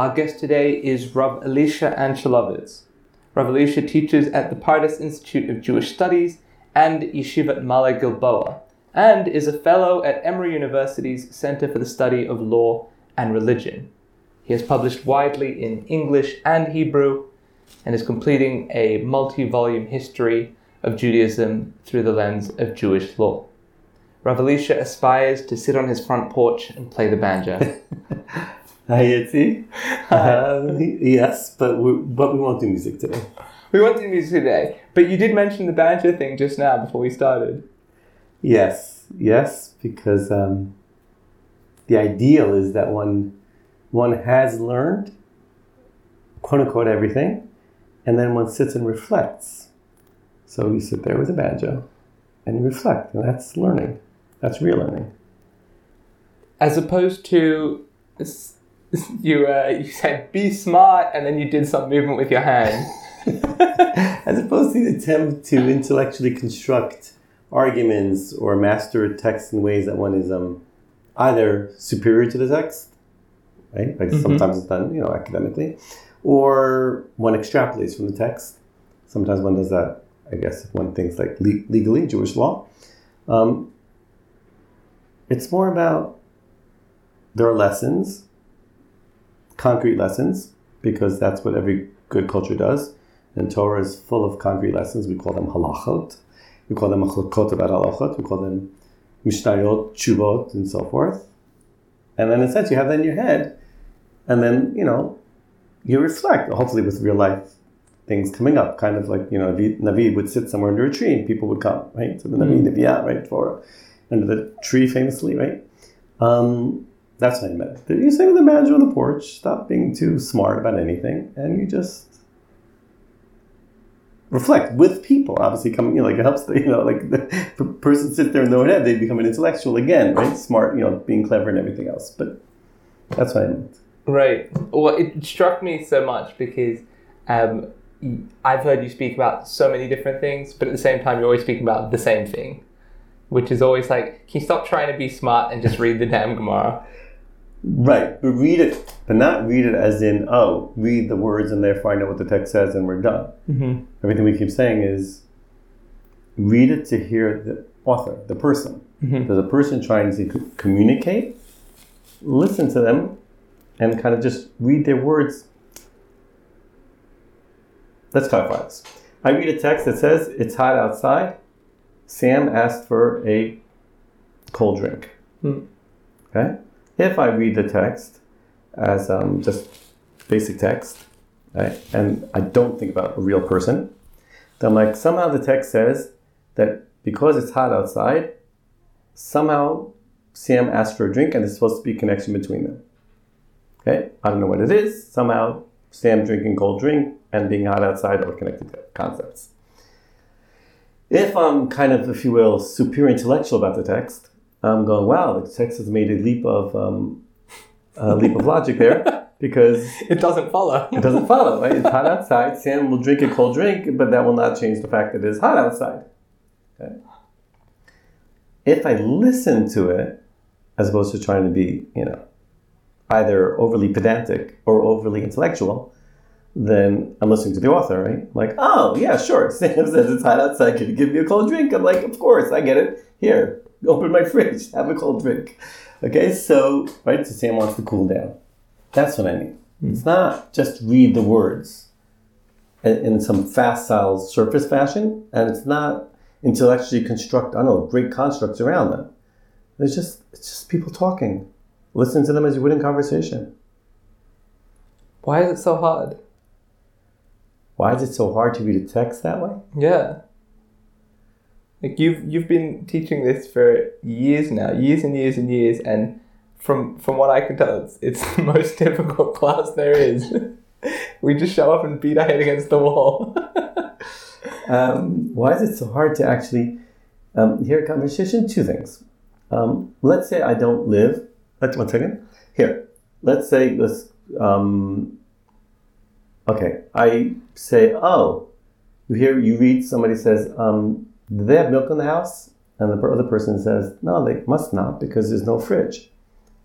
Our guest today is Rav Elisha Ancselovits. Rav Elisha teaches at the Pardes Institute of Jewish Studies and Yeshivat Maale Gilboa, and is a fellow at Emory University's Center for the Study of Law and Religion. He has published widely in English and Hebrew and is completing a multi volume history of Judaism through the lens of Jewish law. Rav Elisha aspires to sit on his front porch and play the banjo. Hi, Yitzi. Um, yes, but we, but we won't do music today. we won't do music today, but you did mention the banjo thing just now before we started. Yes, yes, because um, the ideal is that one one has learned quote unquote everything, and then one sits and reflects. So you sit there with a banjo and you reflect, and that's learning. That's real learning. As opposed to you, uh, you said be smart, and then you did some movement with your hand. As opposed to the attempt to intellectually construct arguments or master a text in ways that one is um, either superior to the text, right? Like sometimes it's done, you know, academically, or one extrapolates from the text. Sometimes one does that, I guess, if one thinks like le- legally, Jewish law. Um, it's more about there are lessons, concrete lessons, because that's what every good culture does. And Torah is full of concrete lessons. We call them halachot. We call them machlokot about halachot. We call them mishnayot, chuvot, and so forth. And then instead you have that in your head. And then, you know, you reflect, hopefully with real life things coming up. Kind of like, you know, Navi, Navi would sit somewhere under a tree and people would come, right? So the Navi, Neviah, right? Torah. Under the tree famously, right? Um, that's what I meant. You sit with the manager on the porch, stop being too smart about anything, and you just reflect with people. Obviously, coming, you know, like it helps. The, you know, like the person sits there their own head, they become an intellectual again, right? Smart, you know, being clever and everything else. But that's what I meant. Right. Well, it struck me so much because um, I've heard you speak about so many different things, but at the same time, you're always speaking about the same thing, which is always like, can you stop trying to be smart and just read the damn Gemara? Right, but read it, but not read it as in, oh, read the words and therefore I know what the text says and we're done. Mm-hmm. Everything we keep saying is read it to hear the author, the person. Mhm. There's a person trying to communicate, listen to them, and kind of just read their words. Let's clarify this. I read a text that says, It's hot outside. Sam asked for a cold drink. Hmm. Okay? If I read the text as um, just basic text, right, and I don't think about a real person, then like, somehow the text says that because it's hot outside, somehow Sam asked for a drink and there's supposed to be a connection between them. Okay? I don't know what it is. Somehow Sam drinking cold drink and being hot outside are connected concepts. If I'm kind of, if you will, superior intellectual about the text, I'm going, wow, the text has made a leap of um, a leap of logic there because It doesn't follow. it doesn't follow, right? It's hot outside. Sam will drink a cold drink, but that will not change the fact that it is hot outside. Okay? If I listen to it, as opposed to trying to be, you know, either overly pedantic or overly intellectual, then I'm listening to the author, right? Like, oh yeah, sure. Sam says it's hot outside. Can you give me a cold drink? I'm like, of course, I get it. Here, open my fridge, have a cold drink. Okay, so right, so Sam wants to cool down. That's what I mean. Hmm. It's not just read the words in, in some facile surface fashion, and it's not intellectually construct, I don't know, great constructs around them. It's just it's just people talking. Listen to them as you would in conversation. Why is it so hard? Why is it so hard to read a text that way? Yeah. Like you've you've been teaching this for years now, years and years and years, and from from what I can tell, it's, it's the most difficult class there is. we just show up and beat our head against the wall. Um, why is it so hard to actually um, hear a conversation? Two things. Um, let's say I don't live. Let's one second. Here, let's say let's. Um, okay, I say, oh, you hear you read somebody says, um, do they have milk in the house? And the other person says, no, they must not because there's no fridge.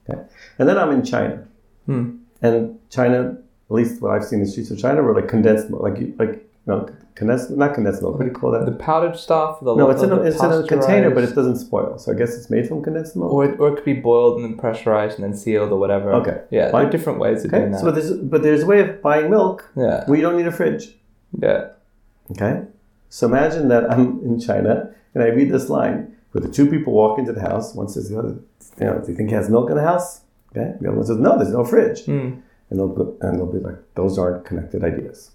Okay, and then I'm in China, Hmm. and China, at least what I've seen in the streets of China, were like condensed milk, like like know, condensed, not condensed milk. What do you call that? The powdered stuff. The, no, it's in a, it's in a container, but it doesn't spoil. So I guess it's made from condensed milk. or it, or it could be boiled and then pressurized and then sealed or whatever. Okay, Yeah, there are different ways of okay, doing that. so there's but there's a way of buying milk yeah, where you don't need a fridge. yeah. Okay, so imagine that I'm in China and I read this line where the two people walk into the house. One says, "The other, you know, do you think he has milk in the house?" Okay, the other one says, "No, there's no fridge." Mm. and they'll and they'll be like, those aren't connected ideas.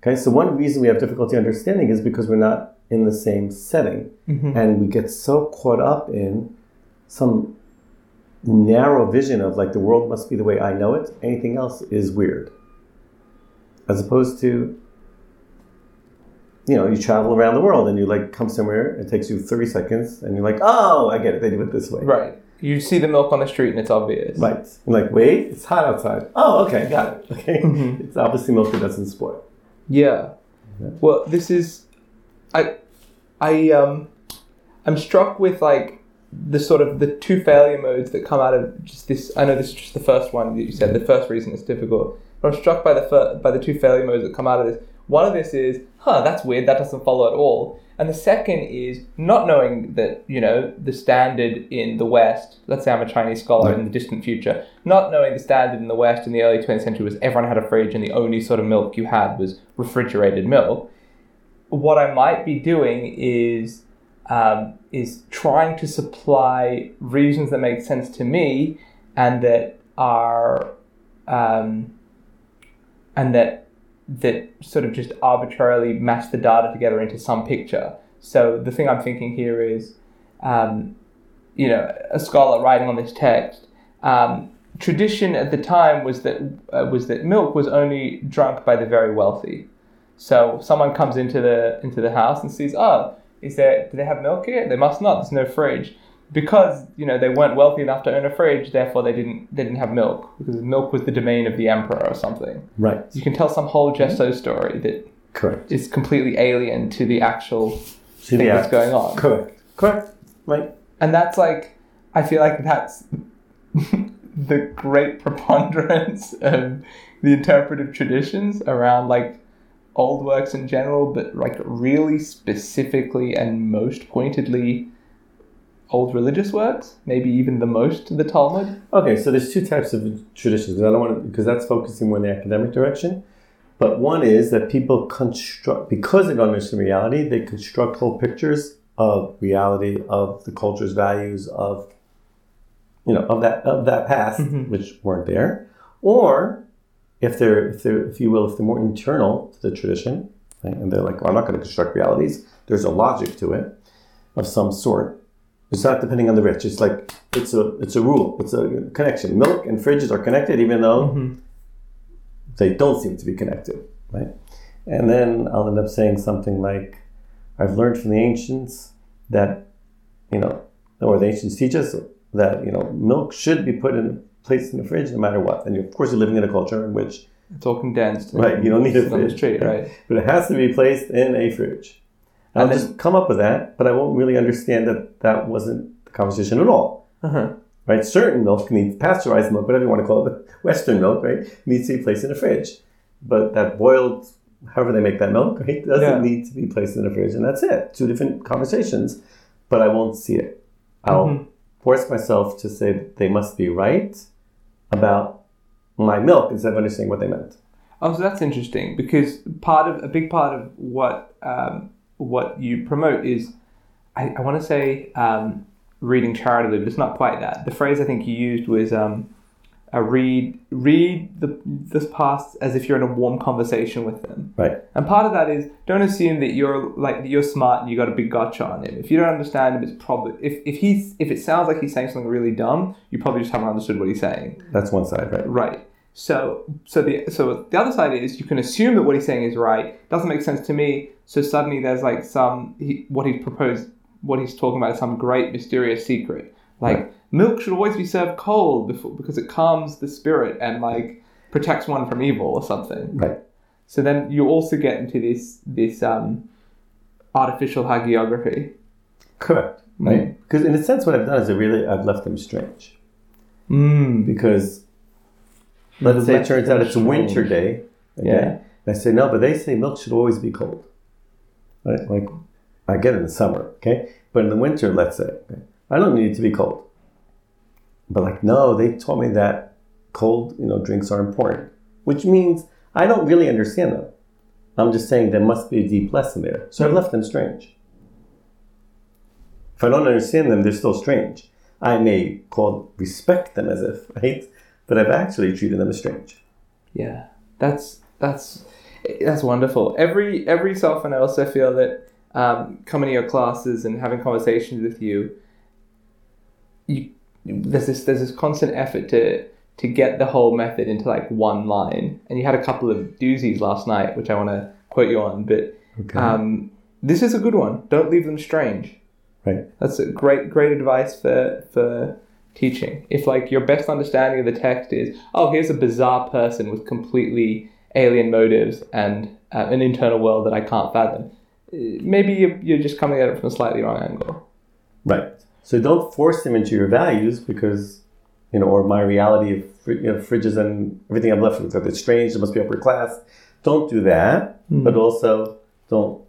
Okay, so one reason we have difficulty understanding is because we're not in the same setting, Mhm. and we get so caught up in some narrow vision of like the world must be the way I know it. Anything else is weird, as opposed to. You know, you travel around the world and you like come somewhere. It takes you thirty seconds, and you're like, "Oh, I get it. They do it this way." Right. You see the milk on the street and it's obvious. Right. You're like, wait, it's hot outside. Oh, okay, got it. Okay. Mhm. It's obviously milk that doesn't spoil. Yeah. Yeah. Well, this is, I, I um, I'm struck with like the sort of the two failure modes that come out of just this. I know this is just the first one that you said. The first reason it's difficult. But I'm struck by the fir- by the two failure modes that come out of this. One of this is, huh, that's weird. That doesn't follow at all. And the second is not knowing that you know the standard in the West. Let's say I'm a Chinese scholar in the distant future. Not knowing the standard in the West in the early 20th century was everyone had a fridge and the only sort of milk you had was refrigerated milk. What I might be doing is um, is trying to supply reasons that make sense to me and that are um, and that that sort of just arbitrarily match the data together into some picture. So the thing I'm thinking here is, um, you know, a scholar writing on this text. Um, tradition at the time was that uh, was that milk was only drunk by the very wealthy. So someone comes into the into the house and sees, oh, is there do they have milk here? They must not. There's no fridge. Because you know they weren't wealthy enough to own a fridge, therefore they didn't they didn't have milk because milk was the domain of the emperor or something. Right. You can tell some whole gesto mm-hmm. story that Correct. is completely alien to the actual See thing the that's going on. Correct. Correct. Right. And that's like, I feel like that's the great preponderance of the interpretive traditions around like old works in general, but like really specifically and most pointedly old religious works, maybe even the most the Talmud. Okay, so there's two types of traditions. I don't want to because that's focusing more in the academic direction. But one is that people construct because they don't understand reality, they construct whole pictures of reality, of the culture's values, of you know, of that of that past, Mhm. which weren't there. Or if they're if they're if you will, if they're more internal to the tradition, right, and they're like, well, I'm not going to construct realities. There's a logic to it of some sort. It's not depending on the rich. It's like it's a it's a rule. It's a connection. Milk and fridges are connected, even though Mhm. they don't seem to be connected, right? And then I'll end up saying something like, "I've learned from the ancients that, you know, or the ancients teach us that you know milk should be put in placed in the fridge no matter what." And of course, you're living in a culture in which, It's all condensed. right, you don't need a It's on the fridge, street, right? But it has to be placed in a fridge. I'll And just come up with that, but I won't really understand that that wasn't the conversation at all Uh-huh. right? Certain milk needs pasteurized milk, whatever you want to call it, Western milk, right? Needs to be placed in a fridge. But that boiled, however they make that milk, right, doesn't Yeah. need to be placed in a fridge, and that's it. Two different conversations, but I won't see it. I'll Mhm. force myself to say that they must be right about my milk instead of understanding what they meant. Oh, so that's interesting because part of a big part of what um, what you promote is, I, I want to say um, reading charitably, but it's not quite that. The phrase I think you used was um, a read read the this past as if you're in a warm conversation with them. Right. And part of that is don't assume that you're like that you're smart and you got a big gotcha on him. If you don't understand him, it's probably if, if he's if it sounds like he's saying something really dumb, you probably just haven't understood what he's saying. That's one side, right? Right. So so the so the other side is you can assume that what he's saying is right. Doesn't make sense to me. So suddenly there's like some he, what he's proposed, what he's talking about is some great mysterious secret. Like Right. milk should always be served cold before, because it calms the spirit and like protects one from evil or something. Right. So then you also get into this this um, artificial hagiography. Correct. Right. Because in a sense, what I've done is I really I've left them strange. Mm. because let's say it turns out it's a strange. winter day. Okay? Yeah. And I say, no, but they say milk should always be cold. Right? Like, I get it in the summer, okay? But in the winter, let's say, okay, I don't need it to be cold. But like, no, they told me that cold, you know, drinks are important, which means I don't really understand them. I'm just saying there must be a deep lesson there. So I've left them strange. If I don't understand them, they're still strange. I may call respect them as if, right? But I've actually treated them as strange. Yeah, that's that's that's wonderful. Every every so often, I also feel that um, coming to your classes and having conversations with you, you there's this there's this constant effort to to get the whole method into like one line. And you had a couple of doozies last night, which I want to quote you on. But Okay. um, this is a good one. Don't leave them strange. right. That's a great great advice for for teaching. If like your best understanding of the text is, oh, here's a bizarre person with completely alien motives and uh, an internal world that I can't fathom, maybe you're, you're just coming at it from a slightly wrong angle. Right. So don't force them into your values because, you know, or my reality of you know, fridges and everything I'm left with. If it's strange, it must be upper class. Don't do that. But also don't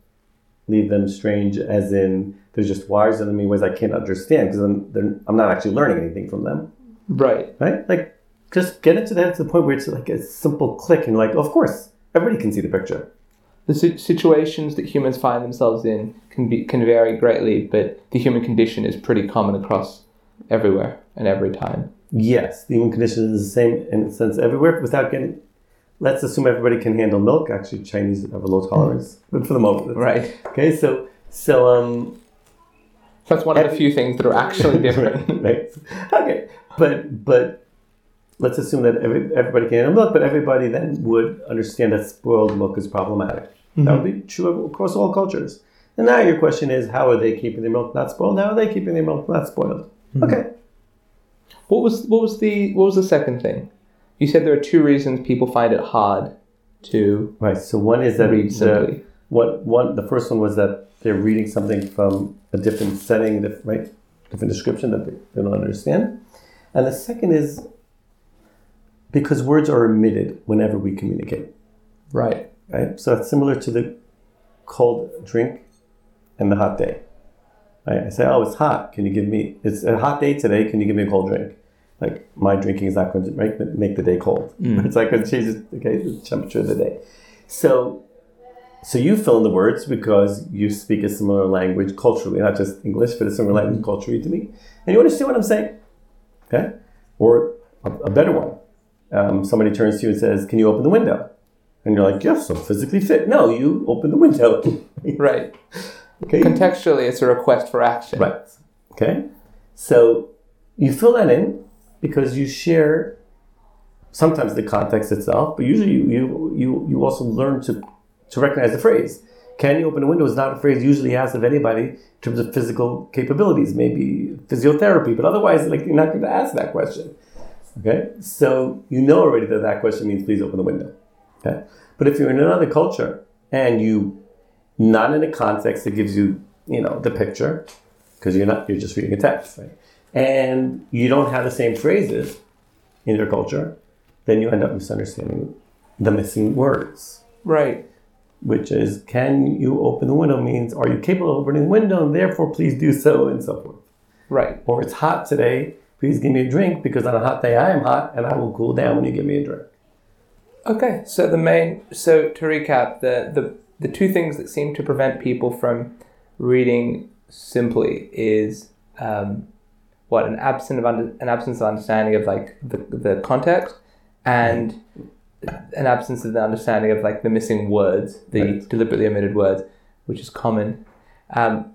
leave them strange as in they're just wires in me in ways I can't understand because I'm, I'm not actually learning anything from them. Right. Right? Like, just get it to that to the point where it's like a simple click and like, of course, everybody can see the picture. The si- situations that humans find themselves in can be can vary greatly, but the human condition is pretty common across everywhere and every time. Yes, the human condition is the same in a sense everywhere without getting. Let's assume everybody can handle milk. Actually, Chinese have a low tolerance, but for the moment, Right. Okay, so so um, That's one of the few things that are actually different. right? Okay, but but let's assume that every, everybody can handle milk, but everybody then would understand that spoiled milk is problematic. That would be mm-hmm. true across all cultures. And now your question is, how are they keeping their milk not spoiled? How are they keeping their milk not spoiled? Mm-hmm. Okay. What was what was the what was the second thing? You said there are two reasons people find it hard to Right. So one is that read the, what one the first one was that they're reading something from a different setting, right, different description that they, they don't understand, and the second is because words are emitted whenever we communicate. Right. Right. So it's similar to the cold drink and the hot day. Right? I say, oh, it's hot. Can you give me? It's a hot day today. Can you give me a cold drink? Like my drinking is not going to make, make the day cold. Mm. It's like going to change the, okay, the temperature of the day. So, so you fill in the words because you speak a similar language culturally, not just English, but a similar language culturally to me, and you understand what I'm saying. Okay, or a, a better one. Um, somebody turns to you and says, "Can you open the window?" And you're like, "Yes, I'm physically fit." No, you open the window. Right. okay. Contextually, it's a request for action. Right. Okay. So you fill that in because you share sometimes the context itself, but usually you you you, you also learn to to recognize the phrase. Can you open a window is not a phrase usually asked of anybody in terms of physical capabilities, maybe physiotherapy, but otherwise, like you're not going to ask that question. Okay, so you know already that that question means please open the window. Okay, but if you're in another culture and you not in a context that gives you you know the picture because you're not you're just reading a text, right? And you don't have the same phrases in your culture, then you end up misunderstanding the missing words Right. which is can you open the window means are you capable of opening the window and therefore please do so and so forth Right. or it's hot today please give me a drink because on a hot day i am hot and i will cool down when you give me a drink Okay. So the main. So to recap, the the the two things that seem to prevent people from reading simply is um, what an absence of under, an absence of understanding of like the the context and an absence of the understanding of like the missing words, the Right. deliberately omitted words, which is common. Um,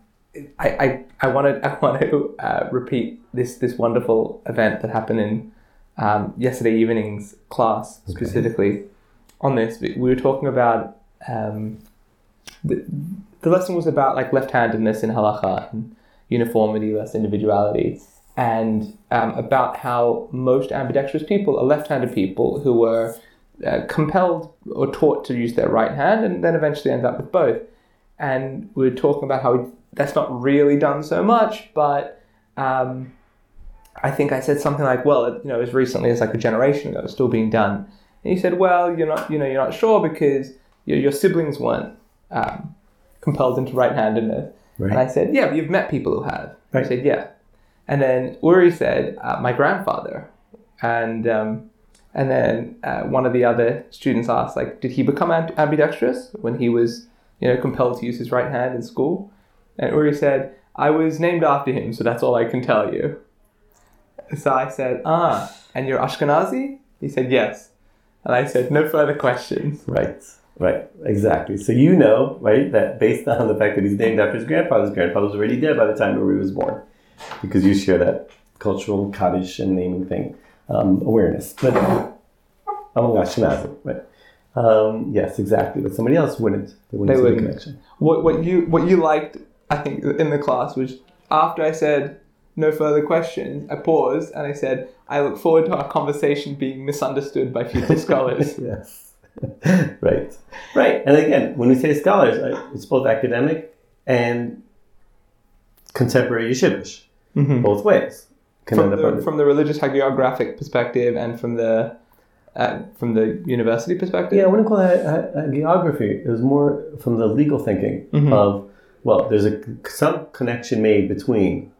I, I, I wanted I want to uh, repeat this this wonderful event that happened in um, yesterday evening's class specifically on this. We, we were talking about um, the, the lesson was about like left-handedness in halacha and uniformity versus individuality, and um, about how most ambidextrous people are left-handed people who were uh, compelled or taught to use their right hand, and then eventually end up with both. And we were talking about how that's not really done so much, but um, I think I said something like, "Well, you know, as recently as like a generation ago, it's still being done." And he said, "Well, you're not, you know, you're not sure because your, your siblings weren't um, compelled into right-handedness." Right. And I said, "Yeah, but you've met people who have." Right. He said, "Yeah." And then Uri said, uh, "My grandfather," and um, and then uh, one of the other students asked, like, "Did he become ambidextrous when he was, you know, compelled to use his right hand in school?" And Uri said, "I was named after him, so that's all I can tell you." So I said, "Ah, and you're Ashkenazi?" He said, "Yes." And I said, "No further questions." Right, right, exactly. So you know, right, that based on the fact that he's named after his grandfather, his grandfather was already dead by the time Uri was born, because you share that cultural Kaddish and naming thing um, awareness. But among Ashkenazi, right? Um, yes, exactly. But somebody else wouldn't. They wouldn't They see wouldn't. the connection. What what you what you liked, I think, in the class was after I said no further questions, I paused and I said, "I look forward to our conversation being misunderstood by future scholars." yes. right. Right. And again, when we say scholars, it's both academic and contemporary yeshivish, both ways. From the, from the religious hagiographic perspective and from the uh, from the university perspective. Yeah, I wouldn't call that geography. It was more from the legal thinking Mhm. of, well, there's a some connection made between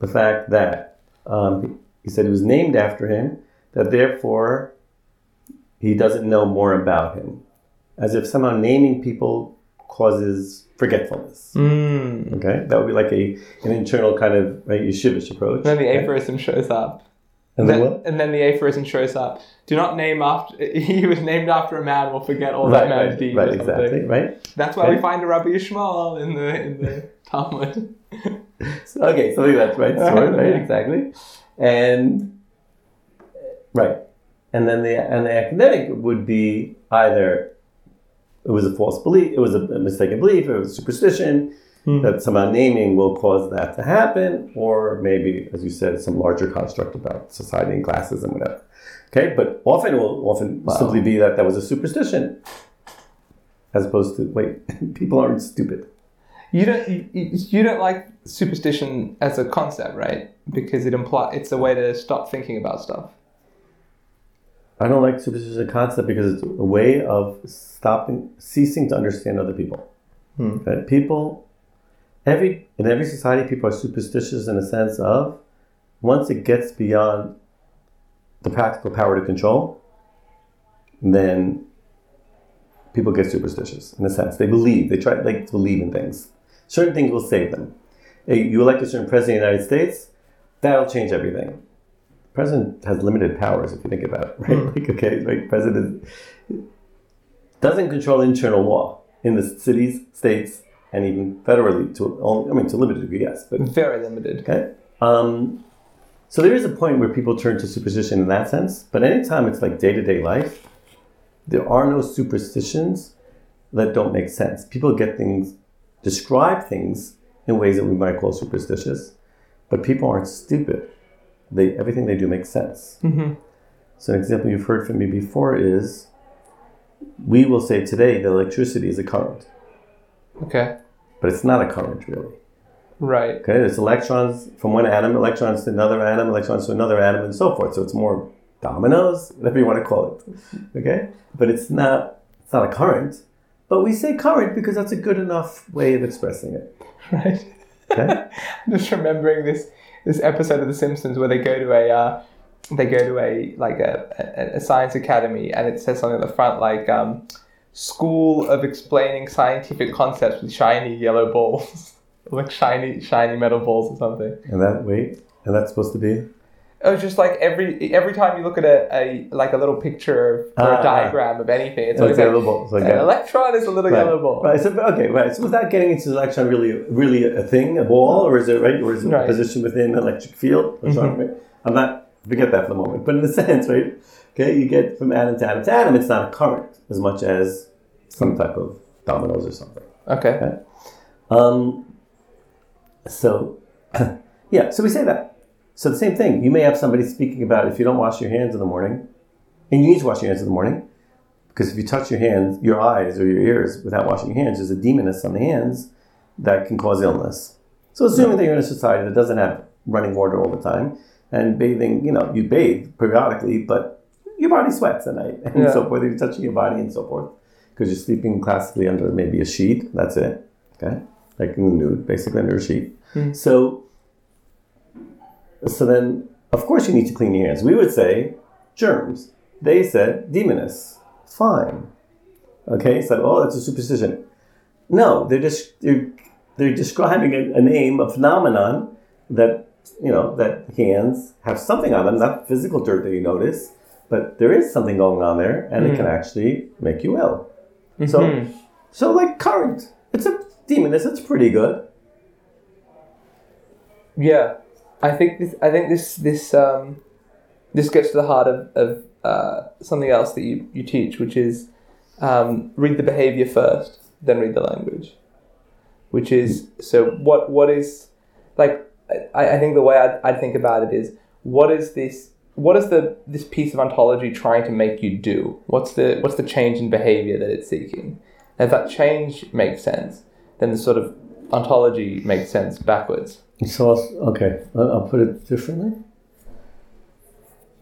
the fact that um, he said it was named after him, that therefore he doesn't know more about him, as if somehow naming people causes forgetfulness. Mm. Okay, that would be like a an internal kind of right, yeshivish approach. Then the aphorism shows up. And then, then and then the aphorism shows up. Do not name after. He was named after a man. We'll forget all that Right, man's right, deeds. right, exactly, right. That's why we find a Rabbi Yishmael in the in the Talmud. So, okay, so that's right, sword, right, exactly, and right, and then the and the academic would be either it was a false belief, it was a mistaken belief, it was superstition Hmm. that somehow naming will cause that to happen, or maybe, as you said, some larger construct about society and classes and whatever. Okay, but often it will often Wow. simply be that that was a superstition, as opposed to wait, people aren't stupid. You don't you, don't like superstition as a concept, right? Because it imply it's a way to stop thinking about stuff. I don't like superstition as a concept because it's a way of stopping, ceasing to understand other people. Hmm. People, every in every society, people are superstitious in a sense of once it gets beyond the practical power to control, then people get superstitious in a sense. They believe, they try like to believe in things. Certain things will save them. You elect a certain president of the United States, that'll change everything president has limited powers if you think about it, right? Hmm. Like, okay, right, president doesn't control internal law in the cities, states, and even federally to only, I mean, to a limited degree, yes, but Very limited. okay. Um, so there is a point where people turn to superstition in that sense, but anytime it's like day to day life, there are no superstitions that don't make sense. People get things, describe things in ways that we might call superstitious, but people aren't stupid. They everything they do makes sense. hmm So an example you've heard from me before is, we will say today that electricity is a current, Okay. but it's not a current really. Right. Okay, it's electrons from one atom, electrons to another atom, electrons to another atom, and so forth. So it's more dominoes, whatever you want to call it. Okay, but it's not it's not a current. But we say current because that's a good enough way of expressing it. Right. Okay, I'm just remembering this this episode of The Simpsons where they go to a uh, they go to a like a, a, a science academy and it says something at the front like um, school of explaining scientific concepts with shiny yellow balls like shiny shiny metal balls or something and that wait, and that's supposed to be it was just like every every time you look at a, a like a little picture or Ah, a diagram of anything it's always it's a like, little ball. An electron is a little Right. yellow ball Right. So okay. Right. So without getting into the electron, really, really a thing, a ball, or is it right? Or is it Right. a position within an electric field? Or something? I'm not forget that for the moment. But in a sense, right? Okay, you get from atom to atom to atom. It's not a current as much as some type of dominoes or something. okay Um, so, yeah, so we say that. So the same thing. You may have somebody speaking about if you don't wash your hands in the morning, and you need to wash your hands in the morning, because if you touch your hands, your eyes or your ears without washing your hands, there's a demoness on the hands that can cause illness. So assuming that you're in a society that doesn't have running water all the time, and bathing, you know, you bathe periodically, but your body sweats at night and Yeah. so forth. You're touching your body and so forth because you're sleeping classically under maybe a sheet. That's it. Okay, like in the nude, basically under a sheet. Mhm. So, so then of course you need to clean your hands. We would say germs. They said demoness. Fine. Okay, so oh, that's a superstition. No, they're just they're, they're describing a, a name, a phenomenon that you know that hands have something on them, not physical dirt that you notice, but there is something going on there, and it can actually make you ill. So, Mhm. so like current, it's a demoness. It's pretty good. Yeah, I think this. I think this. This. Um, this gets to the heart of, of uh, something else that you, you teach, which is um, read the behavior first, then read the language. Which is so. What what is like? I, I think the way I'd, I'd think about it is what is this? What is the this piece of ontology trying to make you do? What's the what's the change in behavior that it's seeking? And if that change makes sense, then the sort of ontology makes sense backwards. So I'll, okay, I'll put it differently.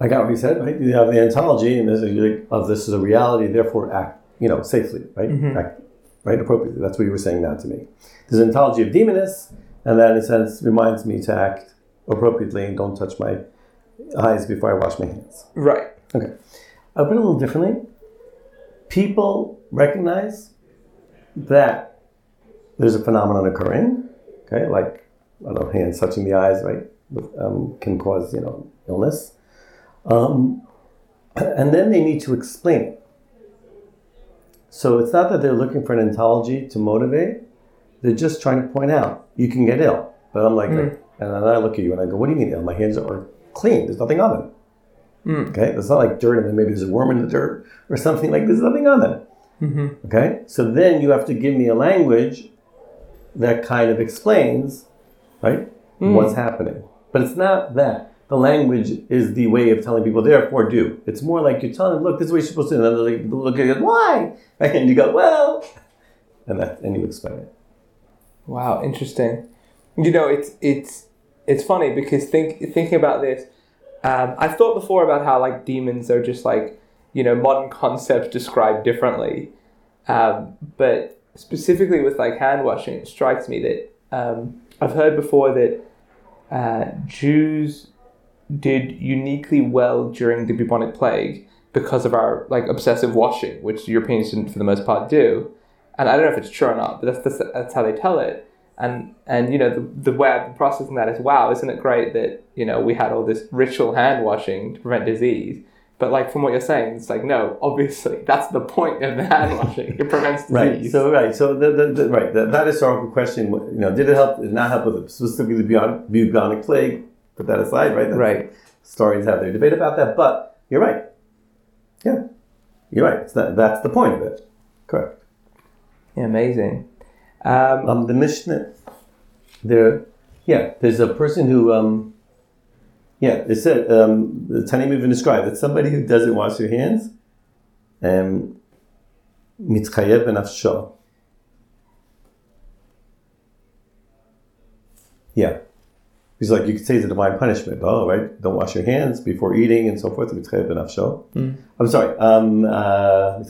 I got what you said, right? You have the ontology, and there's a, you're like, of this is a reality, therefore act, you know, safely, right? Mm-hmm. Act, right, appropriately. That's what you were saying now to me. There's an ontology of demoness, and that in a sense reminds me to act appropriately and don't touch my eyes before I wash my hands. Right. Okay. I'll put it a little differently. People recognize that there's a phenomenon occurring, okay, like, I don't know, hands touching the eyes, right, um, can cause, you know, illness. Um, and then they need to explain it. So it's not that they're looking for an ontology to motivate, they're just trying to point out you can get ill. But I'm like, and then I look at you and I go, what do you mean ill? My hands are clean, there's nothing on them. Okay, it's not like dirt, and then maybe there's a worm in the dirt or something like. There's nothing on them. Mm-hmm. Okay, so then you have to give me a language that kind of explains, right, what's happening. But it's not that the language is the way of telling people. Therefore, do. It's more like you're telling them, look, this is what you're supposed to do. And then they look at it, why? And you go, well, and that, and you explain it. Wow, interesting. You know, it's it's it's funny because think thinking about this, um, I've thought before about how like demons are just like you know modern concepts described differently, um, but specifically with like hand washing, it strikes me that um, I've heard before that uh, Jews did uniquely well during the bubonic plague because of our like obsessive washing, which Europeans didn't for the most part do. And I don't know if it's true or not, but that's that's, that's how they tell it. And and you know the the been processing that is wow, isn't it great that you know we had all this ritual hand washing to prevent disease. But like from what you're saying, it's like no, obviously that's the point of the hand washing. It prevents disease. Right. So right. So the, the, the right the, that historical question, you know, did it help? Did not help with specifically the bubonic, plague? Put that aside, right? That's- right. Historians have their debate about that, but you're right. Yeah, you're right. It's that, that's the point of it. Correct. Yeah, amazing. Um, Um, the Mishnah, there, yeah, there's a person who, um, yeah, it said, um, the Tanim even described that somebody who doesn't wash their hands, um, mitchayev benafsho. Yeah. He's like, you could say it's a divine punishment. Oh, right? Don't wash your hands before eating and so forth. Benafsho. I'm sorry. Um, uh,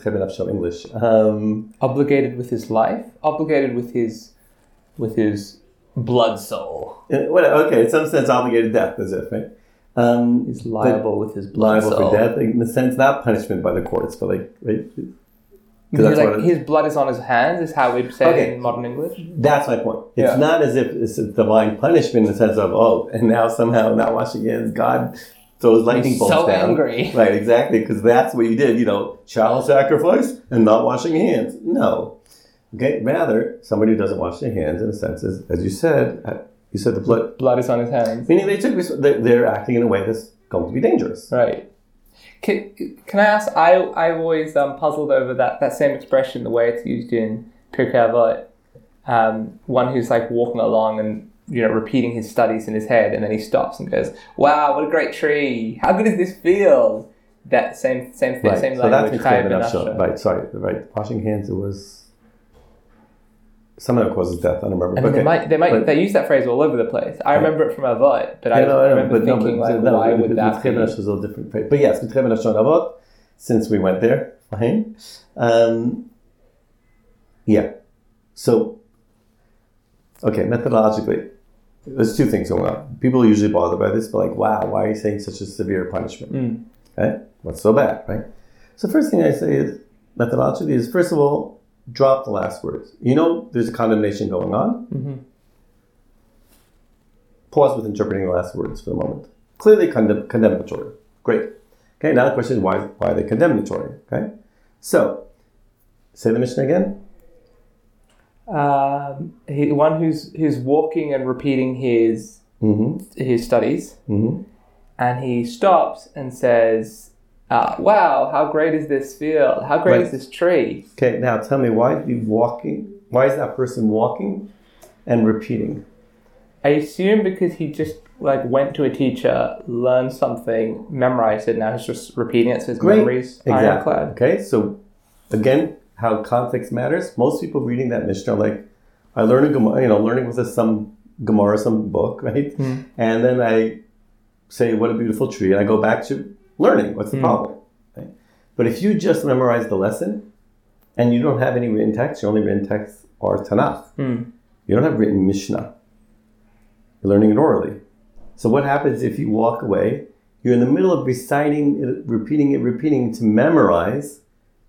English. Um, obligated with his life, obligated with his with his blood soul. Uh, okay, in some sense, obligated death is it, right? Um, He's liable with his blood liable soul. for death, in the sense not punishment by the courts, but like, right? 'Cause He's that's, like his blood is on his hands, is how we'd say Okay. in modern English. that's my point. It's Yeah. not as if it's a divine punishment in the sense of oh, and now somehow not washing hands, God throws lightning He's bolts so down. angry. Right, exactly, because that's what you did. You know, child sacrifice and not washing hands. No, okay. Rather, somebody who doesn't wash their hands, in a sense, is, as you said, uh, you said the blood Blood is on his hands. Meaning they took they're acting in a way that's going to be dangerous. Right. Can, can I ask? I I always um, puzzled over that, that same expression, the way it's used in Pirkei. Um, one who's like walking along and you know repeating his studies in his head, and then he stops and goes, "Wow, what a great tree! How good does this feel?" That same same thing, same So that's language. clear Chayav enough. ben So, Afshar. right. Sorry. Right. Washing hands. It was. Something that causes death. I don't remember. I mean, Okay. they might, they might, but- they use that phrase all over the place. I remember it from Avot, but I, Yeah, no, I know, remember but no, thinking, but like, no, why would that be? Is a different. But yes, Mitchei Benash on Avot, since we went there, fine. Um, yeah. So, okay, methodologically, there's two things going on. People are usually bothered by this, but like, wow, why are you saying such a severe punishment? Mm. Okay, what's so bad, right? So first thing I say is methodologically is first of all, drop the last words. You know, there's a condemnation going on. Mhm. Pause with interpreting the last words for a moment. Clearly condemn- condemnatory. Great. Okay, now the question is why, why are they condemnatory? Okay, so say the Mishnah again. Um, he, one who's who's walking and repeating his Mm-hmm. his studies, Mm-hmm. and he stops and says, uh, "Wow, how great is this field? How great Right. is this tree?" Okay, now tell me why the walking. Why is that person walking and repeating? I assume because he just like went to a teacher, learned something, memorized it. Now he's just repeating it, so his Great. memories Exactly. ironclad. Okay, so again, how context matters. Most people reading that Mishnah, are like, I learned a Gemara, you know, learning with this, some Gemara, some book, right? Mhm. And then I say, what a beautiful tree, and I go back to learning. What's the Mm. problem? Okay? But if you just memorize the lesson and you don't have any written text, your only written texts are Tanakh. Hmm. You don't have written Mishnah. You're learning it orally. So what happens if you walk away? You're in the middle of reciting, it, repeating it, repeating to memorize,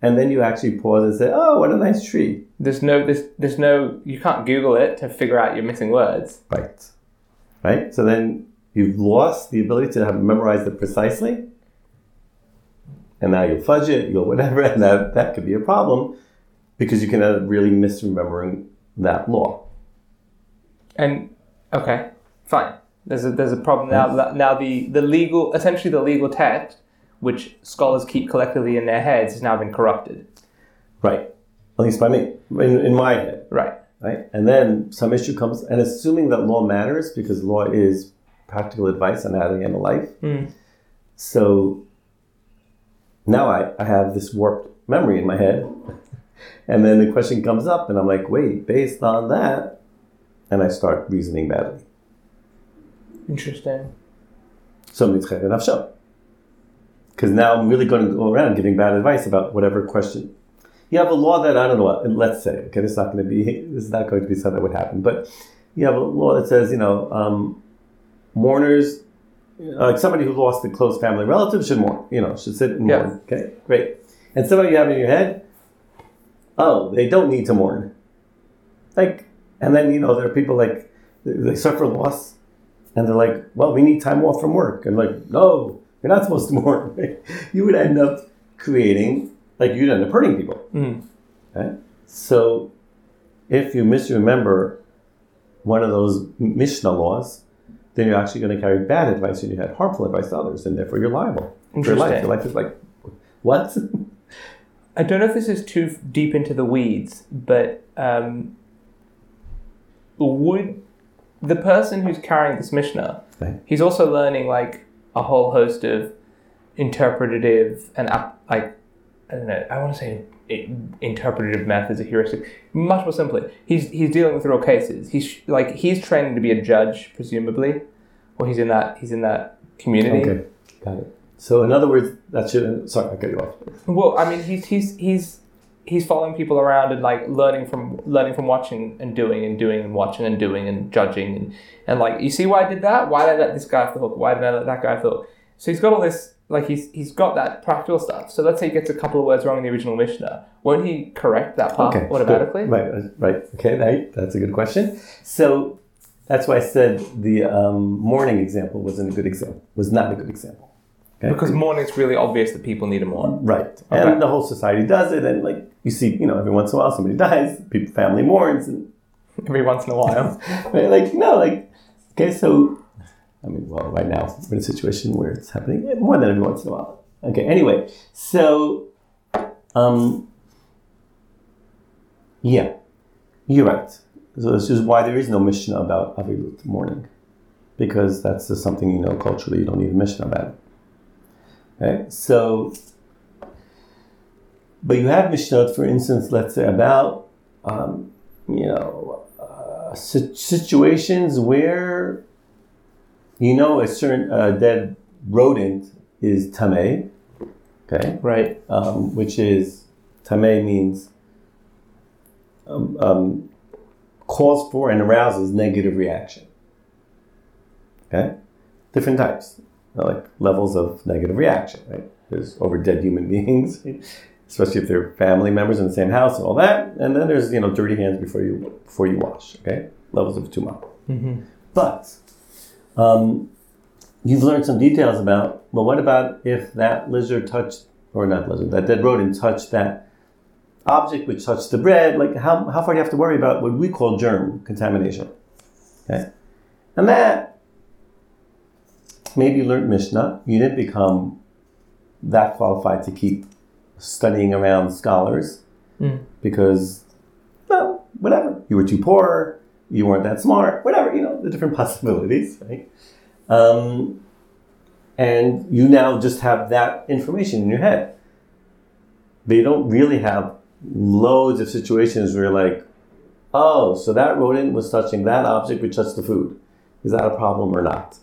and then you actually pause and say, "Oh, what a nice tree!" There's no there's there's no you can't Google it to figure out your missing words. Right, right. So then you've lost the ability to have memorized it precisely, and now you'll fudge it, you'll whatever, and that that could be a problem because you can end up really misremembering that law. And okay, fine. There's a there's a problem now. Now the the legal essentially the legal text, which scholars keep collectively in their heads, has now been corrupted. Right, at least by me, in, in my head. Right. right? And then some issue comes, and assuming that law matters because law is practical advice on how to handle life. Mm. So now I, I have this warped memory in my head, and then the question comes up, and I'm like, wait, based on that, and I start reasoning badly. Interesting. So mitzvah nafsho. Because now I'm really going to go around giving bad advice about whatever question. You have a law that I don't know. what- Let's say, okay, this is not going to be this is not going to be something that would happen, but you have a law that says, you know, um, mourners, like somebody who lost a close family relative should mourn. You know, should sit and Yeah. mourn. Okay, great. And somebody you have in your head, oh, they don't need to mourn. Like, and then you know there are people like they- they suffer loss and they're like, well, we need time off from work. And like, no, you're not supposed to mourn. you would end up creating, like, you'd end up hurting people. Mm. Okay? So if you misremember one of those Mishnah laws, then you're actually going to carry bad advice and you had harmful advice to others, and therefore you're liable for your life. Your life is like, what? I don't know if this is too deep into the weeds, but um, would the person who's carrying this Mishnah, Right. he's also learning like a whole host of interpretative and like I don't know. I want to say interpretative methods of heuristic. Much more simply, he's he's dealing with real cases. He's like he's training to be a judge, presumably, or he's in that he's in that community. okay, got it. So in other words, that should. Sorry, I cut you off. Well, I mean, he's he's he's he's following people around and like learning from learning from watching and doing and doing and watching and doing and judging and and like you see why I did that? Why did I let this guy off the hook? Why did I let that guy off the hook? So he's got all this like he's he's got that practical stuff. So let's say he gets a couple of words wrong in the original Mishnah. Won't he correct that part Okay, automatically? good. Right, uh, right. Okay, right. That's a good question. So that's why I said the um, mourning example wasn't a good example. Was not a good example. Okay? Because mourning is really obvious that people need a mourning. right, Okay. and the whole society does it, and like you see, you know, every once in a while somebody dies, people family mourns, and Every once in a while. right, like no, like okay, so I mean, well, right now we're in a situation where it's happening more than every once in a while. Okay, anyway, so um, yeah, you're right. So this is why there is no Mishnah about Aveilut mourning, because that's just something you know culturally. You don't need a Mishnah about it. Okay, so but you have Mishnah, for instance, let's say about um, you know, uh, situations where you know a certain uh, dead rodent is tamei. okay, Right. um, which is tamei means um, um, calls for and arouses negative reaction. Okay, different types, like levels of negative reaction. Right, there's over dead human beings, especially if they're family members in the same house and all that. And then there's you know dirty hands before you before you wash. Okay, levels of tuma. Mm-hmm. But um, you've learned some details about, well, what about if that lizard touched, or not lizard, that dead rodent touched that object which touched the bread? Like, how, how far do you have to worry about what we call germ contamination? Okay. And that, maybe you learned Mishnah, you didn't become that qualified to keep studying around scholars Mm. because, well, whatever. You were too poor, you weren't that smart, whatever, you know, the different possibilities, right? Um, and you now just have that information in your head. But you don't really have loads of situations where you're like, oh, so that rodent was touching that object which touched the food. Is that a problem or not?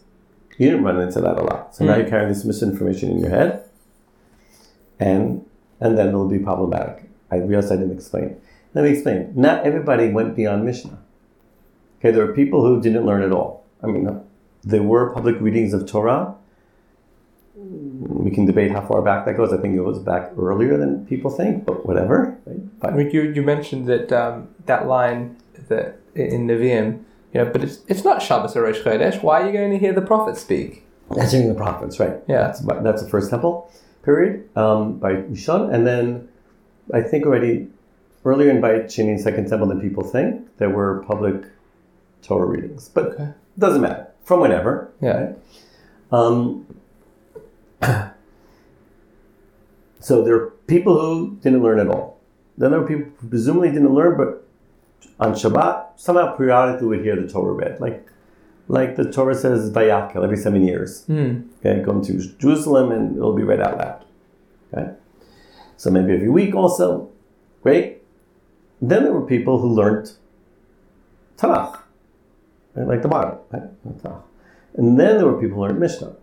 You didn't run into that a lot. So now Mm. you're carrying this misinformation in your head, and and then it'll be problematic. I realized I didn't explain. Let me explain. Not everybody went beyond Mishnah. Okay, there are people who didn't learn at all. I mean, there were public readings of Torah. We can debate how far back that goes. I think it was back earlier than people think, but whatever. Right? But- Rick, you, you mentioned that um, that line that in Nevi'im, you know, but it's it's not Shabbos or Rosh Chodesh. Why are you going to hear the prophet speak? That's during the prophets, right? Yeah. That's, that's the first temple period um, Bayit Rishon. And then I think already earlier in Sheni and Second Temple than people think, there were public Torah readings. But Okay. it doesn't matter. From whenever. Yeah. Um, so there are people who didn't learn at all. Then there were people who presumably didn't learn, but on Shabbat, somehow periodically would hear the Torah read. Like, like the Torah says, Hakhel, every seven years. Hmm. Okay, going to Jerusalem and it'll be read out loud. Okay, so maybe every week also. Great. Then there were people who learned Tanakh, right? like the bottom, right? And then there were people who learned Mishnah.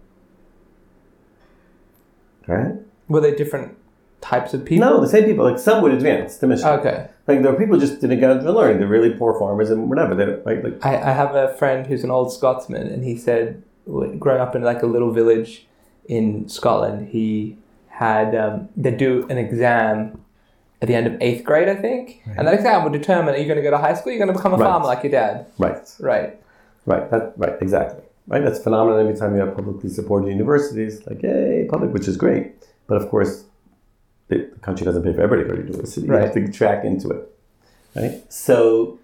Okay? Were they different types of people? No, the same people. Like some would advance to Mishnah. Okay. Like there were people who just didn't get to learn. They're really poor farmers and whatever. They right? Like I, I have a friend who's an old Scotsman, and he said, growing up in like a little village in Scotland, he had um, they do an exam at the end of eighth grade, I think, and that exam would determine are you going to go to high school, you're going to become a Right. farmer like your dad, right. right? Right, that, right, exactly. Right, that's phenomenal. every time you have publicly supported universities, like, yay, public, which is great. But of course, the, the country doesn't pay for everybody to go to university. You have to track into it. Right? So,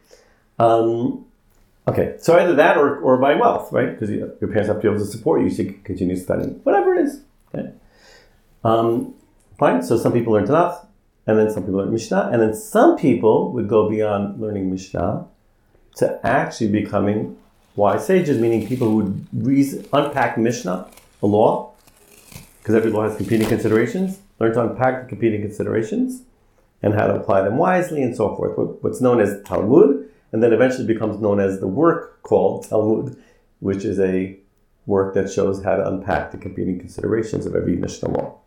um, okay, so either that or, or by wealth, right? Because you, your parents have to be able to support you so you can continue studying, whatever it is. Okay? Um, fine, so some people learn Tanakh, and then some people learn Mishnah, and then some people would go beyond learning Mishnah to actually becoming wise sages, meaning people who would reason, unpack Mishnah, a law, because every law has competing considerations, learn to unpack the competing considerations and how to apply them wisely and so forth. What's known as Talmud, and then eventually becomes known as the work called Talmud, which is a work that shows how to unpack the competing considerations of every Mishnah law.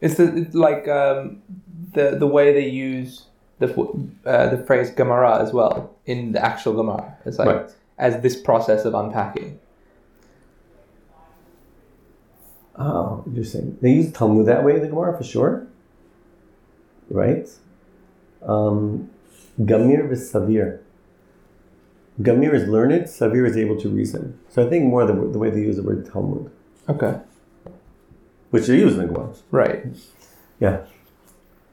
It's, the, it's like um, the the way they use the uh, the phrase Gemara as well in the actual Gemara. It's like Right. As this process of unpacking. Oh, interesting. They use Talmud that way in the Gemara for sure. Right? Um, Gamir v'Savir. Gamir is learned, Savir is able to reason. So I think more the, the way they use the word Talmud, Okay. which they use in the Gemara. Right. Yeah.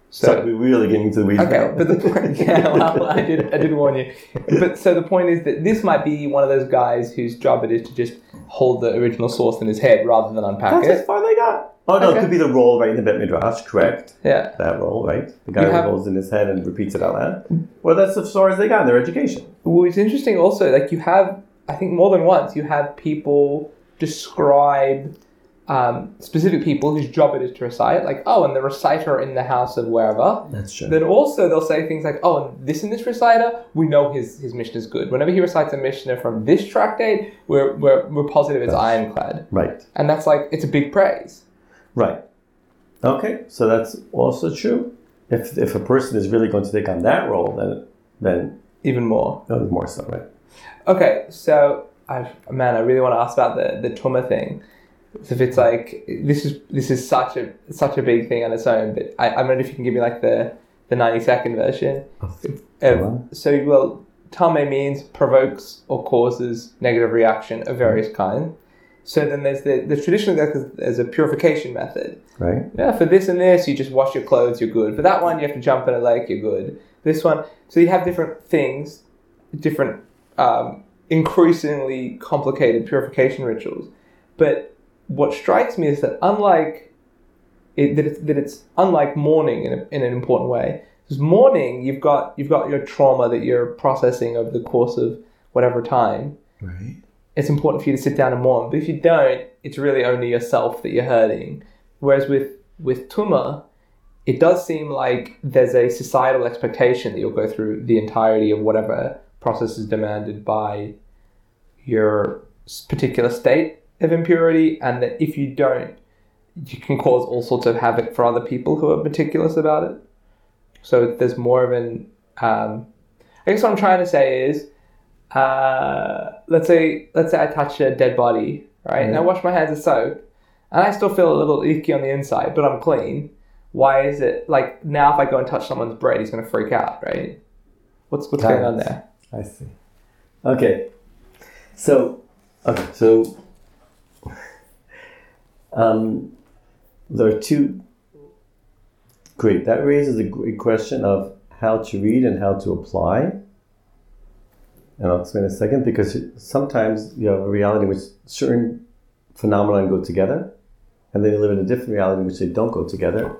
So, So we're really getting into the weeds Okay, but the point, yeah, well, I did, I did warn you. But so the point is that this might be one of those guys whose job it is to just hold the original source in his head rather than unpack it. That's as it. far they got. Oh no, Okay. it could be the role right in the Bet Midrash, correct? Yeah, That role, right? The guy You who have- rolls in his head and repeats it out loud. Well, that's as far as they got in their education. well, it's interesting also. Like you have, I think more than once, you have people describe um, specific people whose job it is to recite, like, oh, and the reciter in the house of wherever. That's true. Then also they'll say things like, oh, and this and this reciter, we know his, his Mishnah is good. Whenever he recites a Mishnah from this tractate, we're, we're, we're positive it's ironclad. right. And that's like, it's a big praise. Right. Okay, so that's also true. If if a person is really going to take on that role, then then Even more. no, more so, right? Okay, so I man, I really want to ask about the the Tuma thing. So if it's like this is this is such a such a big thing on its own, but I, I wonder if you can give me like the the ninety second version. Of, so well, tamei means provokes or causes negative reaction of various kind. So then there's the the traditionally there's- there's a purification method. Right. Yeah, for this and this, you just wash your clothes, you're good. For that one, you have to jump in a lake, you're good. This one, so you have different things, different, um, increasingly complicated purification rituals. But what strikes me is that unlike it, that, it's, that it's unlike mourning in, a, in an important way. Because mourning, you've got you've got your trauma that you're processing over the course of whatever time. Right. It's important for you to sit down and mourn. But if you don't, it's really only yourself that you're hurting. Whereas with with tuma, it does seem like there's a societal expectation that you'll go through the entirety of whatever process is demanded by your particular state of impurity, and that if you don't, you can cause all sorts of havoc for other people who are meticulous about it. So there's more of an. Um, I guess what I'm trying to say is, uh, let's say let's say I touch a dead body, right, and I wash my hands with soap, and I still feel a little icky on the inside, but I'm clean. Why is it like now? If I go and touch someone's bread, he's going to freak out, right? What's what's going on there? I see. Okay. So, okay, so um, there are two. Great. That raises a great question of how to read and how to apply. And I'll explain in a second because sometimes you have a reality in which certain phenomena go together, and then you live in a different reality in which they don't go together,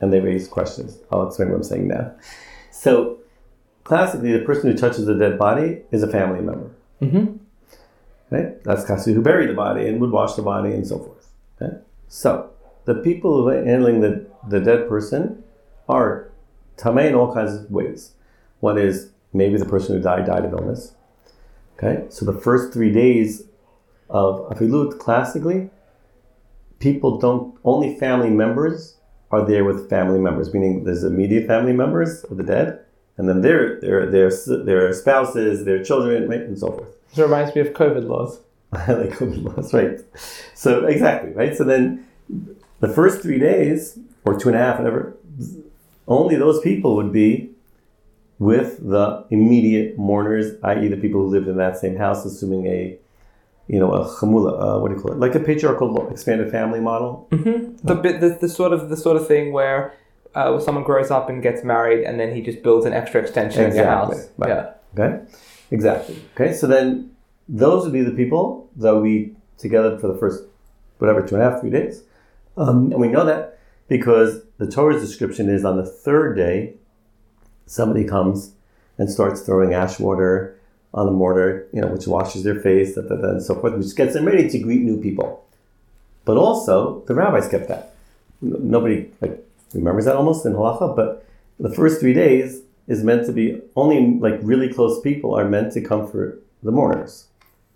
and they raise questions. I'll explain what I'm saying now. So, classically, the person who touches the dead body is a family member. Mm-hmm. Right? That's classically who buried the body and would wash the body and so forth. Okay? So, the people who are handling the, the dead person are tamei in all kinds of ways. One is maybe the person who died died of illness. Okay? So, the first three days of aveilut, classically, people don't, only family members are there with family members, meaning there's immediate family members of the dead, and then their their their their spouses, their children, and so forth. This reminds me of COVID laws. like COVID laws, right? So exactly, right? So then the first three days or two and a half, whatever, only those people would be with the immediate mourners, i.e., the people who lived in that same house, assuming a you know a chamula, uh, what do you call it? Like a patriarchal expanded family model. Mm-hmm. The bit, the, the sort of the sort of thing where, uh, where someone grows up and gets married, and then he just builds an extra extension in your house. Right. Yeah. Okay, exactly. Okay, so then those would be the people that we together for the first whatever two and a half, three days, um, and we know that because the Torah's description is on the third day, somebody comes and starts throwing ash water on the mortar, you know, which washes their face, and so forth, which gets them ready to greet new people. But also, the rabbis kept that. Nobody like remembers that almost in halacha, but the first three days is meant to be only like really close people are meant to comfort the mourners,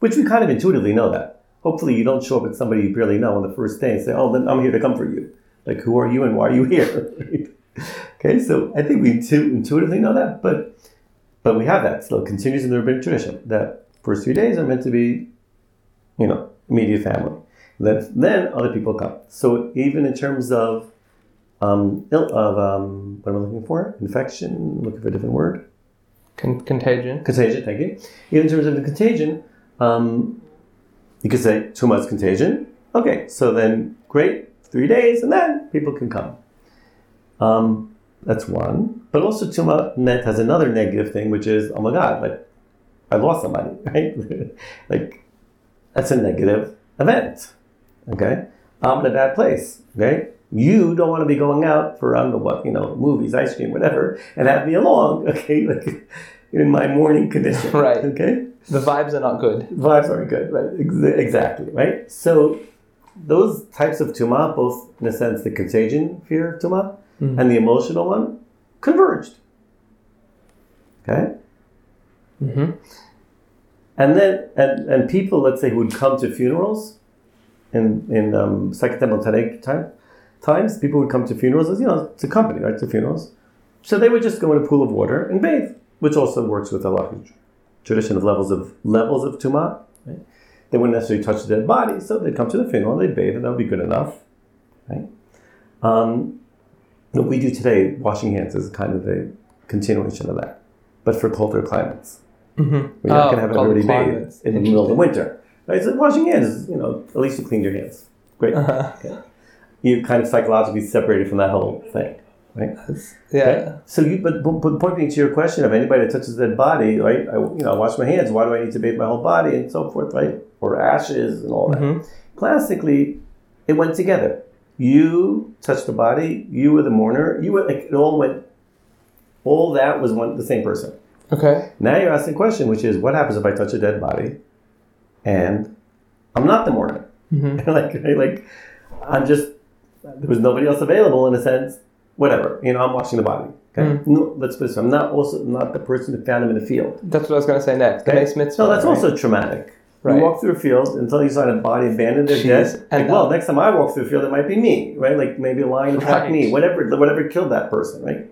which we kind of intuitively know that. Hopefully, you don't show up at somebody you barely know on the first day and say, "Oh, then I'm here to comfort you." Like, who are you and why are you here? okay, so I think we intuitively know that, but but we have that still continues in the rabbinic tradition that first three days are meant to be, you know, immediate family. Then then other people come. So even in terms of um, ill, of um, what am I looking for? Infection. Looking for a different word. Con- contagion. Contagion. Thank you. Even in terms of the contagion, um, you could say too much contagion. Okay, so then great, three days, and then people can come. Um, that's one. But also Tuma net has another negative thing, which is, oh my God, like I lost somebody, right? like that's a negative event. Okay, I'm in a bad place. Okay, you don't want to be going out for I don't know what you know, movies, ice cream, whatever, and have me along. Okay, like in my mourning condition. Right. Okay The vibes are not good. vibes aren't good, right? Ex- Exactly, right? So, those types of tuma, both in a sense the contagion fear of tuma and the emotional one, converged. Okay? Mm-hmm. And then, and, and people, let's say, who would come to funerals in, in um, Second Temple time, times, people would come to funerals as, you know, it's a company, right, to funerals. So they would just go in a pool of water and bathe, which also works with a lot of tradition of levels of levels of tuma. Right? They wouldn't necessarily touch the dead body, so they'd come to the funeral, and they'd bathe, and that would be good enough. Right? Um, what we do today, washing hands, is kind of a continuation of that, but for colder climates. Mm-hmm. We're not going to have everybody bathe in the middle of the winter. Right? So washing hands, you know, at least you clean your hands. Great. Okay. You kind of psychologically separated from that whole thing. Right? Yeah. Okay? So you, but, but pointing to your question of anybody that touches dead body, right? I, you know, I wash my hands. Why do I need to bathe my whole body and so forth, right? Or ashes and all that. Mhm. Classically, it went together. You touched the body. You were the mourner. You were like it all went. All that was one the same person. Okay. Now you're asking a question, which is, what happens if I touch a dead body, and I'm not the mourner? Mhm. like, like I'm just there was nobody else available in a sense. Whatever, you know, I'm watching the body. Okay, Mm. no, let's put this. I'm not also not the person who found him in the field. That's what I was going to say next. The Okay? base mitzvah. So that's right? also traumatic. Right. You walk through a field until you find a body abandoned or dead. And, Like, well, next time I walk through a field, it might be me, right? Like maybe a lion attacked Right. me, whatever, whatever killed that person, right?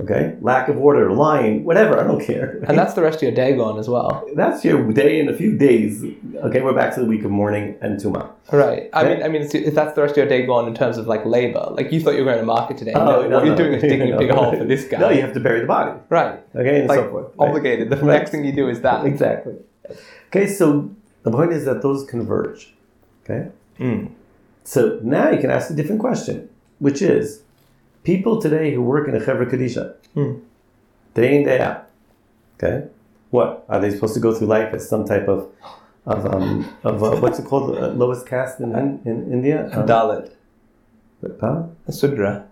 Okay, lack of order, lying, whatever. I don't care. And that's the rest of your day gone as well. That's your day in a few days. Okay, we're back to the week of mourning and tuma. Right. I Okay. mean, I mean, if that's the rest of your day gone in terms of like labor, like you thought you were going to market today. Oh, no, no, what you're no. doing is digging a big hole for this guy. No, you have to bury the body. right. Okay, and Like so forth. right? obligated. The Right. next thing you do is that. Exactly. Okay, so the point is that those converge. Okay? Mm. So now you can ask a different question, which is people today who work in a Chevra Kadisha, Hmm. day in, day out, okay? What? Are they supposed to go through life as some type of, of, um, of uh, what's it called, uh, lowest caste in, in India? Um, Dalit. huh? A Sudra.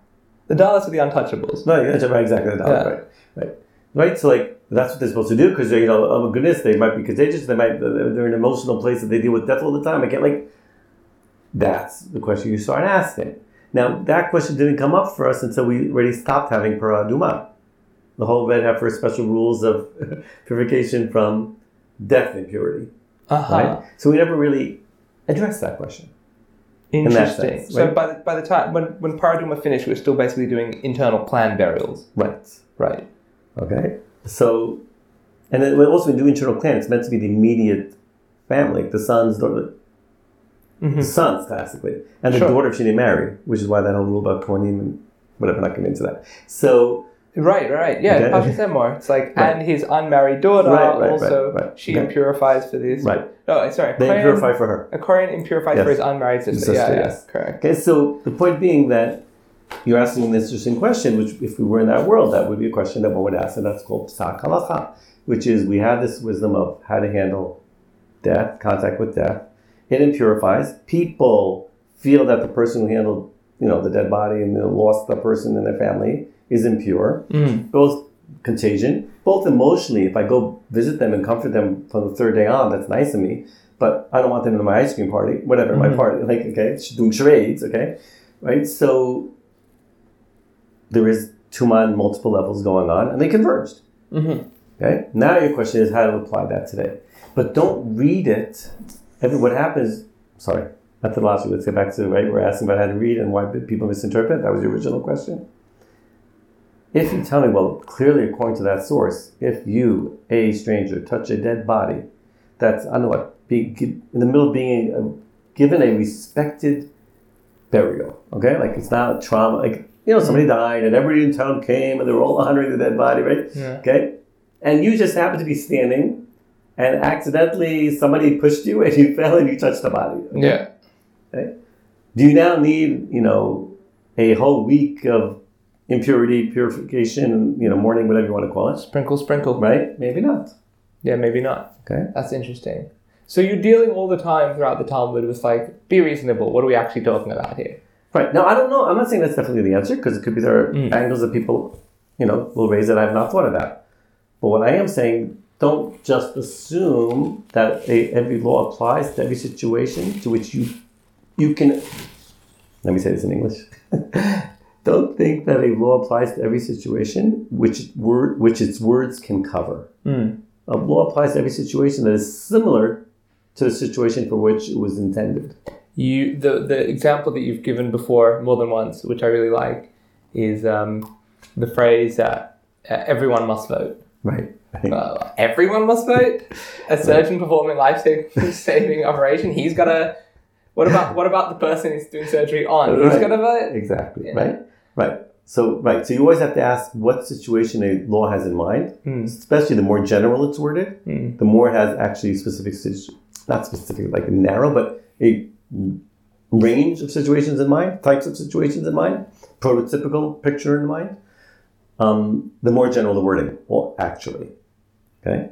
The Dalits are the untouchables. No, right, exactly. That, Yeah. Right, right, right. So like that's what they're supposed to do because you know, oh my goodness, they might be contagious. They might they're they're in an emotional place that they deal with death all the time. I can't like. That's the question you start asking. Now that question didn't come up for us until we already stopped having para aduma. The whole red heifer special rules of purification from death impurity. Uh-huh. Right. So we never really addressed that question. that Interesting. sense, so right? by the, by the time when when Para Aduma finished, we were still basically doing internal clan burials. Right. Right. Okay. So, and then we also do internal clan, it's meant to be the immediate family, the sons, daughter, Mhm. the sons classically, and the Sure. daughter she didn't marry, which is why that whole rule about Kohanim and whatever, not getting into that. So, Right, right, yeah. Okay. Parsha Emor. It's like, Right. and his unmarried daughter Right, right, also, she Okay. impurifies for this. right, Oh, sorry. they Kohen- purify for her. A Kohen impurifies Yes. for his unmarried sister. Sister, yeah, yeah, yes. correct. Okay, so the point being that you're asking an interesting question, which if we were in that world, that would be a question that one would ask, and that's called psak halacha, which is we have this wisdom of how to handle death, contact with death. It impurifies. People feel that the person who handled, you know, the dead body and lost the person in their family is impure. Mm. Both contagion, both emotionally. If I go visit them and comfort them from the third day on, that's nice of me. But I don't want them in my ice cream party, whatever, my Mhm. party, like, okay, doing charades, okay? Right? So there is Tuma on multiple levels going on, and they converged. hmm Okay. Now your question is how to apply that today, but don't read it. What happens? Sorry, methodology. Let's get back to right. We're asking about how to read and why people misinterpret. That was the original question. If you tell me, well, clearly according to that source, if you, a stranger, touch a dead body, that's I don't know what, be, in the middle of being uh given a respected burial. Okay, like it's not a trauma. Like you know, somebody died and everybody in town came and they were all honoring the dead body, right? Yeah. Okay? And you just happen to be standing and accidentally somebody pushed you and you fell and you touched the body. okay? Yeah. Do you now need, you know, a whole week of impurity, purification, you know, mourning, whatever you want to call it? Sprinkle, sprinkle. Right? Maybe not. Yeah, maybe not. Okay. That's interesting. So you're dealing all the time throughout the Talmud with like, be reasonable. What are we actually talking about here? Right. Now, I don't know. I'm not saying that's definitely the answer because it could be there are Mm. angles that people, you know, will raise that I've not thought about. But what I am saying, don't just assume that a, every law applies to every situation to which you you can. Let me say this in English. Don't think that a law applies to every situation which word which its words can cover. Mm. A law applies to every situation that is similar to the situation for which it was intended. You the the example that you've given before more than once, which I really like, is um, the phrase uh, "everyone must vote." Right. Uh, everyone must vote. A surgeon performing life saving operation, he's got to. What about what about the person who's doing surgery on? He's Right. got to vote. Exactly. Yeah. Right. Right. So right. So you always have to ask what situation a law has in mind, Hmm. especially the more general it's worded, Hmm. the more it has actually specific, not specific like narrow, but a range of situations in mind, types of situations in mind, prototypical picture in mind. Um, the more general the wording, well, actually, okay.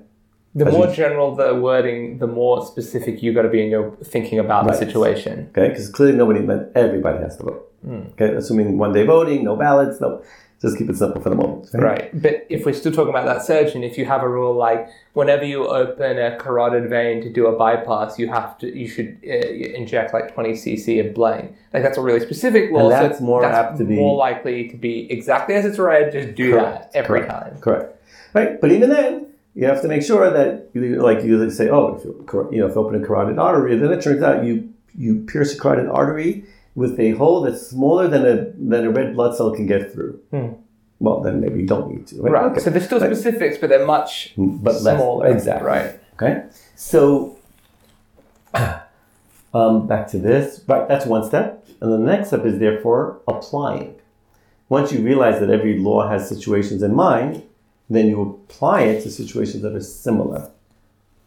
The As more you- general the wording, the more specific you got to be in your thinking about Right. the situation. Okay, because clearly nobody meant everybody has to vote. Okay, assuming one day voting, no ballots, no. Just keep it simple for the moment. okay? Right. But if we're still talking about that surgeon, if you have a rule like whenever you open a carotid vein to do a bypass, you have to you should uh, inject like 20 cc of blank. Like that's a really specific law. And so that's more that's apt to be- more likely to be exactly as it's read. Just do Correct, that every correct. time. Correct. Right, but even then, you have to make sure that you like you say, oh, if you you know, if you open a carotid artery, then it turns out you you pierce a carotid artery with a hole that's smaller than a than a red blood cell can get through. Hmm. Well, then maybe you don't need to. Right. Right. Okay. So there's still Right. specifics, but they're much but less smaller. exactly. Right. Okay. So um, back to this. Right. That's one step, and the next step is therefore applying. Once you realize that every law has situations in mind, then you apply it to situations that are similar,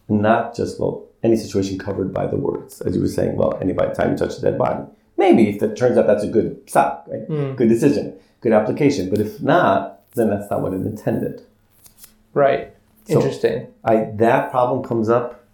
not just well any situation covered by the words, as you were saying. Well, any by the time you touch a dead body, maybe if it turns out that's a good stop, right? Hmm. Good decision, good application. But if not, then that's not what it intended. Right. So- Interesting. I that problem comes up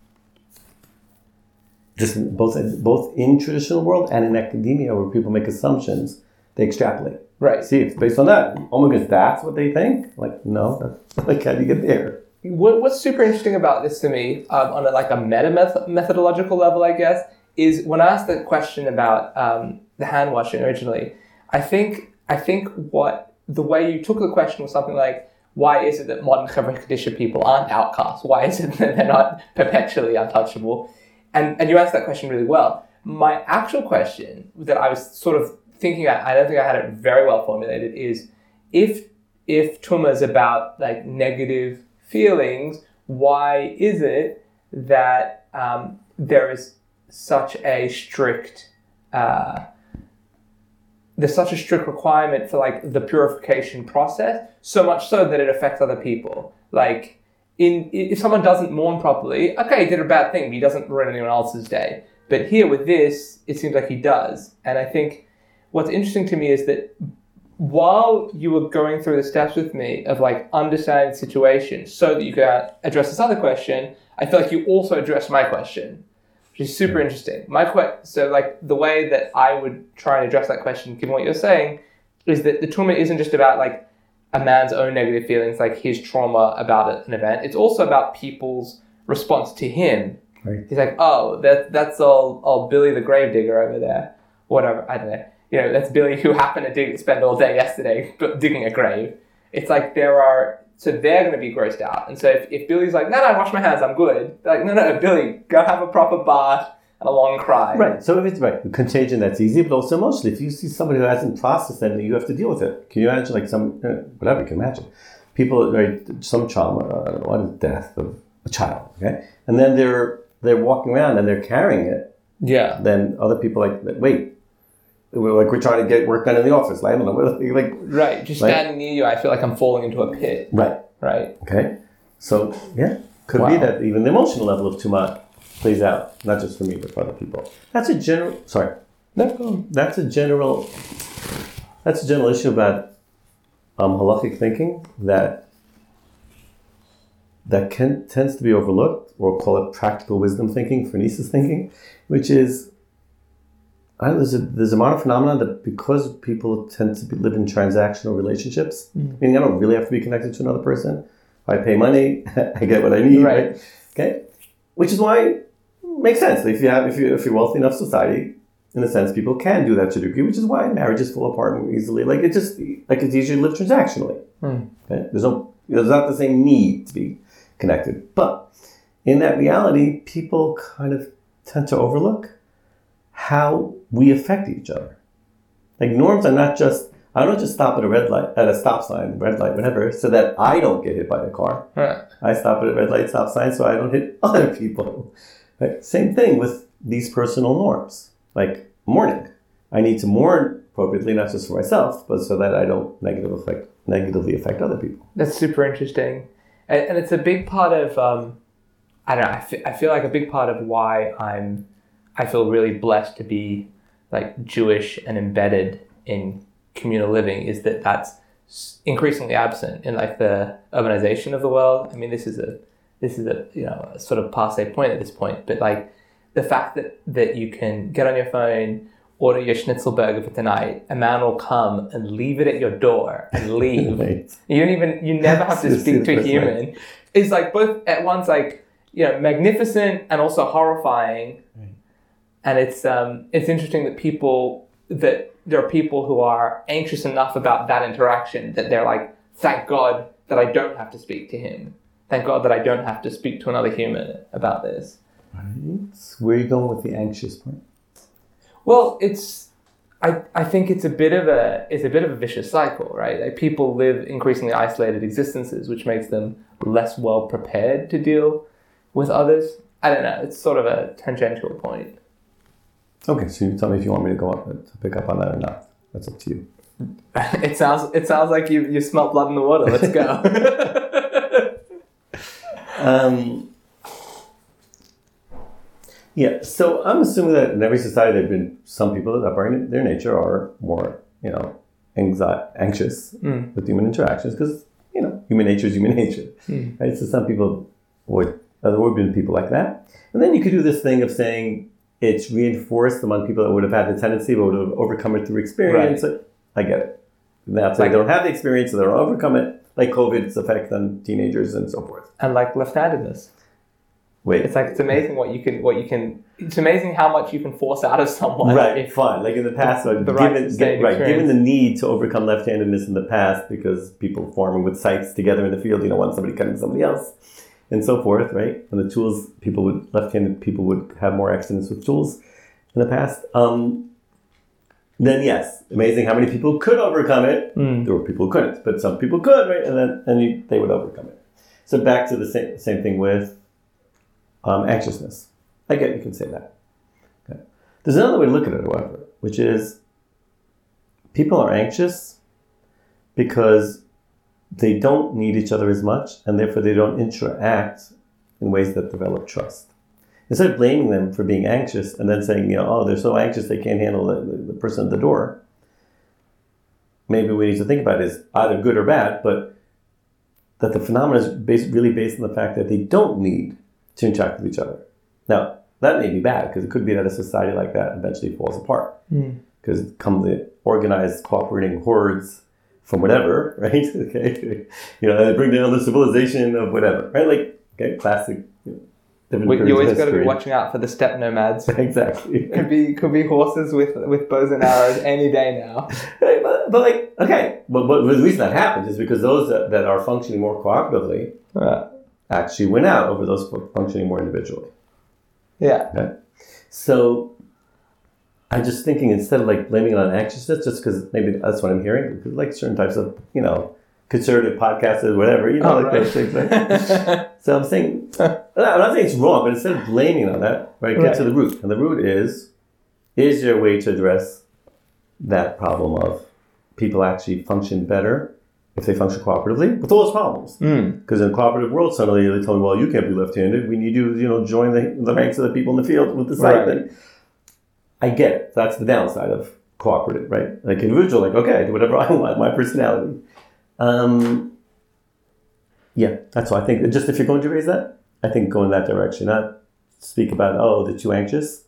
just both both in traditional world and in academia where people make assumptions, they extrapolate. Right. See, it's based on that. Oh my goodness, that's what they think. Like, no, that's like how do you get there? What, what's super interesting about this to me, um, on a, like a meta meth- methodological level, I guess, is when I asked the question about um, the hand washing originally. I think I think what the way you took the question was something like, why is it that modern Chevra people aren't outcasts? Why is it that they're not perpetually untouchable? And and you asked that question really well. My actual question that I was sort of thinking, I, I don't think I had it very well formulated, is if if trauma is about like negative feelings, why is it that um, there is such a strict uh, there's such a strict requirement for like the purification process, so much so that it affects other people. Like in if someone doesn't mourn properly, okay, he did a bad thing, but he doesn't ruin anyone else's day. But here with this, it seems like he does. And I think what's interesting to me is that while you were going through the steps with me of like understanding the situation so that you could address this other question, I feel like you also addressed my question, which is super interesting. My que- so like the way that I would try and address that question, given what you're saying, is that the trauma isn't just about like a man's own negative feelings, like his trauma about an event. It's also about people's response to him. Right. He's like, oh, that that's all, all Billy the gravedigger over there, whatever. I don't know. You know, that's Billy who happened to dig, spend all day yesterday digging a grave. It's like there are so they're going to be grossed out. And so if, if Billy's like, no, no, I wash my hands, I'm good. They're like, no, no, Billy, go have a proper bath and a long cry. Right. So if it's right, contagion that's easy, but also emotionally. If you see somebody who hasn't processed that, you have to deal with it. Can you imagine, like some uh, whatever you can imagine, people right, some trauma, uh, what is death of a child, okay, and then they're they're walking around and they're carrying it. Yeah. Then other people like wait, like we're trying to get work done in the office. Like, I don't know, like Right. Just Right. standing near you, I feel like I'm falling into a pit. right, Right. okay. So yeah, could be that even the emotional level of tuma plays out, not just for me but for other people. That's a general. Sorry. No, that's a general that's a general issue about um, halachic thinking that that can, tends to be overlooked or call it practical wisdom thinking phronesis thinking which is I there's a there's a modern phenomenon that because people tend to be, live in transactional relationships, meaning I don't really have to be connected to another person. I pay money, I get what I need, Right. right? Okay, which is why it makes sense if you have if you if you're wealthy enough society, in a sense, people can do that to a degree, which is why marriages fall apart more easily. Like it just like it's easier to live transactionally. Hmm. Okay? There's no there's not the same need to be connected. But in that reality, people kind of tend to overlook how we affect each other. Like norms are not just I don't just stop at a red light at a stop sign, red light, whatever, so that I don't get hit by a car. Right. I stop at a red light, stop sign, so I don't hit other people. Right? Same thing with these personal norms, like mourning. I need to mourn appropriately, not just for myself, but so that I don't negative affect, negatively affect other people. That's super interesting, and, and it's a big part of. Um, I don't know. I I feel like a big part of why I'm. I feel really blessed to be like Jewish and embedded in communal living is that that's increasingly absent in like the urbanization of the world. I mean, this is a this is a you know a sort of passe point at this point, but like the fact that that you can get on your phone, order your schnitzel burger for tonight, a man will come and leave it at your door and leave. Right. You don't even you never have to speak to a human. It's like both at once like you know magnificent and also horrifying. Right. And it's um it's interesting that people that there are people who are anxious enough about that interaction that they're like, thank God that I don't have to speak to him. Thank God that I don't have to speak to another human about this. Right. Where are you going with the anxious part? Well, it's I, I think it's a bit of a it's a bit of a vicious cycle, right? Like people live increasingly isolated existences, which makes them less well prepared to deal with others. I don't know. It's sort of a tangential point. Okay, so you tell me if you want me to go up to pick up on that or not. That's up to you. it sounds it sounds like you you smell blood in the water. Let's go. Um, yeah, so I'm assuming that in every society there have been some people that by their nature are more, you know, anxi- anxious Mm. with human interactions because, you know, human nature is human nature. Mm. Right? So some people would, there would have been people like that. And then you could do this thing of saying it's reinforced among people that would have had the tendency but would have overcome it through experience. I get it. That's why Like- they don't have the experience, so they don't overcome it, like COVID's effect on teenagers and so forth. and like left-handedness, Wait, it's like it's amazing what you can what you can. It's amazing how much you can force out of someone. right, if- fine. Like in the past, like, The right given, sustained right, given the need to overcome left-handedness in the past because people farming with sites together in the field, you don't want somebody cutting somebody else, and so forth, right? And the tools, people would left-handed people would have more accidents with tools in the past. Um, then yes, amazing how many people could overcome it. Mm. There were people who couldn't, but some people could, right? And then and you, they would overcome it. So back to the same same thing with um, anxiousness. I get you can say that. Okay. There's another way to look at it, however, which is people are anxious because they don't need each other as much, and therefore they don't interact in ways that develop trust. Instead of blaming them for being anxious and then saying, you know, oh, they're so anxious they can't handle the, the, person at the door, maybe we need to think about is either good or bad, but that the phenomenon is based, really based on the fact that they don't need to interact with each other. Now, that may be bad because it could be that a society like that eventually falls apart Mm. because it comes the organized cooperating hordes from whatever, right? okay, you know, they bring down the civilization of whatever, right? Like, okay, classic. You, know, We- You always got to be watching out for the steppe nomads. exactly. could be could be horses with with bows and arrows any day now. Right, but, but like, okay, but, but the reason that happens is because those that, that are functioning more cooperatively Right. actually win out over those functioning more individually. Yeah. Okay? So I'm just thinking instead of like blaming it on anxiousness, just because maybe that's what I'm hearing, like certain types of, you know, conservative podcasts or whatever, you know, Oh, like those things, right? so I'm saying, I'm not saying it's wrong, but instead of blaming on that, right, get Right. to the root. And the root is, is there a way to address that problem of people actually function better if they function cooperatively with all those problems? Mm. Because in a cooperative world, suddenly they tell me, well, you can't be left-handed. We need you, to, you know, join the, the ranks of the people in the field with the. Right. I get it. That's the downside of cooperative, right? Like individual, like, okay, I do whatever I want, my personality. Um, yeah, that's why I think, just if you're going to raise that, I think go in that direction. Not speak about, oh, they're too anxious.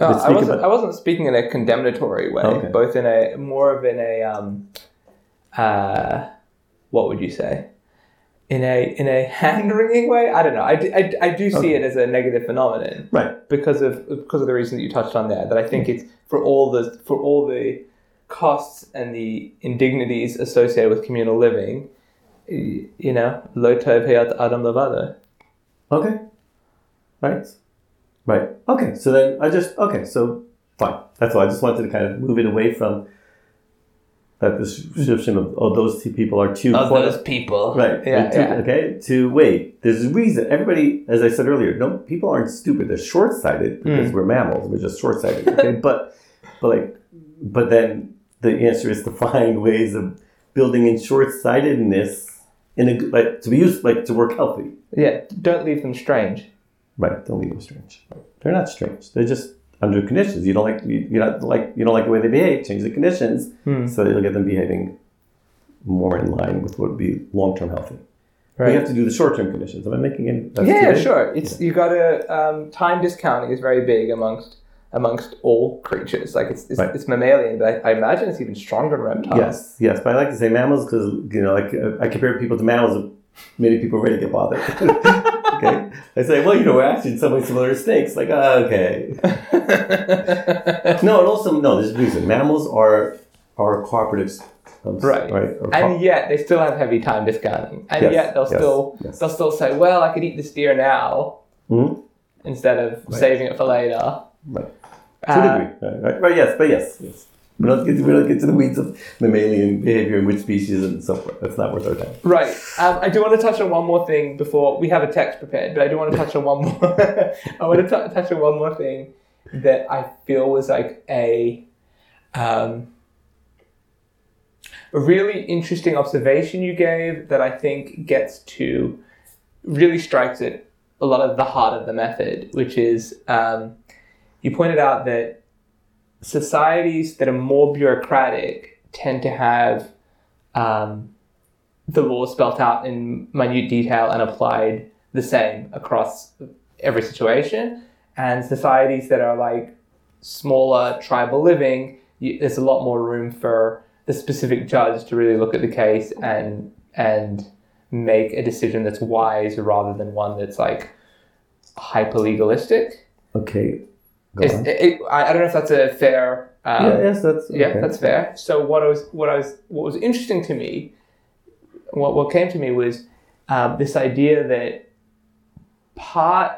No, I wasn't. about- I wasn't speaking in a condemnatory way. Okay. Both in a more of in a um, uh, what would you say? In a in a hand wringing way. I don't know. I, do- I, I do see Okay. it as a negative phenomenon Right. because of because of the reason that you touched on there. That I think it's for all the for all the costs and the indignities associated with communal living. You know, lo tov heyat adam levado. Okay. Right. Right. Okay. So then I just okay. So fine. That's all. I just wanted to kind of move it away from that description of oh those two people are two Of those people, Right. Yeah, yeah. Okay. To wait. There's a reason. Everybody, as I said earlier, no people aren't stupid. They're short sighted because Mm. we're mammals. We're just short sighted. Okay. but but like but then the answer is to find ways of building in short sightedness in a like to be used like to work healthy. Yeah, don't leave them strange. Right. Don't leave them strange. They're not strange. They're just under conditions. You don't like you, you don't like you don't like the way they behave. Change the conditions Hmm. so that you'll get them behaving more in line with what would be long term healthy. Right. We have to do the short term conditions. Am I making any? that's yeah, sure. It's you got to um, time discounting is very big amongst amongst all creatures. Like it's it's, Right. it's mammalian, but I, I imagine it's even stronger in reptiles. Yes, yes. But I like to say mammals because you know, like uh, I compare people to mammals. and Many people really get bothered. okay, I say, well, you know, we're actually in some way similar to snakes. Like, ah, okay. No, and also no. There's a reason. Mammals are are cooperatives. Um, Right. Right. and yet they still have heavy time discounting, and Yes, yet they'll yes, still yes. they'll still say, "Well, I could eat this deer now Mhm. instead of Right. saving it for later." Right. To a Uh, degree. Right, right, right. Yes, but yes, yes. We don't get to, we don't get to the weeds of mammalian behavior and which species and so forth. That's not worth our time. Right. Um, I do want to touch on one more thing before we have a text prepared, but I do want to touch on one more. I want to t- touch on one more thing that I feel was like a um, a really interesting observation you gave that I think gets to really strikes at a lot of the heart of the method, which is um, you pointed out that societies that are more bureaucratic tend to have um, the law spelt out in minute detail and applied the same across every situation. And societies that are like smaller tribal living, you, there's a lot more room for the specific judge to really look at the case and and make a decision that's wise rather than one that's like hyper legalistic. Okay. Is- it- I I don't know if that's a fair. Um, yeah, yes, that's yeah, okay. that's fair. So what I was, what I was, what was interesting to me, what what came to me was um, this idea that part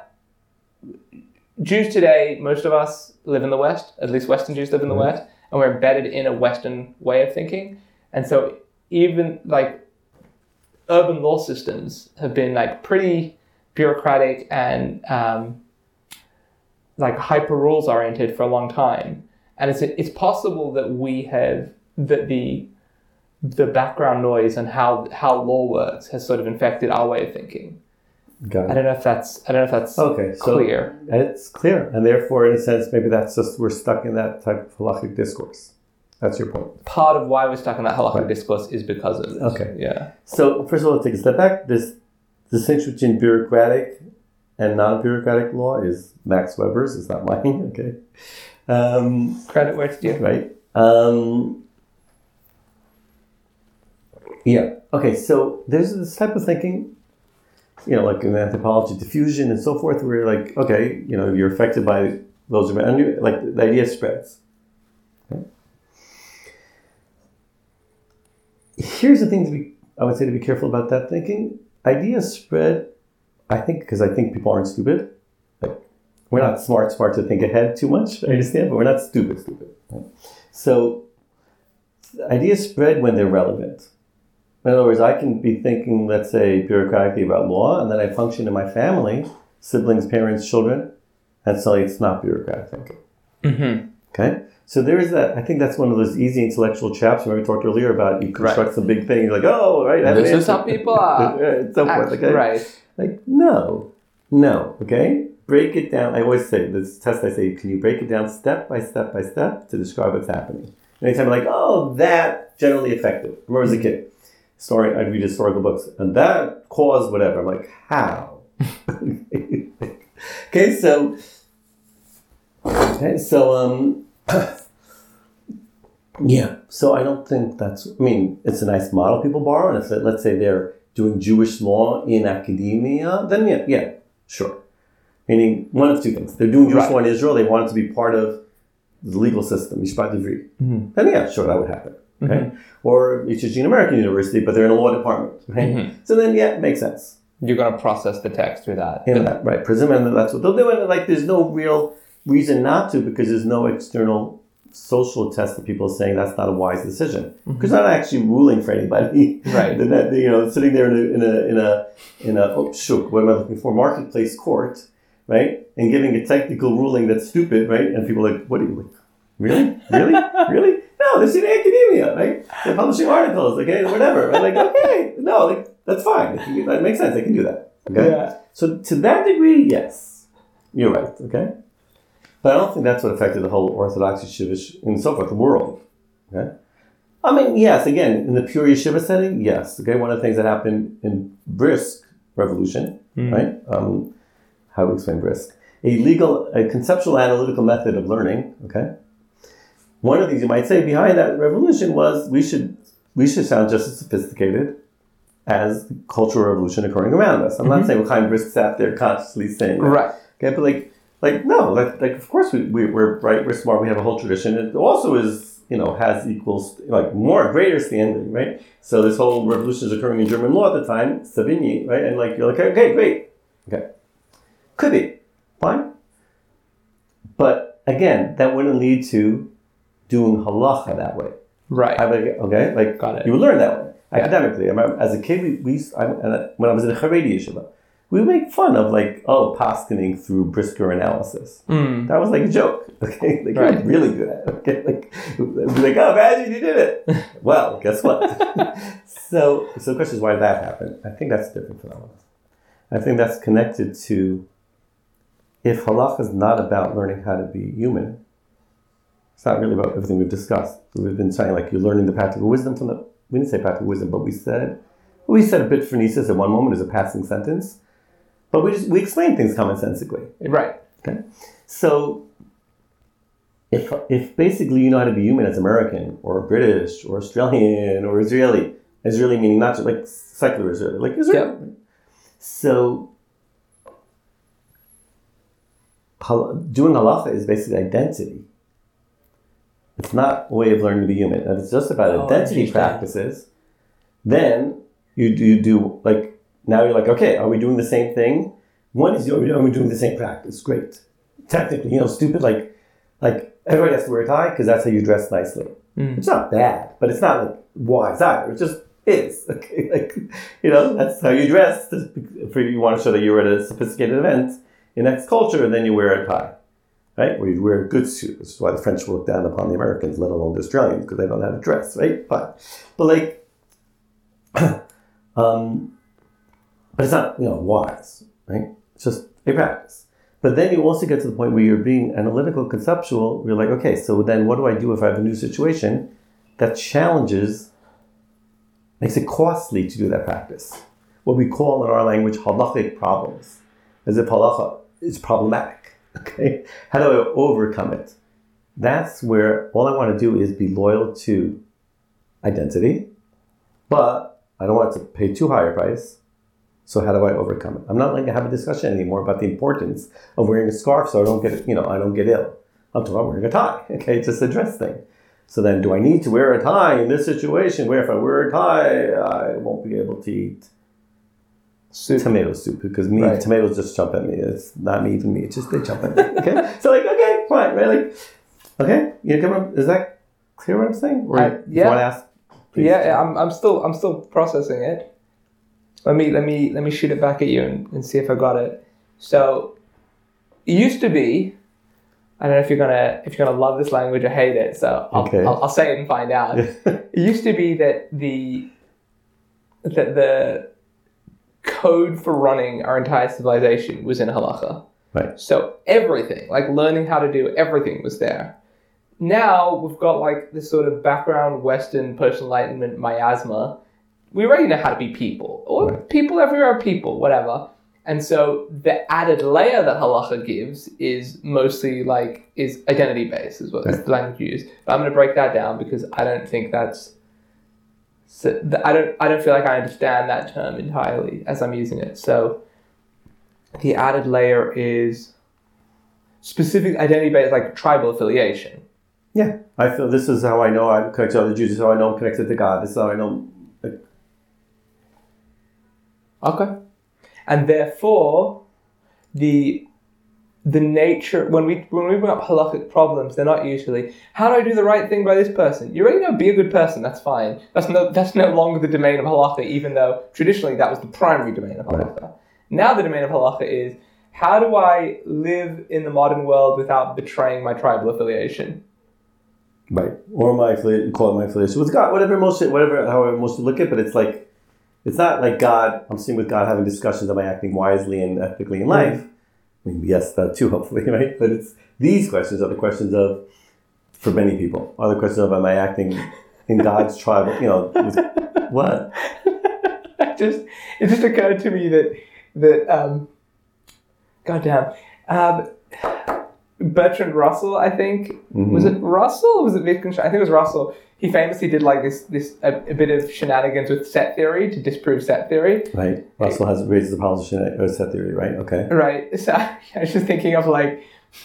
Jews today, most of us live in the West. At least Western Jews live in the Mhm. West, and we're embedded in a Western way of thinking. And so even like urban law systems have been like pretty bureaucratic and um, like hyper rules oriented for a long time and it's it's possible that we have that the the background noise and how how law works has sort of infected our way of thinking. Got I don't know if that's I don't know if that's Okay, so clear. it's clear, and therefore, in a sense, maybe that's just we're stuck in that type of halachic discourse. That's your point. Part of why we're stuck in that halakhic Right. discourse is because of this. Okay. Yeah. So first of all, take a step back. This distinction between bureaucratic and non-bureaucratic law is Max Weber's. It's not mine. Okay. Um, Credit where it's due. right? Um, yeah. Okay. So there's this type of thinking, you know, like in anthropology, diffusion and so forth, where you're like, okay, you know, you're affected by those around you, like the idea spreads. Okay? Here's the thing to be, I would say to be careful about that thinking. Ideas spread, I think, because I think people aren't stupid. Like, we're not smart, smart to think ahead too much, I understand, but we're not stupid, stupid. right? So ideas spread when they're relevant. In other words, I can be thinking, let's say, bureaucratically about law, and then I function in my family, siblings, parents, children, and suddenly it's not bureaucratic thinking. Mm-hmm. Okay? So there is that. I think that's one of those easy intellectual chaps. When we talked earlier about you construct some big thing, you're like, oh, right. I have an This is how people are. So forth. Okay? Right. Like, no, no, okay? Break it down. I always say, this test I say, can you break it down step by step by step to describe what's happening? Anytime I'm like, oh, that generally effective. I remember as a kid, story, I'd read historical books, and that caused whatever. I'm like, how? okay, so, okay, so, um, yeah, so I don't think that's, I mean, it's a nice model people borrow, and if, let's say they're doing Jewish law in academia, then yeah, yeah, sure. Meaning one of two things. They're doing Jewish Right. law in Israel, they want it to be part of the legal system, Mishpat Ivri. Mhm. Then yeah, sure, that would happen. Okay. Mm-hmm. Or it's just an American university, but they're in a law department. Right? Mhm. So then yeah, it makes sense. You're gonna process the text through that. In that, right, Prism, and that's what they'll do. And like there's no real reason not to because there's no external social test that people saying that's not a wise decision. Mm-hmm. Because they're not actually ruling for anybody. Right. They're not, you know, sitting there in a in a in a in a oh, shook, what am I looking for? Marketplace court, right? And giving a technical ruling that's stupid, right? And people are like, what are you like? Really? Really? really? No, they're in academia, right? They're publishing articles, okay, whatever. Right? Like, okay, no, like, that's fine. That makes sense. They can do that. Okay. Yeah. So to that degree, yes, you're right. Okay, but I don't think that's what affected the whole Orthodox yeshiva and so forth, the world. Okay, I mean, yes, again, in the pure yeshiva setting, yes. Okay, one of the things that happened in Brisk Revolution, right? Um, how do we explain Brisk? A legal, a conceptual analytical method of learning. Okay, one of the things you might say behind that revolution was we should we should sound just as sophisticated as the cultural revolution occurring around us. I'm not saying Chaim Brisk sat there consciously saying that. Right. Okay, but like, like no, like, like of course we, we we're right, we're smart, we have a whole tradition. It also is, you know, has equals like more greater standing, right? So this whole revolution is occurring in German law at the time, Savigny, right? And like you're like, okay, great, okay, could be fine, but again, that wouldn't lead to doing halacha that way. Right. I would- okay, like Got it. you would learn that way Yeah. academically. I remember as a kid, we, we used- I, I- when I was in a Haredi yeshiva, we make fun of like oh paskening through Brisker analysis. Mm. That was like a joke. Okay, like Right. you're really good at it. Okay, like like oh imagine you did it. well, guess what? so so the question is why did that happen? I think that's a different phenomenon. I think that's connected to if halacha is not about learning how to be human, it's not really about everything we've discussed. We've been saying like you're learning the practical wisdom from the. We didn't say practical wisdom, but we said we said a bit phronesis at one moment as a passing sentence, but we just we explain things commonsensically. Right. Okay, so if if basically you know how to be human as American or British or Australian or Israeli, Israeli meaning not just like secular Israeli, like Israel. So doing halacha is basically identity. It's not a way of learning to be human. If it's just about Oh, identity practices, then you do, you do like now you're like, okay, are we doing the same thing? One is are we are we doing the same practice? Great. Technically, you know, stupid like like everybody has to wear a tie because that's how you dress nicely. Mm. It's not bad, but it's not like wise either. It just is. Okay, like you know, that's how you dress. If you want to show that you're at a sophisticated event in X culture, then you wear a tie, right? Or you wear a good suit. This is why the French look down upon the Americans, let alone the Australians, because they don't know how to dress, right? But, but like, um, but it's not you know wise, right? It's just a practice. But then you also get to the point where you're being analytical, conceptual. You're like, okay, so then what do I do if I have a new situation that challenges, makes it costly to do that practice? What we call in our language halachic problems, as if halacha is problematic. Okay, how do I overcome it? That's where all I want to do is be loyal to identity, but I don't want to pay too high a price. So how do I overcome it? I'm not going to have a discussion anymore about the importance of wearing a scarf so I don't get you know I don't get ill. I'm talking about wearing a tie. Okay, it's just a dress thing. So then, do I need to wear a tie in this situation where if I wear a tie, I won't be able to eat Soup. tomato soup because me Right. tomatoes just jump at me. It's not me even me. It's just they jump at me. Okay, so like okay, fine, right? Like okay, you come up. Is that clear what I'm saying? Or I- you yeah. want to ask? please? Yeah, yeah, I'm, I'm still I'm still processing it. Let me let me let me shoot it back at you and, and see if I got it. So it used to be I don't know if you're gonna if you're gonna love this language or hate it, so I'll, Okay. I'll, I'll say it and find out. It used to be that the that the code for running our entire civilization was in halacha. Right. So everything, like learning how to do everything, was there. Now we've got like this sort of background Western post Enlightenment miasma. We already know how to be people, or Right. people everywhere are people, whatever. And so the added layer that halacha gives is mostly like is identity based, is what is the language used. But I'm going to break that down because I don't think that's So I don't I don't feel like I understand that term entirely as I'm using it. So the added layer is specific identity based like tribal affiliation. Yeah, I feel this is how I know I'm connected to other Jews. This is how I know I'm connected to God. This is how I know. Like, Okay. And therefore, the the nature when we when we bring up halakhic problems, they're not usually how do I do the right thing by this person. You already know, be a good person. That's fine. That's no that's no longer the domain of halacha, even though traditionally that was the primary domain of halacha. Now the domain of halacha is how do I live in the modern world without betraying my tribal affiliation. right. Or my affiliate, call it my affiliation with God, whatever most, whatever, however most look at it, but it's like, it's not like God, I'm sitting with God having discussions, am I acting wisely and ethically in life? I mean, yes, that too, hopefully, right? But it's, these questions are the questions of, for many people, are the questions of, am I acting in God's tribal, you know, with, what? I just it just occurred to me that that um, goddamn um, Bertrand Russell, I think mm-hmm. was it Russell was it Wittgenstein? I think it was Russell. He famously did like this this a, a bit of shenanigans with set theory to disprove set theory. Right. Russell has raises the proposition of uh, set theory, right? Okay. Right. So I was just thinking of like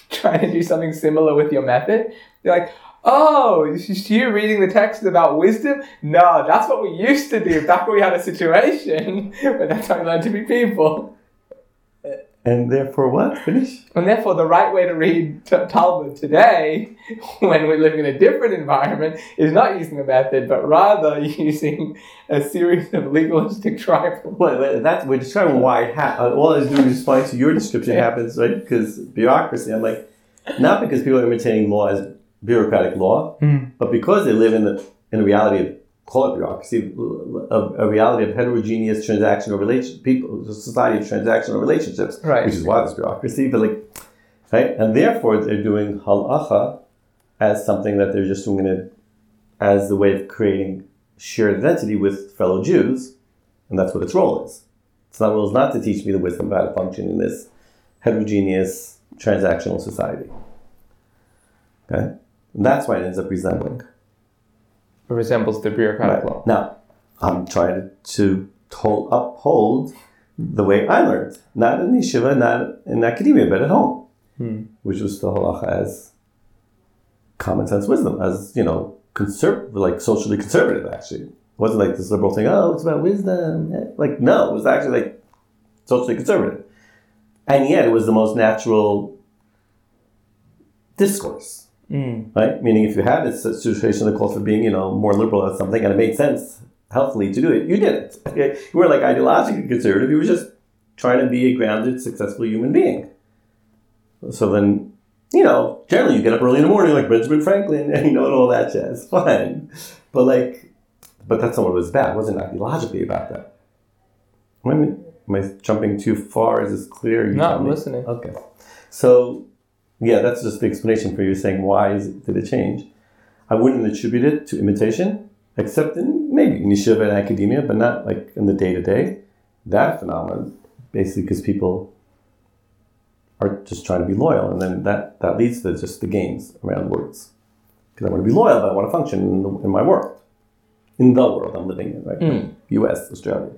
trying to do something similar with your method. You're like, oh, is you reading the text about wisdom? No, that's what we used to do back when we had a situation where that's how we learned to be people. And therefore, what? Finish. And therefore, the right way to read T- Talmud today, when we're living in a different environment, is not using a method, but rather using a series of legalistic tribal. Well, that's we're describing why it ha- uh, all I was doing is responding to your description happens, right? Because bureaucracy. I'm like, not because people are imitating law as bureaucratic law, but because they live in the in a reality of call it bureaucracy, a, a reality of heterogeneous transactional relations, people, society of transactional relationships, Right. which is why there's bureaucracy. But like, right, and therefore they're doing halacha as something that they're just doing it as the way of creating shared identity with fellow Jews, and that's what its role is. Its role is not to teach me the wisdom of how to function in this heterogeneous transactional society. Okay, and that's why it ends up resembling. Resembles the bureaucratic Right. law. Now, I'm trying to to- uphold the way I learned, not in yeshiva, not in academia, but at home, which was the halacha as common sense wisdom, as you know, conserv- like socially conservative. Actually, it wasn't like this liberal thing. Oh, it's about wisdom. Like no, it was actually like socially conservative, and yet it was the most natural discourse Mm. right? Meaning, if you had a situation that called for being, you know, more liberal at something, and it made sense healthily to do it, you did it. Okay? You weren't like ideologically conservative. You were just trying to be a grounded, successful human being. So then, you know, generally you get up early in the morning like Benjamin Franklin, and you know, and all that jazz. Fine, but like, but that's not what it was about. It wasn't ideologically about that. Am I, am I jumping too far? Is this clear? You No, tell I'm listening. Okay, so yeah, that's just the explanation for you saying why is it, did it change. I wouldn't attribute it to imitation, except in maybe in yeshiva and academia, but not like in the day to day. That phenomenon, basically, because people are just trying to be loyal, and then that that leads to just the games around words. Because I want to be loyal, but I want to function in, the, in my world, in the world I'm living in, right? Hmm. U.S., Australia.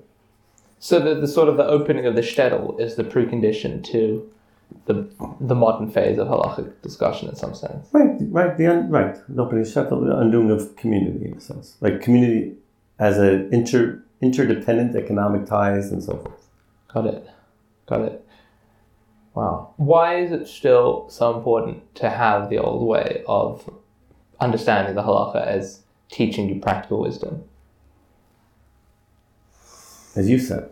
So the, the sort of the opening of the shtetl is the precondition to the the modern phase of halachic discussion in some sense. Right, right, the un, right, the opening shut, the undoing of community in a sense, like community as a inter interdependent economic ties and so forth. Got it. Got it. Wow. Why is it still so important to have the old way of understanding the halacha as teaching you practical wisdom? As you said,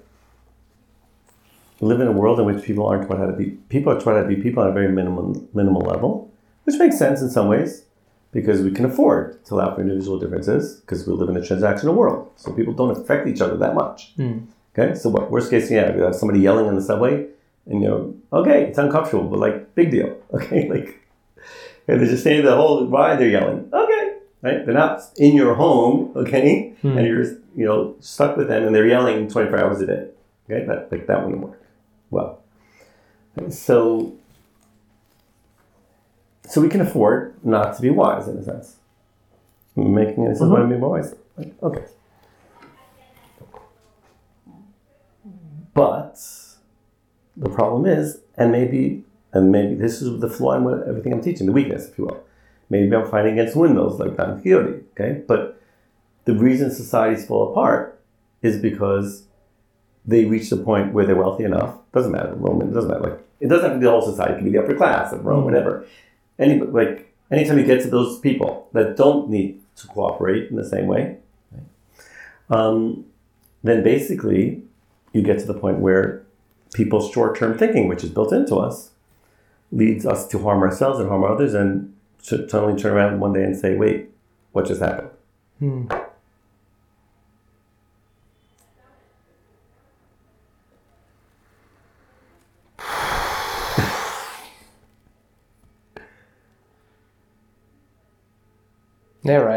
we live in a world in which people aren't taught how to be people are taught how to be people on a very minimal minimal level, which makes sense in some ways because we can afford to allow for individual differences because we live in a transactional world, so people don't affect each other that much. Hmm. Okay, so what worst case scenario? You have somebody yelling on the subway, and you know, okay, it's uncomfortable, but like big deal. Okay, like and they're just saying the whole ride they're yelling. Okay, right? They're not in your home, okay, hmm. and you're you know stuck with them, and they're yelling twenty four hours a day. Okay, that like that wouldn't work well. So, so we can afford not to be wise in a sense. Making it mm-hmm. "What I mean wise?" Okay, but the problem is, and maybe, and maybe this is the flaw in what, everything I'm teaching, the weakness, if you will. Maybe I'm fighting against windmills like Don Quixote. Okay, but the reason societies fall apart is because they reach the point where they're wealthy enough doesn't matter, Roman, it doesn't matter. Like it doesn't have to be the whole society. It can be the upper class of Rome, whatever. Any like anytime you get to those people that don't need to cooperate in the same way, um, then basically you get to the point where people's short-term thinking, which is built into us, leads us to harm ourselves and harm others, and suddenly turn around one day and say, "Wait, what just happened?" Hmm.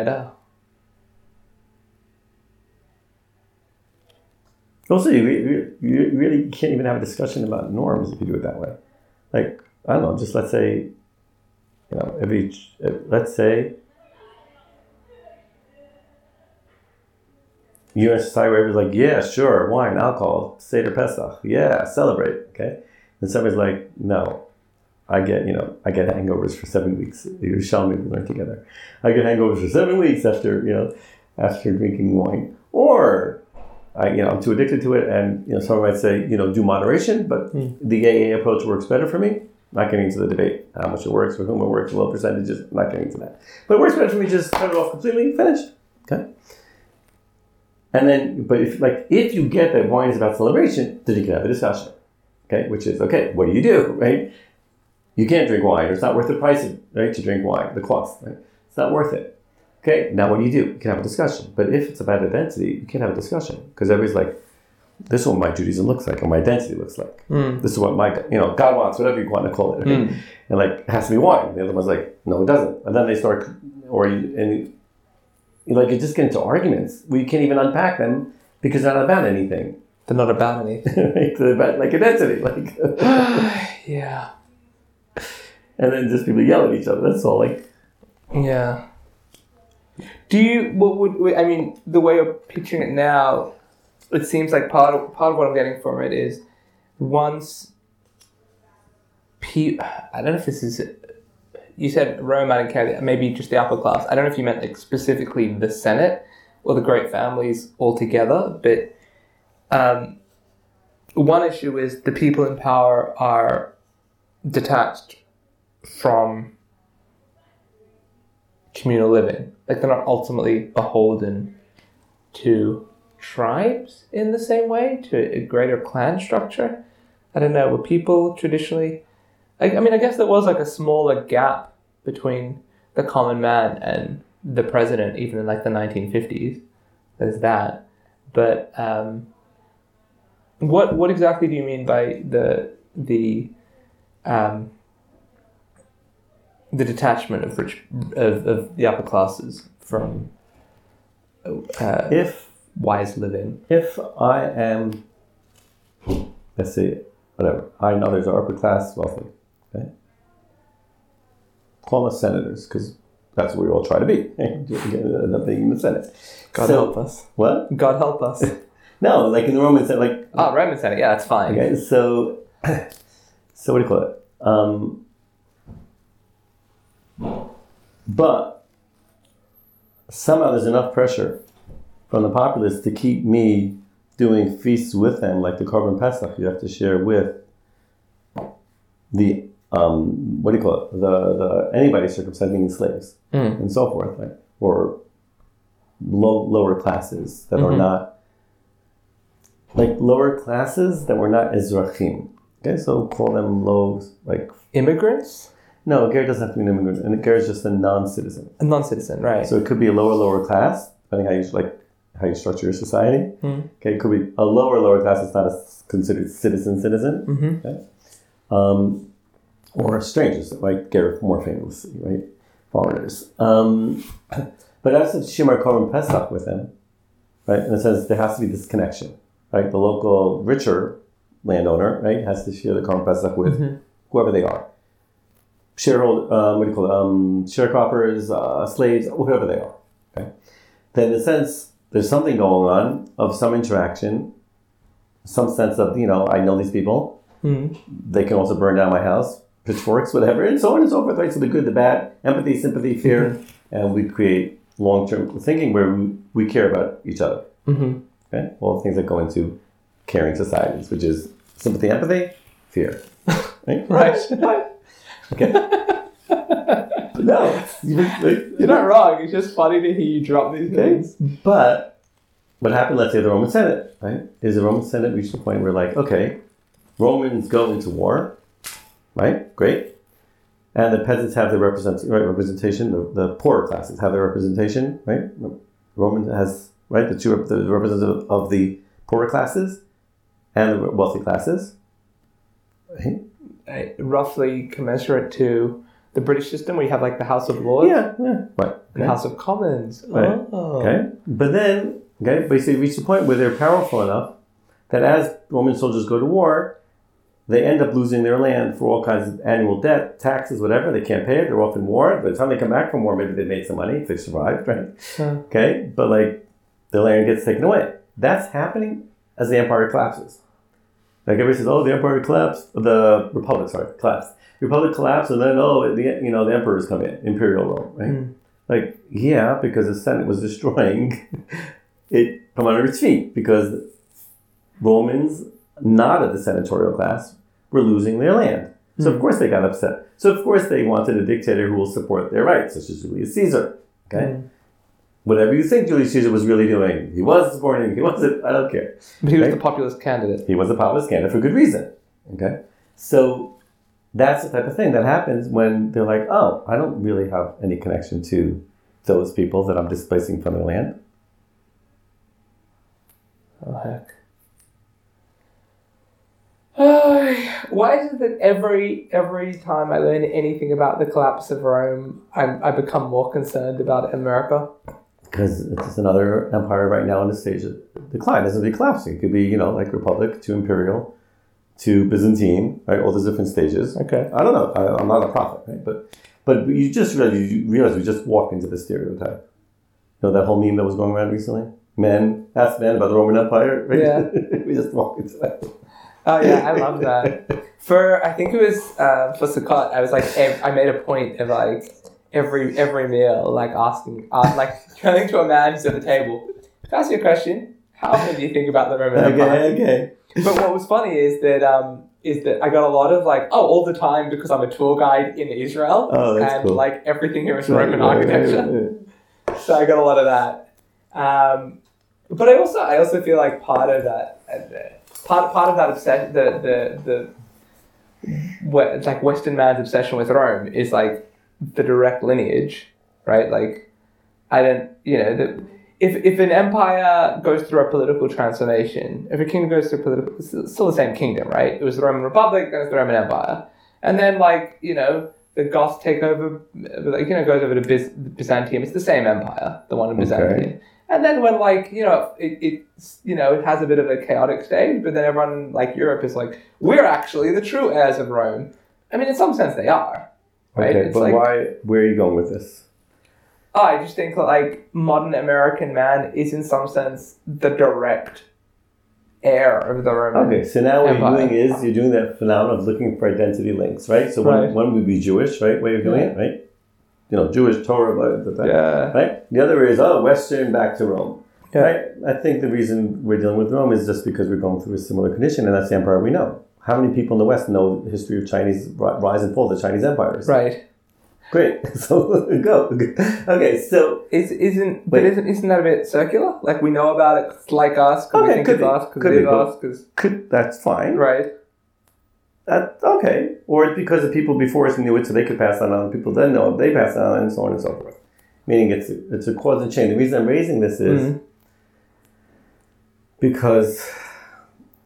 Uh, Also, you, re- you really can't even have a discussion about norms if you do it that way. Like, I don't know, just let's say, you know, every, let's say, a society where like, yeah, sure, wine, alcohol, Seder Pesach, yeah, celebrate, okay? And somebody's like, no, I get, you know, I get hangovers for seven weeks. You me, we learn together. I get hangovers for seven weeks after, you know, after drinking wine. Or I, you know, I'm too addicted to it, and you know, someone might say, you know, do moderation, but Mm. the AA approach works better for me. Not getting into the debate how much it works, for whom it works, low percentages. Not getting into that, but it works better for me. Just cut it off completely, finished. Okay. And then, but if like if you get that wine is about celebration, then you can have a discussion. Okay, which is okay. What do you do, right? You can't drink wine. Or it's not worth the price, of, right, to drink wine. The cost, right? It's not worth it. Okay, now what do you do? You can have a discussion. But if it's about identity, you can't have a discussion because everybody's like, "This is what my Judaism looks like, or my identity looks like. mm, This is what my, you know, God wants, whatever you want to call it." okay? mm. And like, it has to be wine. The other one's like, "No, it doesn't." And then they start, or you, and you, like, you just get into arguments where you can't even unpack them because they're not about anything. They're not about anything. Right? They're about like identity, like, yeah. And then just people yell at each other. That's all. Like, Yeah. Do you? What would I mean? The way you're picturing it now, it seems like part of part of what I'm getting from it is once. Pe- I don't know if this is. You said Roman and Kelly, maybe just the upper class. I don't know if you meant like specifically the Senate or the great families altogether, but um, one issue is the people in power are detached from communal living. Like they're not ultimately beholden to tribes in the same way, to a greater clan structure. I don't know. Were people traditionally? I, I mean, I guess there was like a smaller gap between the common man and the president, even in like the 1950s. There's that, but um, what what exactly do you mean by the the um, the detachment of rich of, of the upper classes from uh, if wise living. if I am, let's see, whatever, I and others are upper class wealthy, okay? Call us senators, because that's what we all try to be. End up being in the Senate. God So- help us. What? God help us. No, like in the Roman Senate, like, oh, Roman Senate. Yeah, that's fine. okay, so, so what do you call it? Um, but somehow there's enough pressure from the populace to keep me doing feasts with them, like the Korban Pesach you have to share with the um, what do you call it? The the anybody circumcising slaves Mm. and so forth, right? Or low lower classes that are Mhm. not like lower classes that were not Ezrachim. Okay, so call them low like Immigrants, no, Ger doesn't have to be an immigrant, and Ger is just a non-citizen. a non-citizen, right? So it could be a lower lower class, depending how you like how you structure your society. Hmm. Okay, it could be a lower lower class that's not a considered citizen citizen, hmm um, or strangers, like Ger more famously, right? Foreigners. Um, but that's to Shimar Korban Pesach with them, right? In a sense, there has to be this connection, right? The local richer landowner, right, has to share the Korban Pesach with Mhm. whoever they are. Shareholder, um, what do you call it? Um, sharecroppers, uh, slaves, whoever they are. Okay. Then, in a sense, there's something going on of some interaction some sense of you know I know these people. Mm. They can also burn down my house, pitchforks, whatever, and so on and so forth. Right. So the good, the bad, empathy, sympathy, fear, and we create long term thinking where we, we care about each other. hmm Okay, all the things that go into caring societies, which is sympathy, empathy, fear. Right. Right. Okay. no, You're not wrong. It's just funny to hear you drop these things. But what happened, let's say the Roman Senate, right? Is the Roman Senate reached the point where, like, okay, Romans go into war, right? Great. And the peasants have their represent, right, representation, the, the poorer classes have their representation, right? Roman has, right, the two the representative of the poorer classes and the wealthy classes. Right? Uh, roughly commensurate to the British system, where you have like the House of Lords Yeah, yeah, right. and the House of Commons. Right. Oh. Okay. But then, okay, basically reach the point where they're powerful enough that as Roman soldiers go to war, they end up losing their land for all kinds of annual debt, taxes, whatever. They can't pay it. They're off in war. By the time they come back from war, maybe they made some money if they survived, right? Yeah. Okay. But like the land gets taken away. That's happening as the empire collapses. Like everybody says, oh, the empire collapsed. The republic, sorry, collapsed. The republic collapsed, and then oh, the you know the emperors come in, imperial Rome, right? Mm. Like yeah, because the Senate was destroying it from under its feet because Romans, not of the senatorial class, were losing their land. So of Mm. course they got upset. So of course they wanted a dictator who will support their rights, such as Julius Caesar. Okay, Mm. Whatever you think Julius Caesar was really doing, he was supporting. He wasn't. I don't care. But he was Right. the populist candidate. He was a populist candidate for good reason. Okay, so that's the type of thing that happens when they're like, "Oh, I don't really have any connection to those people that I'm displacing from their land." Oh heck. Why is it that every every time I learn anything about the collapse of Rome, I'm, I become more concerned about America? Because it's another empire right now in the stage of decline. It doesn't be collapsing. It could be, you know, like Republic to Imperial to Byzantine, right? All those different stages. Okay. I don't know. I, I'm not a prophet, right? But but you just realize you realize we just walked into the stereotype. You know that whole meme that was going around recently. Men ask men about the Roman Empire. Right? Yeah. we just walked into that. Oh yeah, I love that. For I think it was uh, for Sukkot, I was like, I made a point of like every every meal, like asking, uh, like turning to a man who's at the table. I ask you a question? How often do you think about the Roman Empire? Okay, okay. But what was funny is that um, is that I got a lot of like, oh, all the time because I'm a tour guide in Israel, Oh, and cool. like everything here is Roman architecture. So I got a lot of that. Um, but I also I also feel like part of that uh, part part of that obsession the the the it's like Western man's obsession with Rome is like the direct lineage, right? Like I don't you know the. If, if an empire goes through a political transformation, if a kingdom goes through political, it's still the same kingdom, right? It was the Roman Republic, then it's the Roman Empire, and then like you know the Goths take over, like you know goes over to Byz- Byzantium. It's the same empire, the one in Okay. Byzantium. And then when like you know it, it's you know it has a bit of a chaotic stage, but then everyone like Europe is like we're actually the true heirs of Rome. I mean, in some sense they are, right? Okay, it's but like why? Where are you going with this? oh, I just think that like modern American man is in some sense the direct heir of the Roman. Okay, so now what Empire. you're doing is you're doing that phenomenon of looking for identity links, right? So Right. one, one would be Jewish, right? Way of doing it, right? You know, Jewish Torah, blah, blah, blah, Yeah. right? The other is oh, Western back to Rome, Yeah. right? I think the reason we're dealing with Rome is just because we're going through a similar condition, and that's the empire we know. How many people in the West know the history of Chinese rise and fall of the Chinese empires? Right. Great. So go. Okay, so Is isn't but isn't isn't that a bit circular? Like we know about it, it's like us, because we think could it's be. us, because Could it be, is but- us, because could, that's fine. right. That, okay. Or it's because the people before us knew it, so they could pass that on. And people then know it, they pass it on, and so on and so forth. Meaning it's a, it's a cause and chain. The reason I'm raising this is Mhm. because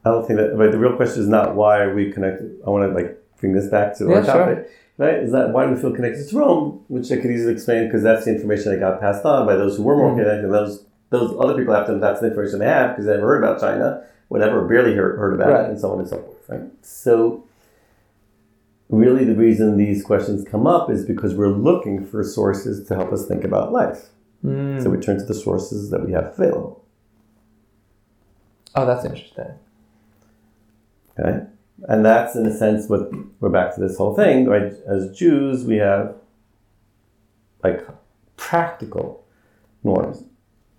I don't think that. But the real question is not why are we connected. I want to like bring this back to Yeah, our sure. topic. Right? Is that why do we feel connected to Rome? Which I could easily explain because that's the information that got passed on by those who were more Mhm. connected. Those those other people after them, that's the information they have because they never heard about China, whatever, barely heard, heard about Right. it, and so on and so forth. Right? So really the reason these questions come up is because we're looking for sources to help us think about life. Mm. So we turn to the sources that we have available. Oh, that's interesting. Okay? And that's in a sense what we're back to this whole thing, right? As Jews, we have like practical norms.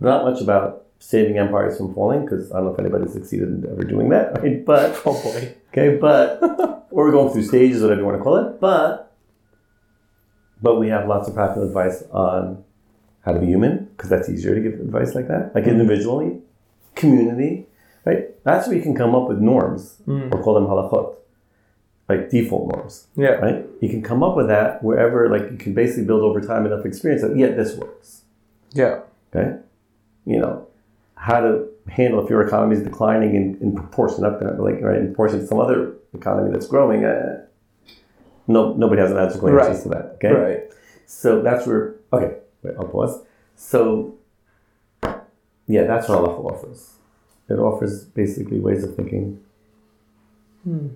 Not much about saving empires from falling, because I don't know if anybody succeeded in ever doing that, right? But Oh boy. okay, but or we're going through stages, whatever you want to call it, but but we have lots of practical advice on how to be human, because that's easier to give advice like that, like mm-hmm. individually, community, right? That's where you can come up with norms or call them halachot, like default norms, Yeah. right? You can come up with that wherever, like you can basically build over time enough experience that yeah, this works. Yeah. Okay, you know how to handle if your economy is declining in, in proportion to like right in proportion to some other economy that's growing. Uh, no, nobody has an magical answer Right. to that. Okay, Right. so that's where okay. Wait, I'll pause. So yeah, that's what halacha offers. It offers basically ways of thinking hmm.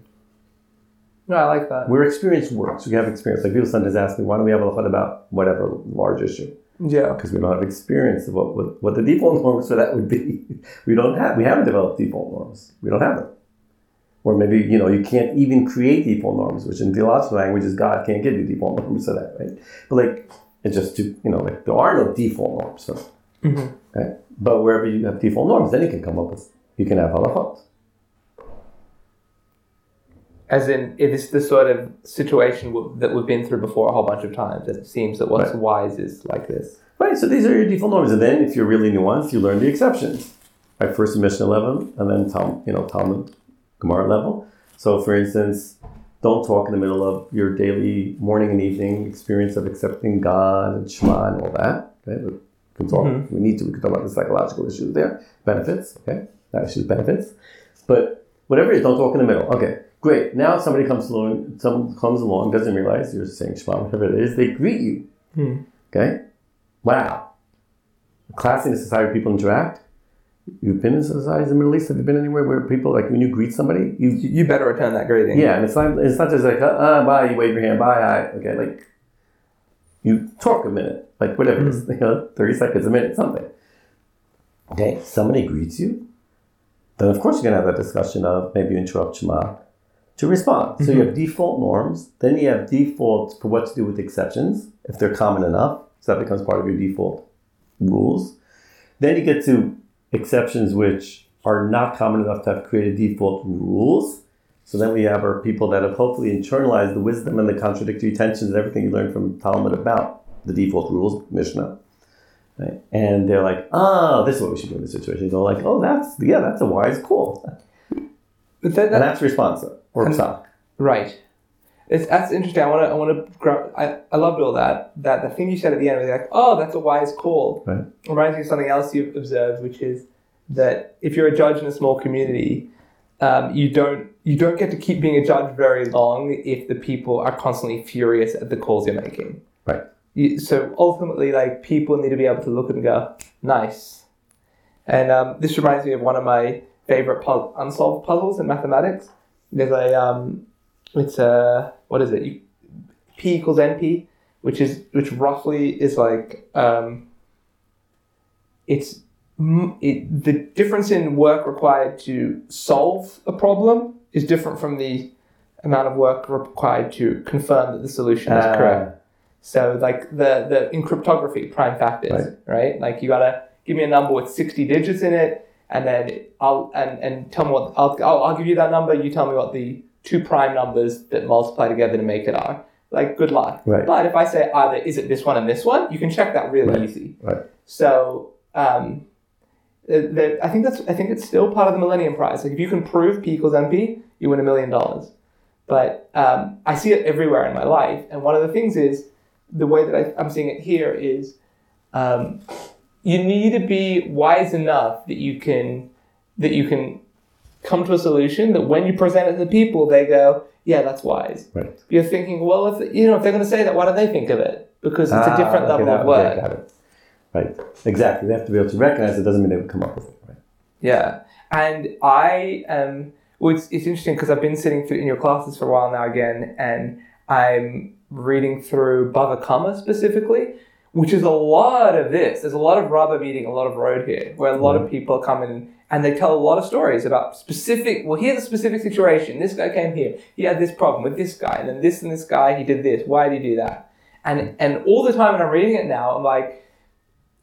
No, I like that. where experience works. We have experience. Like people sometimes ask me, why don't we have a lot about whatever large issue? Yeah. because we don't have experience of what, what, what the default norms for that would be. We don't have, we haven't developed default norms. We don't have them. Or maybe, you know, you can't even create default norms, which in theological languages, God can't give you default norms for that, right? But like, it's just to, you know, like there are no default norms for that. Okay? But wherever you have default norms, then you can come up with, you can have halachot. As in, it is the sort of situation w- that we've been through before a whole bunch of times. It seems that what's Right. wise is like this. Right, so these are your default norms. And then if you're really nuanced, you learn the exceptions. Right, first Mishnah level, and then Tal, you know, Talmud, Gemara level. So for instance, don't talk in the middle of your daily morning and evening experience of accepting God and Shema and all that. Okay, we can talk. Mhm. We need to. We can talk about the psychological issues there, benefits. Okay, that issue issues benefits. But whatever it is, don't talk in the middle. Okay, great. Now somebody comes along, someone comes along, doesn't realize you're saying Shema, whatever it is. They greet you. Hmm. Okay, wow. Class in a society where people interact. You've been in societies in the Middle East. Have you been anywhere where people like when you greet somebody, you You better return that greeting. yeah, and it's not it's not just like uh, uh bye, you wave your hand, bye, hi, okay, like you talk a minute, like whatever it hmm. is, you know, thirty seconds, a minute, something. Okay, somebody greets you, then of course you're gonna have that discussion of maybe you interrupt Shema to respond. So you mm-hmm. have default norms, then you have defaults for what to do with exceptions if they're common enough, so that becomes part of your default rules. Then you get to exceptions which are not common enough to have created default rules. So then we have our people that have hopefully internalized the wisdom and the contradictory tensions and everything you learned from Talmud about the default rules, Mishnah. Right? And they're like, oh, this is what we should do in this situation. They're like, oh, that's, yeah, that's a wise call. But that, And that's responsive or And- right. It's, that's interesting. I want to. I want to. I, I loved all that. That the thing you said at the end, was like, "Oh, that's a wise call." Right. Reminds me of something else you've observed, which is that if you're a judge in a small community, um, you don't you don't get to keep being a judge very long if the people are constantly furious at the calls you're making. Right. You, so ultimately, like people need to be able to look and go, "Nice." And um, this reminds me of one of my favorite pu- unsolved puzzles in mathematics. There's a um, it's a what is it? You, P equals NP, which is which roughly is like um, it's it, the difference in work required to solve a problem is different from the amount of work required to confirm that the solution is Ah. correct. So like the the in cryptography, prime factors, right? Like you gotta give me a number with sixty digits in it, and then I'll and and tell me what I'll I'll, I'll give you that number. You tell me what the two prime numbers that multiply together to make it are. Like good luck. Right. But if I say either is it this one and this one, you can check that really Right. easy. Right. So um, the, I think that's I think it's still part of the Millennium Prize. Like if you can prove P equals NP, you win a million dollars. But um, I see it everywhere in my life, and one of the things is the way that I, I'm seeing it here is um, you need to be wise enough that you can that you can come to a solution that when you present it to people, they go, "Yeah, that's wise." Right. You're thinking, well, if you know if they're going to say that, why don't they think of it? Because it's a Ah, different okay, level now- of okay, work. it. Right. Exactly. They have to be able to recognize it doesn't mean they would come up with it. Right. Yeah, and I um, well, it's, it's interesting because I've been sitting through in your classes for a while now again, and I'm reading through Bava Kama specifically, which is a lot of this. There's a lot of rubber meeting a lot of road here, where a lot of people come in and they tell a lot of stories about specific. Well, here's a specific situation. This guy came here. He had this problem with this guy, and then this and this guy. He did this. Why did he do that? And and all the time when I'm reading it now, I'm like,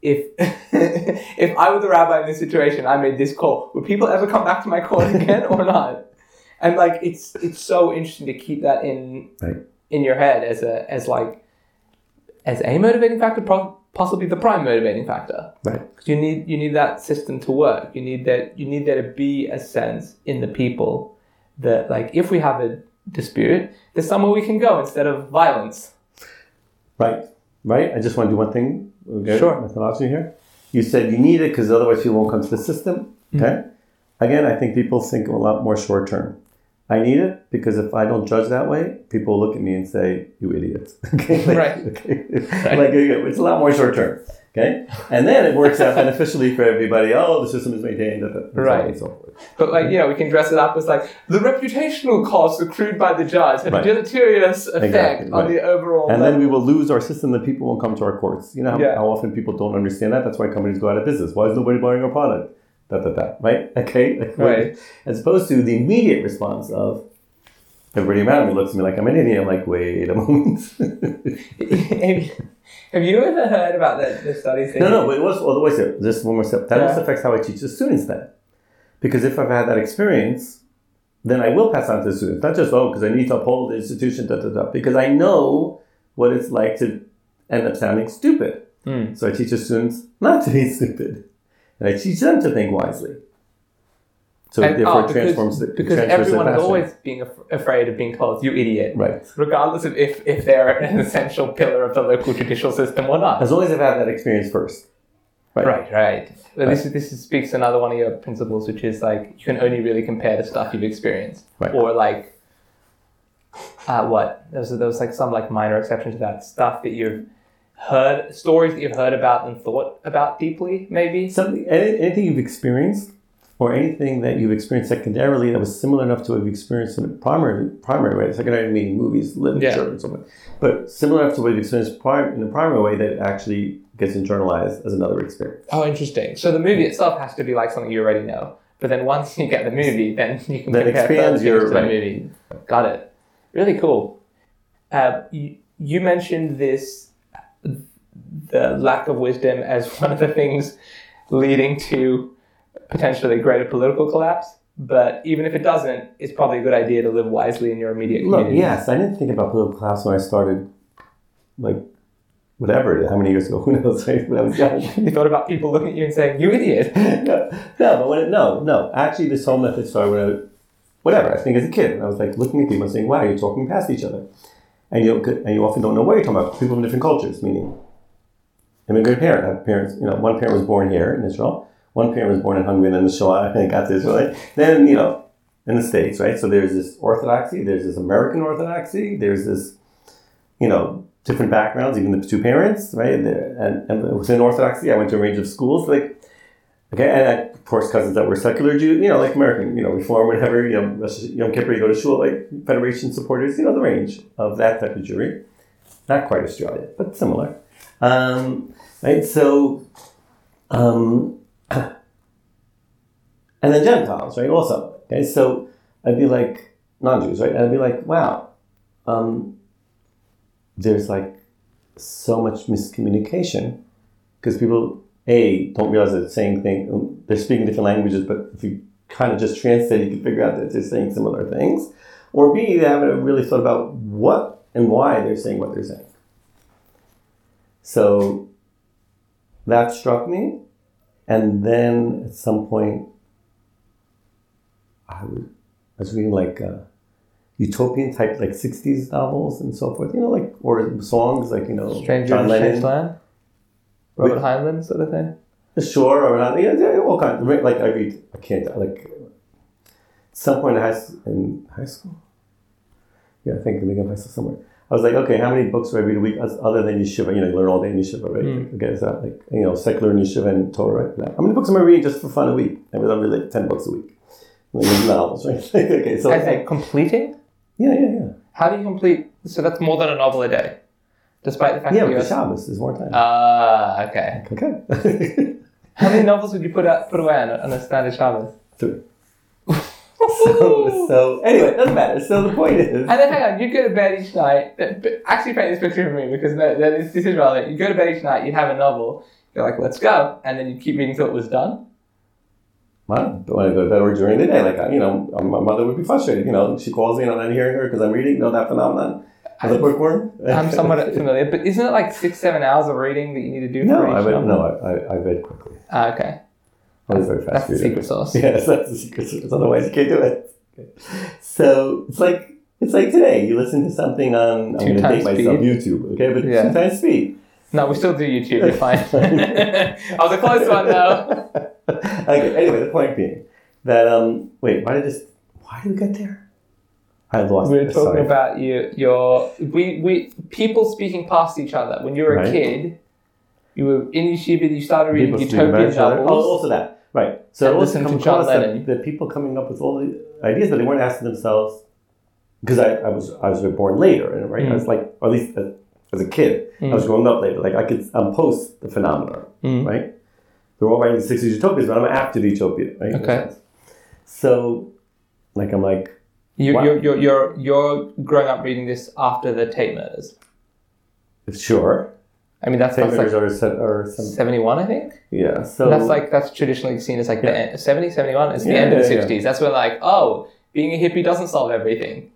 if if I were the rabbi in this situation, I made this call. Would people ever come back to my court again or not? And like, it's it's so interesting to keep that in Right. in your head as a as like as a motivating factor, possibly the prime motivating factor. Right. Because you need you need that system to work. You need that you need there to be a sense in the people that like if we have a dispute, there's somewhere we can go instead of violence. Right. Right. I just want to do one thing. Okay? Sure. Methodology here. You said you need it because otherwise you won't come to the system. Mm-hmm. Okay. Again, I think people think a lot more short term. I need it because if I don't judge that way, people look at me and say, "You idiot." Okay. Like, Right. Okay. Like it's a lot more short term. Okay. And then it works out beneficially for everybody. Oh, the system is maintained. da, da, and so Right. And so forth. But like you know, we can dress it up as like the reputational costs accrued by the judge had Right. a deleterious effect Exactly, on right. the overall. And then we will lose our system that people won't come to our courts. You know how, Yeah. how often people don't understand that? That's why companies go out of business. Why is nobody buying our product? Da, da, da. Right? Okay? Like, Right. As opposed to the immediate response of everybody around me looks at me like I'm an idiot. I'm like, wait a moment. Have you ever heard about the, the studies? that no, no, but it was, well, wait a second. Just one more step. That also affects how I teach the students then. Because if I've had that experience, then I will pass on to the students. Not just, oh, because I need to uphold the institution, da, da, da. Because I know what it's like to end up sounding stupid. Hmm. So I teach the students not to be stupid. And I teach them to think wisely. So And- therefore oh, it because, transforms the because the everyone is always being af- afraid of being told you idiot, Right. regardless of if, if they're an essential pillar of the local judicial system or not. As long as I've had that experience first. Right. Right, right. But this this speaks to another one of your principles, which is like you can only really compare the stuff you've experienced, Right. or like, uh, what? There was there was like some like minor exception to that stuff that you've heard stories that you've heard about and thought about deeply, maybe. Something, any- anything you've experienced, or anything that you've experienced secondarily that was similar enough to what you've experienced in a primary primary way. Secondary meaning movies, literature, Yeah. and so on. But similar enough to what you've experienced in the primary way that actually gets internalized as another experience. Oh, interesting. So the movie itself has to be like something you already know, but then once you get the movie, then you can compare expands your- to the right. movie. Got it. Really cool. Uh, you, you mentioned this, the lack of wisdom as one of the things leading to potentially greater political collapse. But even if it doesn't, it's probably a good idea to live wisely in your immediate community. Look, yes, I didn't think about political class when I started, like, whatever, how many years ago, who knows, right? When I was young. You thought about people looking at you and saying, "You idiot." no, no, but when it, no, no. Actually, this whole method started when I, whatever. I think as a kid, I was like looking at people and saying, "Wow, you're talking past each other," and you and you often don't know what you're talking about. People from different cultures, meaning immigrant parent. I have parents. You know, one parent was born here in Israel. One parent was born in Hungary, and then the Shoah, and then got to Israel. Right? Then you know, in the states, right? So there's this orthodoxy. There's this American orthodoxy. There's this, you know. Different backgrounds, even the two parents, right? And, and within Orthodoxy, I went to a range of schools. Like, Okay, and of course, cousins that were secular Jews, you know, like American, you know, Reform, whatever, you know, Yom Kippur, you go to shul, like Federation supporters, you know, the range of that type of Jewry. Not quite Australia, but similar. Um, right, so, um, and then Gentiles, right, also. Okay, so I'd be like, non Jews, right, and I'd be like, wow, um, there's like so much miscommunication because people a don't realize that they're saying things they're speaking different languages but if you kind of just translate you can figure out that they're saying similar things. Or b they haven't really thought about what and why they're saying what they're saying. So that struck me and then at some point i, was reading like uh, utopian type like 60s novels and so forth you know like or songs like you know Stranger John Lennon. Land? Robert Heinlein sort of thing? Sure, or not. Yeah, yeah, all kinds. Like I read, I can't like. At some point in high, in high school. Yeah, I think in the high school somewhere. I was like, okay, how many books do I read a week other than yeshiva? You know, you learn all day in yeshiva, right? Mm. Okay, is that like you know secular and yeshiva and Torah? Right? How many books am I reading just for fun a week? I mean, I'm reading like ten books a week. Like, novels, right? okay, so I think completing? yeah, yeah, yeah, How do you complete? So that's more than a novel a day, despite the fact yeah. that But you're. the Shabbos is more time. Ah, okay. okay. How many novels would you put out, put away on a, on a standard Shabbos? Three. So, so anyway, it doesn't matter. So the point is, And then hang on, you go to bed each night. uh, Actually, paint this picture for me because no, this, this is relevant. You go to bed each night, you'd have a novel. You're like, let's go, and then you keep reading till it was done. well, when I go to bed or during the day, like I- you know, my mother would be frustrated. You know, she calls me and I'm not hearing her because I'm reading. You know that phenomenon of the bookworm. I'm somewhat familiar, but isn't it like six, seven hours of reading that you need to do No, I read, novel? no, I, I, I read quickly. Ah, okay, I was very fast that's the secret sauce. Yes, that's the secret sauce. Otherwise, you can't do it. So it's like it's like today. You listen to something on I'm Two going to date myself. YouTube, okay? But Yeah. two times speed. No, we still do YouTube. You're fine. I was a close one though. okay. Anyway, the point being that um, wait, why did this? Why did we get there? I lost. We were talking sorry. about you, your we we people speaking past each other. When you were a Right. kid, you were in yeshiva. You started reading People utopian novels. Oh, also that. Right. So And to come across that, that people coming up with all the ideas, but they weren't asking themselves because I, I was I was born later, and right, I Mm. was like, or at least as, as a kid, I was growing up later. Like I could um, post the phenomenon, Mm. right? They're all writing the '60s utopias, but I'm after the utopia, right? Okay. So, like, I'm like, You, Wow. you're, you're, you're, you're growing up reading this after the Tate murders. sure, I mean, that's, like or, se- or some, 71, I think. yeah. So that's like, that's traditionally seen as like the Yeah. end, 70, 71. It's the Yeah, end of the yeah, yeah. 60s. That's when like, oh, being a hippie doesn't solve everything.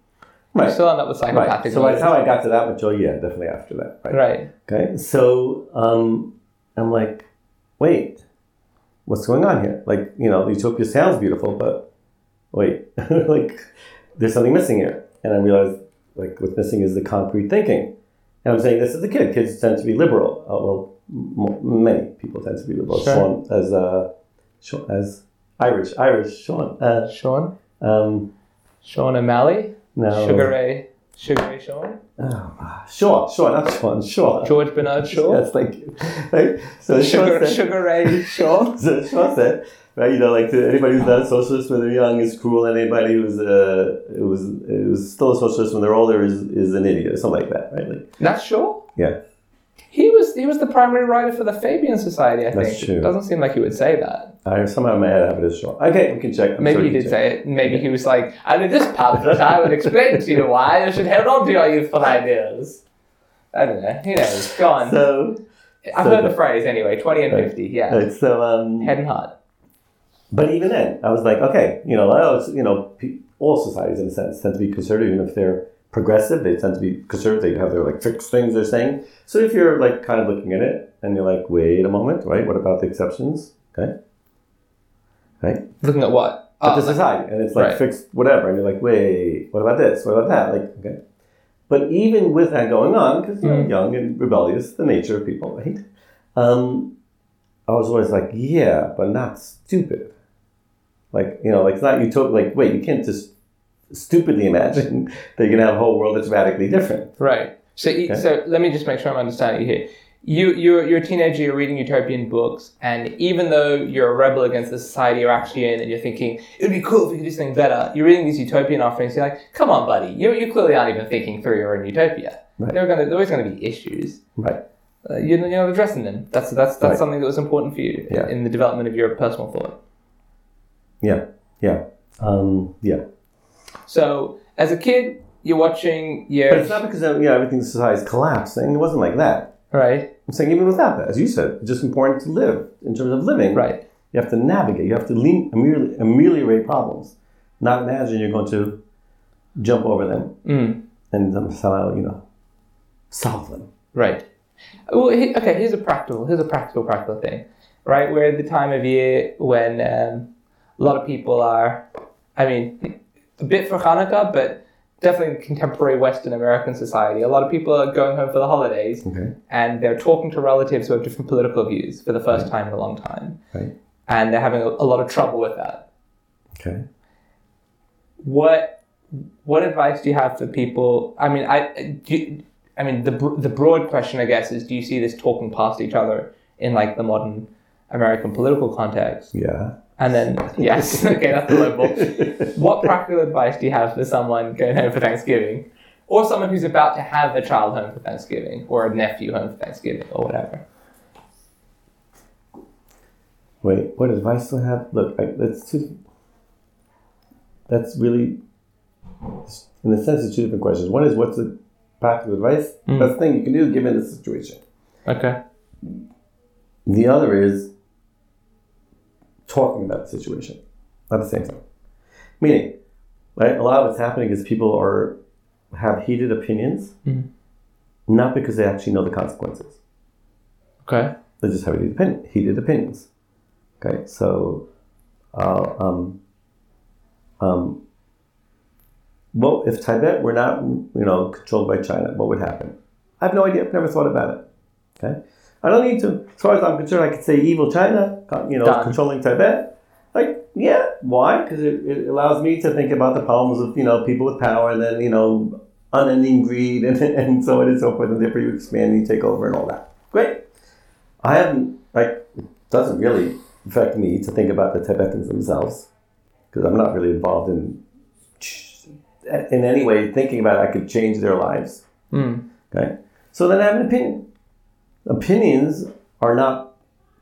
You right, still end up with psychopathic. right. So that's how I got to that with Joe. Yeah, definitely after that. Right. Right. Okay, so um, I'm like, wait, what's going on here? Like, you know, Utopia sounds beautiful, but wait, like, there's something missing here. And I realized, like, what's missing is the concrete thinking. And I'm saying this as a kid. Kids tend to be liberal. Uh, well, m- many people tend to be liberal. Sure. Sean, as uh, Sean, as Irish, Irish, Sean. Uh, Sean? um, Sean O'Malley? no, Sugar Ray? Sugar Ray Sean? Oh, Shaw, Shaw, not Sean, Shaw. George Bernard Shaw? Yes, thank you. Right? So Shaw Sugar, said- Sugar Ray Shaw? So Shaw said, right? You know, like to anybody who's not a socialist when they're young is cruel. and Anybody who's uh, who's who's still a socialist when they're older is, is an idiot, or something like that, right? Like, That's sure. yeah, He was he was the primary writer for the Fabian Society, I That's think. true. Doesn't seem like he would say that. I somehow in my head I have it as Shaw. Okay, we can check. I'm Maybe he did check. say it. Maybe he was like, and in this pamphlet, I would explain to you why you should hold on to your youthful ideas. I don't know. Who knows? Go on. So, I've so heard the the- phrase anyway 20 and 50. Yeah. right, so um, Head and heart. But even then, I was like, okay, you know, oh, it's, you know, all societies in a sense tend to be conservative, even if they're progressive. They tend to be conservative. They have their like fixed things they're saying. So if you're like kind of looking at it and you're like, wait a moment, right? What about the exceptions? Okay, right? Looking at what? But Oh, the society, and it's like right. fixed whatever, and you're like, wait, what about this? What about that? Like, okay. But even with that going on, because you're Mm. young and rebellious, the nature of people, right? Um, I was always like, yeah, but not stupid. Like, you know, like it's not utopia. Like, wait, you can't just stupidly imagine that you're gonna have a whole world that's radically different. Right. So, Okay. so let me just make sure I'm understanding you here. You, you're, you're a teenager, you're reading utopian books, and even though you're a rebel against the society you're actually in, and you're thinking, it would be cool if we could do something better, you're reading these utopian offerings, you're like, come on, buddy, you, you clearly aren't even thinking through your own utopia. Right. There are gonna, there's always going to be issues. Right. Uh, you're, you're not addressing them. That's, that's, that's Right. something that was important for you Yeah. in the development of your personal thought. Yeah. Yeah. Um, yeah. So, as a kid, you're watching But it's not because you know everything in society is collapsing. It wasn't like that. Right, I'm saying even without that, as you said, it's just important to live in terms of living. right. You have to navigate. You have to lean, ameliorate, ameliorate problems. Not imagine you're going to jump over them Mm. and um, somehow, you know, solve them. Right. Well, he, okay. Here's a practical. Here's a practical, practical thing. Right, we're at the time of year when um, a lot of people are. I mean, a bit for Hanukkah, but definitely contemporary Western American society, a lot of people are going home for the holidays, Okay. and they're talking to relatives who have different political views for the first time in a long time, Right. and they're having a, a lot of trouble with that. Okay. what what advice do you have for people? I mean, I do I mean the the broad question I guess is do you see this talking past each other in like the modern American political context? Yeah. And then yes, okay, that's the low ball. What practical advice do you have for someone going home for Thanksgiving, or someone who's about to have a child home for Thanksgiving, or a nephew home for Thanksgiving, or whatever? wait, what advice do I have? Look, I, that's two. That's really, in a sense, it's two different questions. One is what's the practical advice? Mm. Best thing you can do given the situation. Okay. The other is talking about the situation at the same time. Meaning, right? A lot of what's happening is people are have heated opinions, Mhm. not because they actually know the consequences. Okay. They just have heated, opinion, heated opinions. Okay, so, uh, um, um, well, if Tibet were not, you know, controlled by China, what would happen? I have no idea. I've never thought about it. Okay, I don't need to. As far as I'm concerned, I could say evil China, you know, Done. controlling Tibet. Like, yeah, why? Because it, it allows me to think about the problems of you know people with power, and then you know unending greed, and, and so on and so forth, and therefore you expand, and you take over, and all that. Great. I haven't like it doesn't really affect me to think about the Tibetans themselves because I'm not really involved in in any way thinking about I could change their lives. Mm. Okay, so then I have an opinion. Opinions are not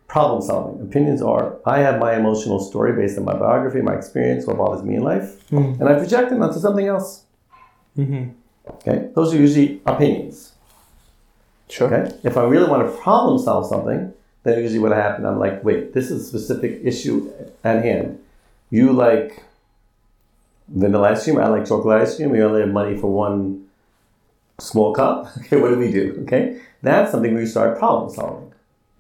problem solving. Opinions are I have my emotional story based on my biography, my experience, what bothers me in life, Mm. and I project it onto something else. Mm-hmm. Okay, those are usually opinions. Sure. Okay, if I really want to problem solve something, then usually what happens, I'm like, wait, this is a specific issue at hand. You like vanilla ice cream, I like chocolate ice cream. We only have money for one small cup. Okay, what do we do? Okay, that's something where you start problem solving.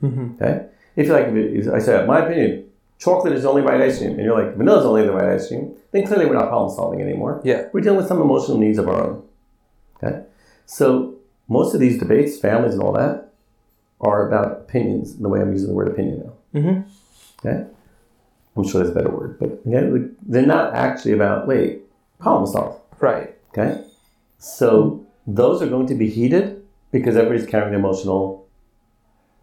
Mm-hmm. Okay, if you like, if I say, my opinion, chocolate is the only right ice cream, and you're like, vanilla is only the right ice cream, then clearly we're not problem solving anymore. Yeah. We're dealing with some emotional needs of our own. Okay, so most of these debates, families, and all that, are about opinions. The way I'm using the word opinion now. Mm-hmm. Okay, I'm sure there's a better word, but okay, they're not actually about wait, problem solve. Right. Okay, so those are going to be heated because everybody's carrying the emotional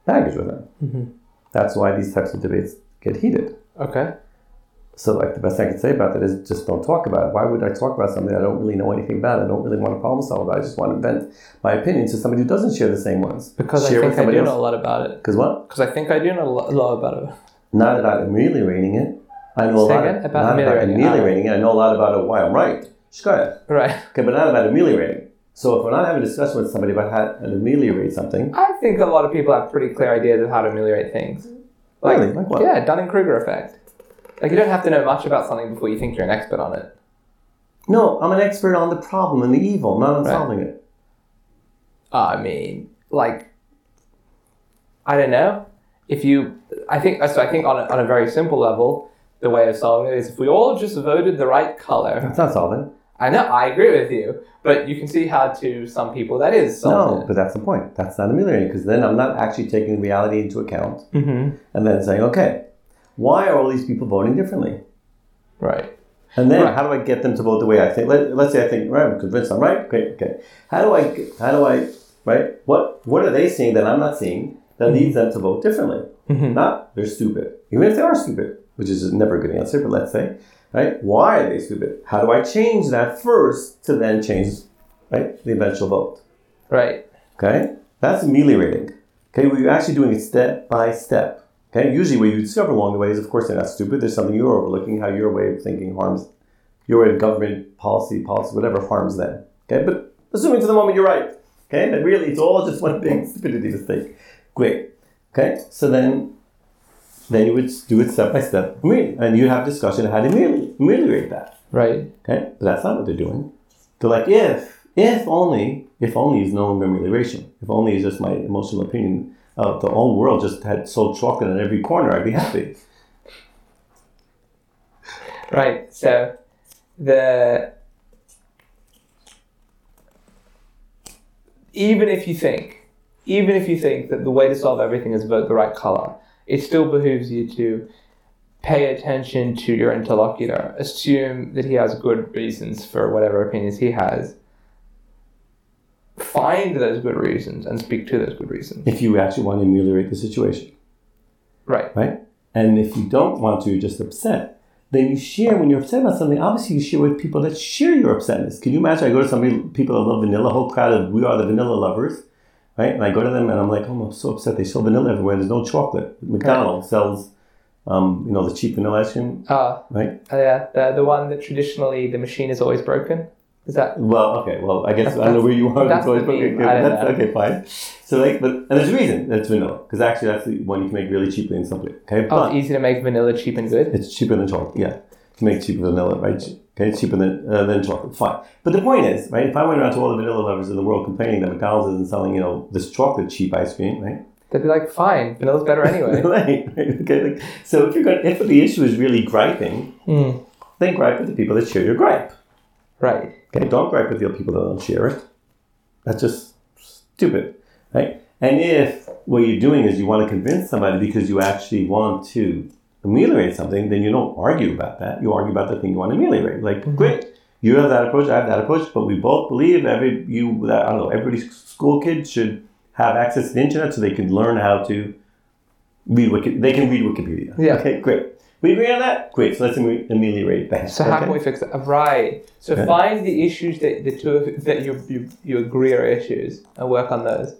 baggage with them. Mm-hmm. That's why these types of debates get heated. Okay. So, like the best I can say about that is just don't talk about it. Why would I talk about something I don't really know anything about? I don't really want to problem solve about. I just want to vent my opinions to somebody who doesn't share the same ones. Because share I think I do else. know a lot about it. Because what? Because I think I do know a lot about it. Not about ameliorating it. I know a lot about, not ameliorating it. about ameliorating it. I know a lot about it, why I'm right. Shkaya. Right. Okay, but not about ameliorating. So if we're not having a discussion with somebody about how to ameliorate something, I think a lot of people have pretty clear ideas of how to ameliorate things. Like, Really? Like what? Yeah, Dunning Kruger effect. Like you don't have to know much about something before you think you're an expert on it. no, I'm an expert on the problem and the evil, not on Right. solving it. I mean, like, I don't know. If you, I think, so I think on a, on a very simple level, the way of solving it is if we all just voted the right color. That's not solving. I know, I agree with you, but you can see how to some people that is No, but that's the point. That's not ameliorating because then I'm not actually taking reality into account. Mm-hmm. and then saying, okay, why are all these people voting differently? Right. And then Right. how do I get them to vote the way I think? Let, let's say I think, right, I'm convinced I'm right. Okay, okay. How do I, how do I, right? What, what are they seeing that I'm not seeing that leads them to vote differently? Mhm. Not they're stupid, even if they are stupid, which is never a good answer. But let's say, right? Why are they stupid? How do I change that first to then change, right, the eventual vote? Right. Okay, that's ameliorating. Okay, you're actually doing it step by step. Okay, usually what you discover along the way is, of course, they're not stupid. There's something you're overlooking, how your way of thinking harms, your way of government policy, policy, whatever harms them. Okay, but assuming to the moment you're right. Okay, that really it's all just one big stupidity mistake. Great. Okay, so then, then you would do it step by step, and you have discussion on how to ameliorate, that. Right. Okay, but that's not what they're doing. They're like, if, if only, if only is no longer amelioration. If only is just my emotional opinion of the whole world just had sold chocolate in every corner, I'd be happy. Right. So the even if you think, even if you think that the way to solve everything is vote the right color, it still behooves you to pay attention to your interlocutor. Assume that he has good reasons for whatever opinions he has. Find those good reasons and speak to those good reasons. If you actually want to ameliorate the situation, Right. right? And if you don't want to, you're just upset. Then you share when you're upset about something. Obviously, you share with people that share your upsetness. Can you imagine? I go to somebody, people that love vanilla, whole crowd of we are the vanilla lovers, right? And I go to them and I'm like, oh, I'm so upset. They sell vanilla everywhere. There's no chocolate. McDonald's sells um, you know, the cheap vanilla ice cream, Ah, right? uh, yeah, the, the one that traditionally the machine is always broken. Is that Well, okay. Well, I guess I don't know where you are. that's the Okay. That's, okay, fine. So, like, but and there's a reason that's vanilla because actually that's the one you can make really cheaply and simply. Okay, oh, easy to make vanilla cheap and good? it's cheaper than chocolate. Yeah, to make cheaper vanilla, right? Okay, it's cheaper than uh, than chocolate. Fine. But the point is, right? If I went around to all the vanilla lovers in the world complaining that McDonald's isn't selling, you know, this chocolate cheap ice cream, right? They'd be like, fine, vanilla's better anyway. right, right, okay. Like, so if you're going, if the issue is really griping, Hmm. then gripe with the people that share your gripe. Right. Okay, don't gripe with the people that don't share it. That's just stupid, right? And if what you're doing is you want to convince somebody because you actually want to ameliorate something, then you don't argue about that. You argue about the thing you want to ameliorate. Like, great, you have that approach, I have that approach, but we both believe every you that I don't know every school kid should have access to the internet so they can learn how to read Wiki. They can read Wikipedia. Yeah. Okay, great. We agree on that. Great. So let's ameliorate that. So how okay? can we fix that? Uh, Right. So Okay. find the issues that the two of that you you, you agree are issues and work on those.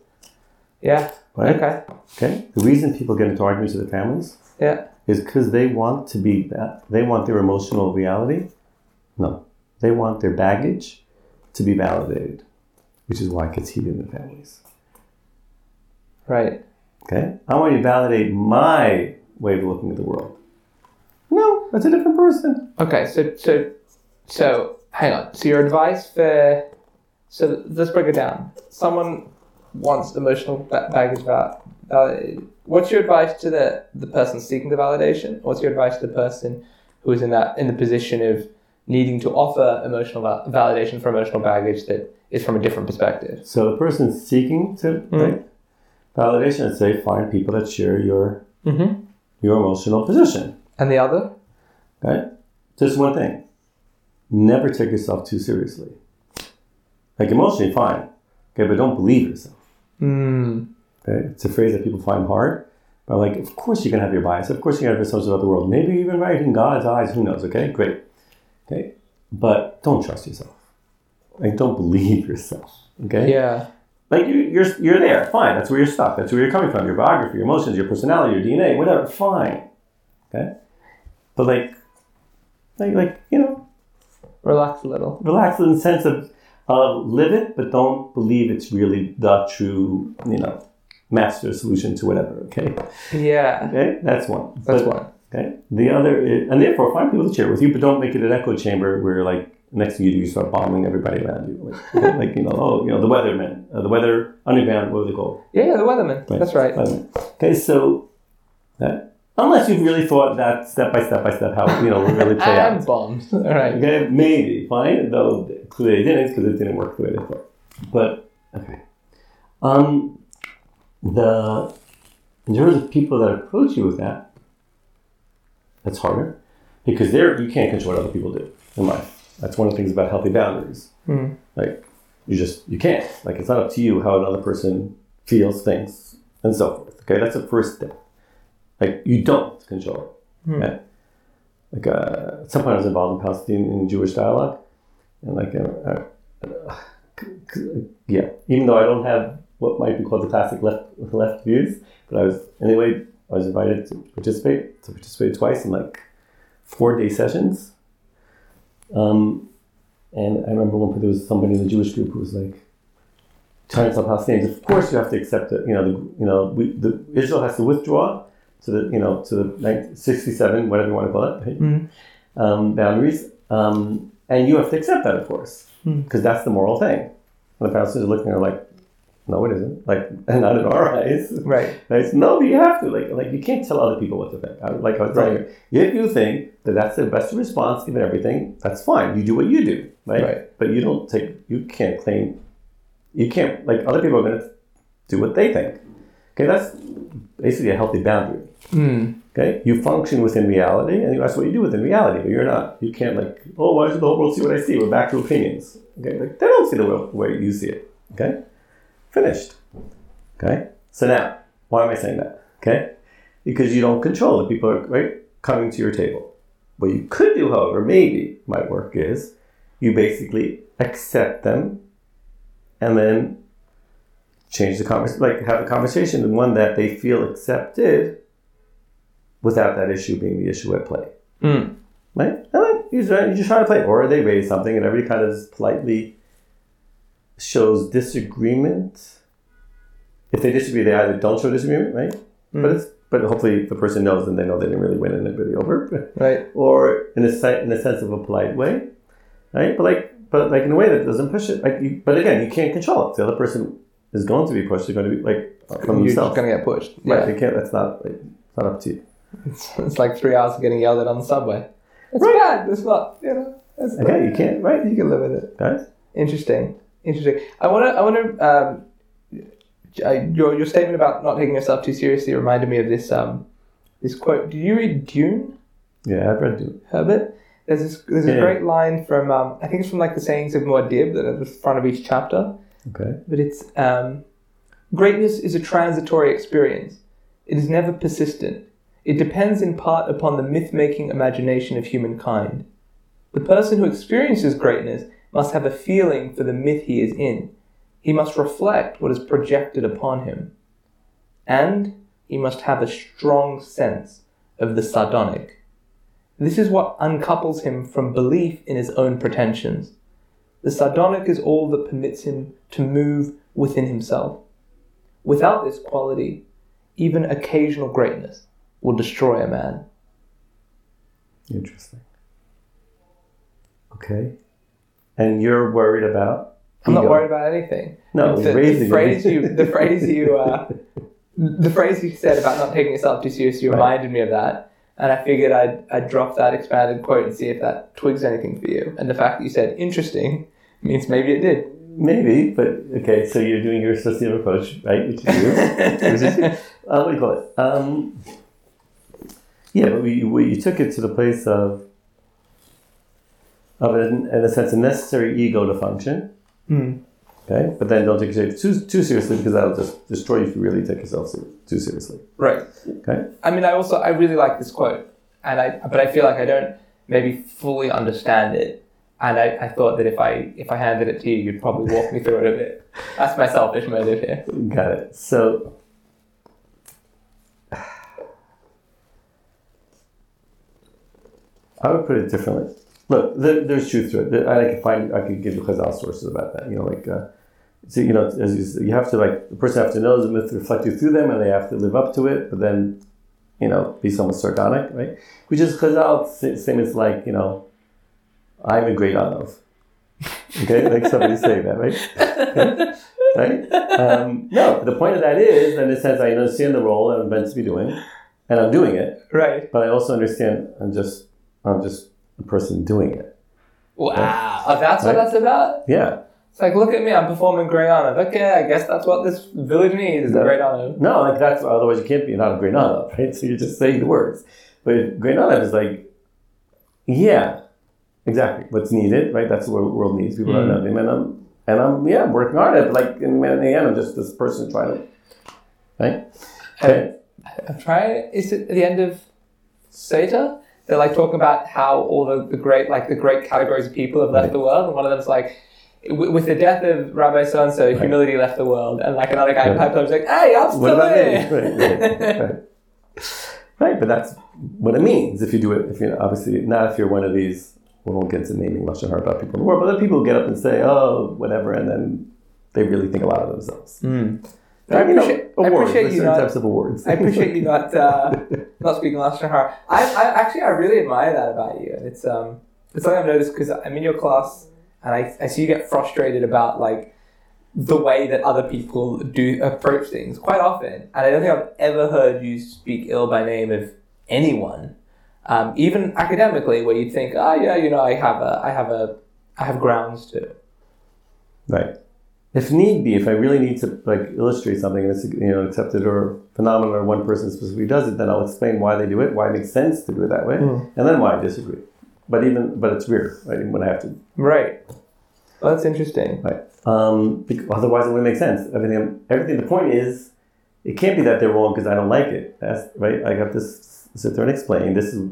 Yeah. Right? Okay. Okay. The reason people get into arguments with their families Yeah. Is because they want to be that they want their emotional reality. No, they want their baggage to be validated, which is why it gets heated in the families. Right. Okay, I want you to validate my way of looking at the world. No, that's a different person. Okay. So so so hang on. So your advice for so let's break it down. Someone wants emotional baggage val- validated. What's your advice to the the person seeking the validation? What's your advice to the person who is in that in the position of needing to offer emotional val- validation for emotional baggage that is from a different perspective? So the person seeking to right, validation, I'd say find people that share your Mm-hmm. your emotional position. And the other? right? Just one thing. Never take yourself too seriously. Like emotionally, fine. Okay, but don't believe yourself. Mm. Okay? It's a phrase that people find hard. But like, of course you can have your bias. Of course you can have your assumptions about the world. Maybe even right in God's eyes, who knows? Okay, great. Okay. But don't trust yourself. Like don't believe yourself. Okay? Yeah. Like you, you're you're there, fine. That's where you're stuck. That's where you're coming from. Your biography, your emotions, your personality, your DNA, whatever. Fine. Okay. But like, like, like you know, Relax a little. relax in the sense of uh, live it, but don't believe it's really the true, you know, master solution to whatever. Okay. Yeah. Okay. That's one. That's But- one. Okay. The other, is, and therefore find people to share with you, but don't make it an echo chamber where like next thing you do, you start bombing everybody around you. Like, like you know, oh, you know, the weathermen, uh, the weather underground, what are they called? Yeah, yeah, the Weatherman. That's right. Weathermen. Okay, so that, unless you've really thought that step by step by step how you know will really play out. bombs. All right. Okay, maybe fine, though clearly they didn't because it didn't work the way they thought. But okay, um, the in terms of people that approach you with that, that's harder because there you can't control what other people do in life. That's one of the things about healthy boundaries. Hmm. Like you just you can't. Like it's not up to you how another person feels, thinks, and so forth. Okay, that's the first step. Like you don't control it. Okay? Like uh, at some point I was involved in Palestinian Jewish dialogue, and like uh, uh, yeah, even though I don't have what might be called the classic left left views, but I was anyway. I was invited to participate. To participate twice in like four day sessions. Um, and I remember one point there was somebody in the Jewish group who was like trying to tell Palestinians, of course you have to accept it. You know, the, you know, we, the Israel has to withdraw to the you know to the 67 whatever you want to call it right? Mm. um, boundaries, um, and you have to accept that, of course, Hmm. because that's the moral thing. And the Palestinians are looking at like, no, it isn't. Like, not in our eyes. Right. Said, no, but you have to. Like, like you can't tell other people what to think. I, like I was telling you, if you think that that's the best response given everything, that's fine. You do what you do, right? Right. But you don't take. You can't claim. You can't like other people are going to do what they think. Okay, that's basically a healthy boundary. Mm. Okay, you function within reality, and that's what you do within reality. But you're not. You can't like, oh, why should the whole world see what I see? We're back to opinions. Okay, like they don't see the world the way you see it. Okay, finished. Okay, so now why am I saying that? Okay, because you don't control the People are right coming to your table. What you could do, however, maybe might work is you basically accept them, and then change the conversation, like have a conversation, and one that they feel accepted without that issue being the issue at play. Mm. Right? And then you just, you just try to play. Or they raise something and everybody kind of just politely shows disagreement. If they disagree, they either don't show disagreement, right? Hmm. But it's but hopefully the person knows and they know they didn't really win really over. Right. Or in a se- in a sense of a polite way. Right? But like but like in a way that doesn't push it. Like you, but again, you can't control it. The other person is going to be pushed. They're going to be like from You're themselves. gonna get pushed. Right? Yeah. They can't. That's not. Like, it's not up to you. It's, it's like three hours of getting yelled at on the subway. It's Right. bad. It's not. You know. It's Okay, you can't. Right? You can live with it. Guys. Interesting. Interesting. I want to. I want to. Um, your your statement about not taking yourself too seriously reminded me of this. Um, this quote. Did you read Dune? Yeah, I've read Dune. Herbert. There's this. There's a Yeah. great line from. Um, I think it's from like the sayings of Muad'Dib that are at the front of each chapter. Okay. But it's um, greatness is a transitory experience. It is never persistent. It depends in part upon the myth-making imagination of humankind. The person who experiences greatness must have a feeling for the myth he is in. He must reflect what is projected upon him. And he must have a strong sense of the sardonic. This is what uncouples him from belief in his own pretensions. The sardonic is all that permits him to move within himself. Without this quality, even occasional greatness will destroy a man. Interesting. Okay. And you're worried about? I'm not worried about anything. No, the, the phrase you, the phrase you, uh, the phrase you said about not taking yourself too seriously Right. reminded me of that, and I figured I'd, I'd drop that expanded quote and see if that twigs anything for you. And the fact that you said interesting means maybe it did. Maybe, but okay. So you're doing your associative approach, right? Which is. Which uh, what do you call it? Um, yeah, but we, we you took it to the place of of in, in a sense a necessary ego to function. Hmm. Okay, but then don't take yourself too too seriously because that'll just destroy you if you really take yourself too seriously. Right. Okay. I mean, I also I really like this quote, and I but I feel like I don't maybe fully understand it, and I, I thought that if I if I handed it to you, you'd probably walk me through it a bit. That's my selfish motive here. Got it. So, I would put it differently. Look, there, there's truth to it. I can find. I could give you Chazal sources about that. You know, like, uh, so you know, as you, s- you have to like the person have to know the myth reflected through them, and they have to live up to it. But then, you know, be somewhat sardonic, right? Which is Chazal same as like you know, I'm a great Anav. Okay, like somebody say that, right? right? Um, no, the point of that is, in a sense, I understand the role I'm meant to be doing, and I'm doing it. Right. But I also understand I'm just I'm just a person doing it. Wow. Oh, that's what that's about. Yeah. It's like, look at me, I'm performing Grey Olive. Okay, I guess that's what this village needs is a No. Grey Olive. No, like that's otherwise you can't be not a great olive, right? So you're just saying the words. But great olive is like, yeah, exactly what's needed, right? That's what the world needs. People don't Mm. know him, and I'm and I'm yeah, I'm working hard at it. Like in the end, I'm just this person trying to, right? Okay. I'm trying. Is it the end of Sotah? They're like talking about how all the, the great like the great categories of people have left Right. the world, and one of them's like. With the death of Rabbi so and so, humility left the world, and like another guy Right. piped up, was like, "Hey, I'm still here." Right, right, right. Right, but that's what it means if you do it. If you obviously not if you're one of these. We won't get to naming lashon hara about people in the world, but then people get up and say, "Oh, whatever," and then they really think a lot of themselves. Mm. I And, you know, appreciate- I appreciate you certain not- types of awards. I appreciate you not uh, not speaking Hara. I, I actually I really admire that about you, it's um it's something I've noticed because I'm in your class and I, I see you get frustrated about like the way that other people do approach things quite often, and I don't think I've ever heard you speak ill by name of anyone, um, even academically, where you'd think, oh yeah, you know, I have a I have a I have grounds to. Right. If need be, if I really need to like illustrate something and it's you know accepted or phenomenon or one person specifically does it, then I'll explain why they do it, why it makes sense to do it that way, Mm. and then why I disagree. But even but it's weird, right? When I have to Right. Well, that's interesting. Right. Um, bec- otherwise, it wouldn't make sense. Everything, everything. The point is, it can't be that they're wrong because I don't like it. That's right. I got this sit there and explain. This is.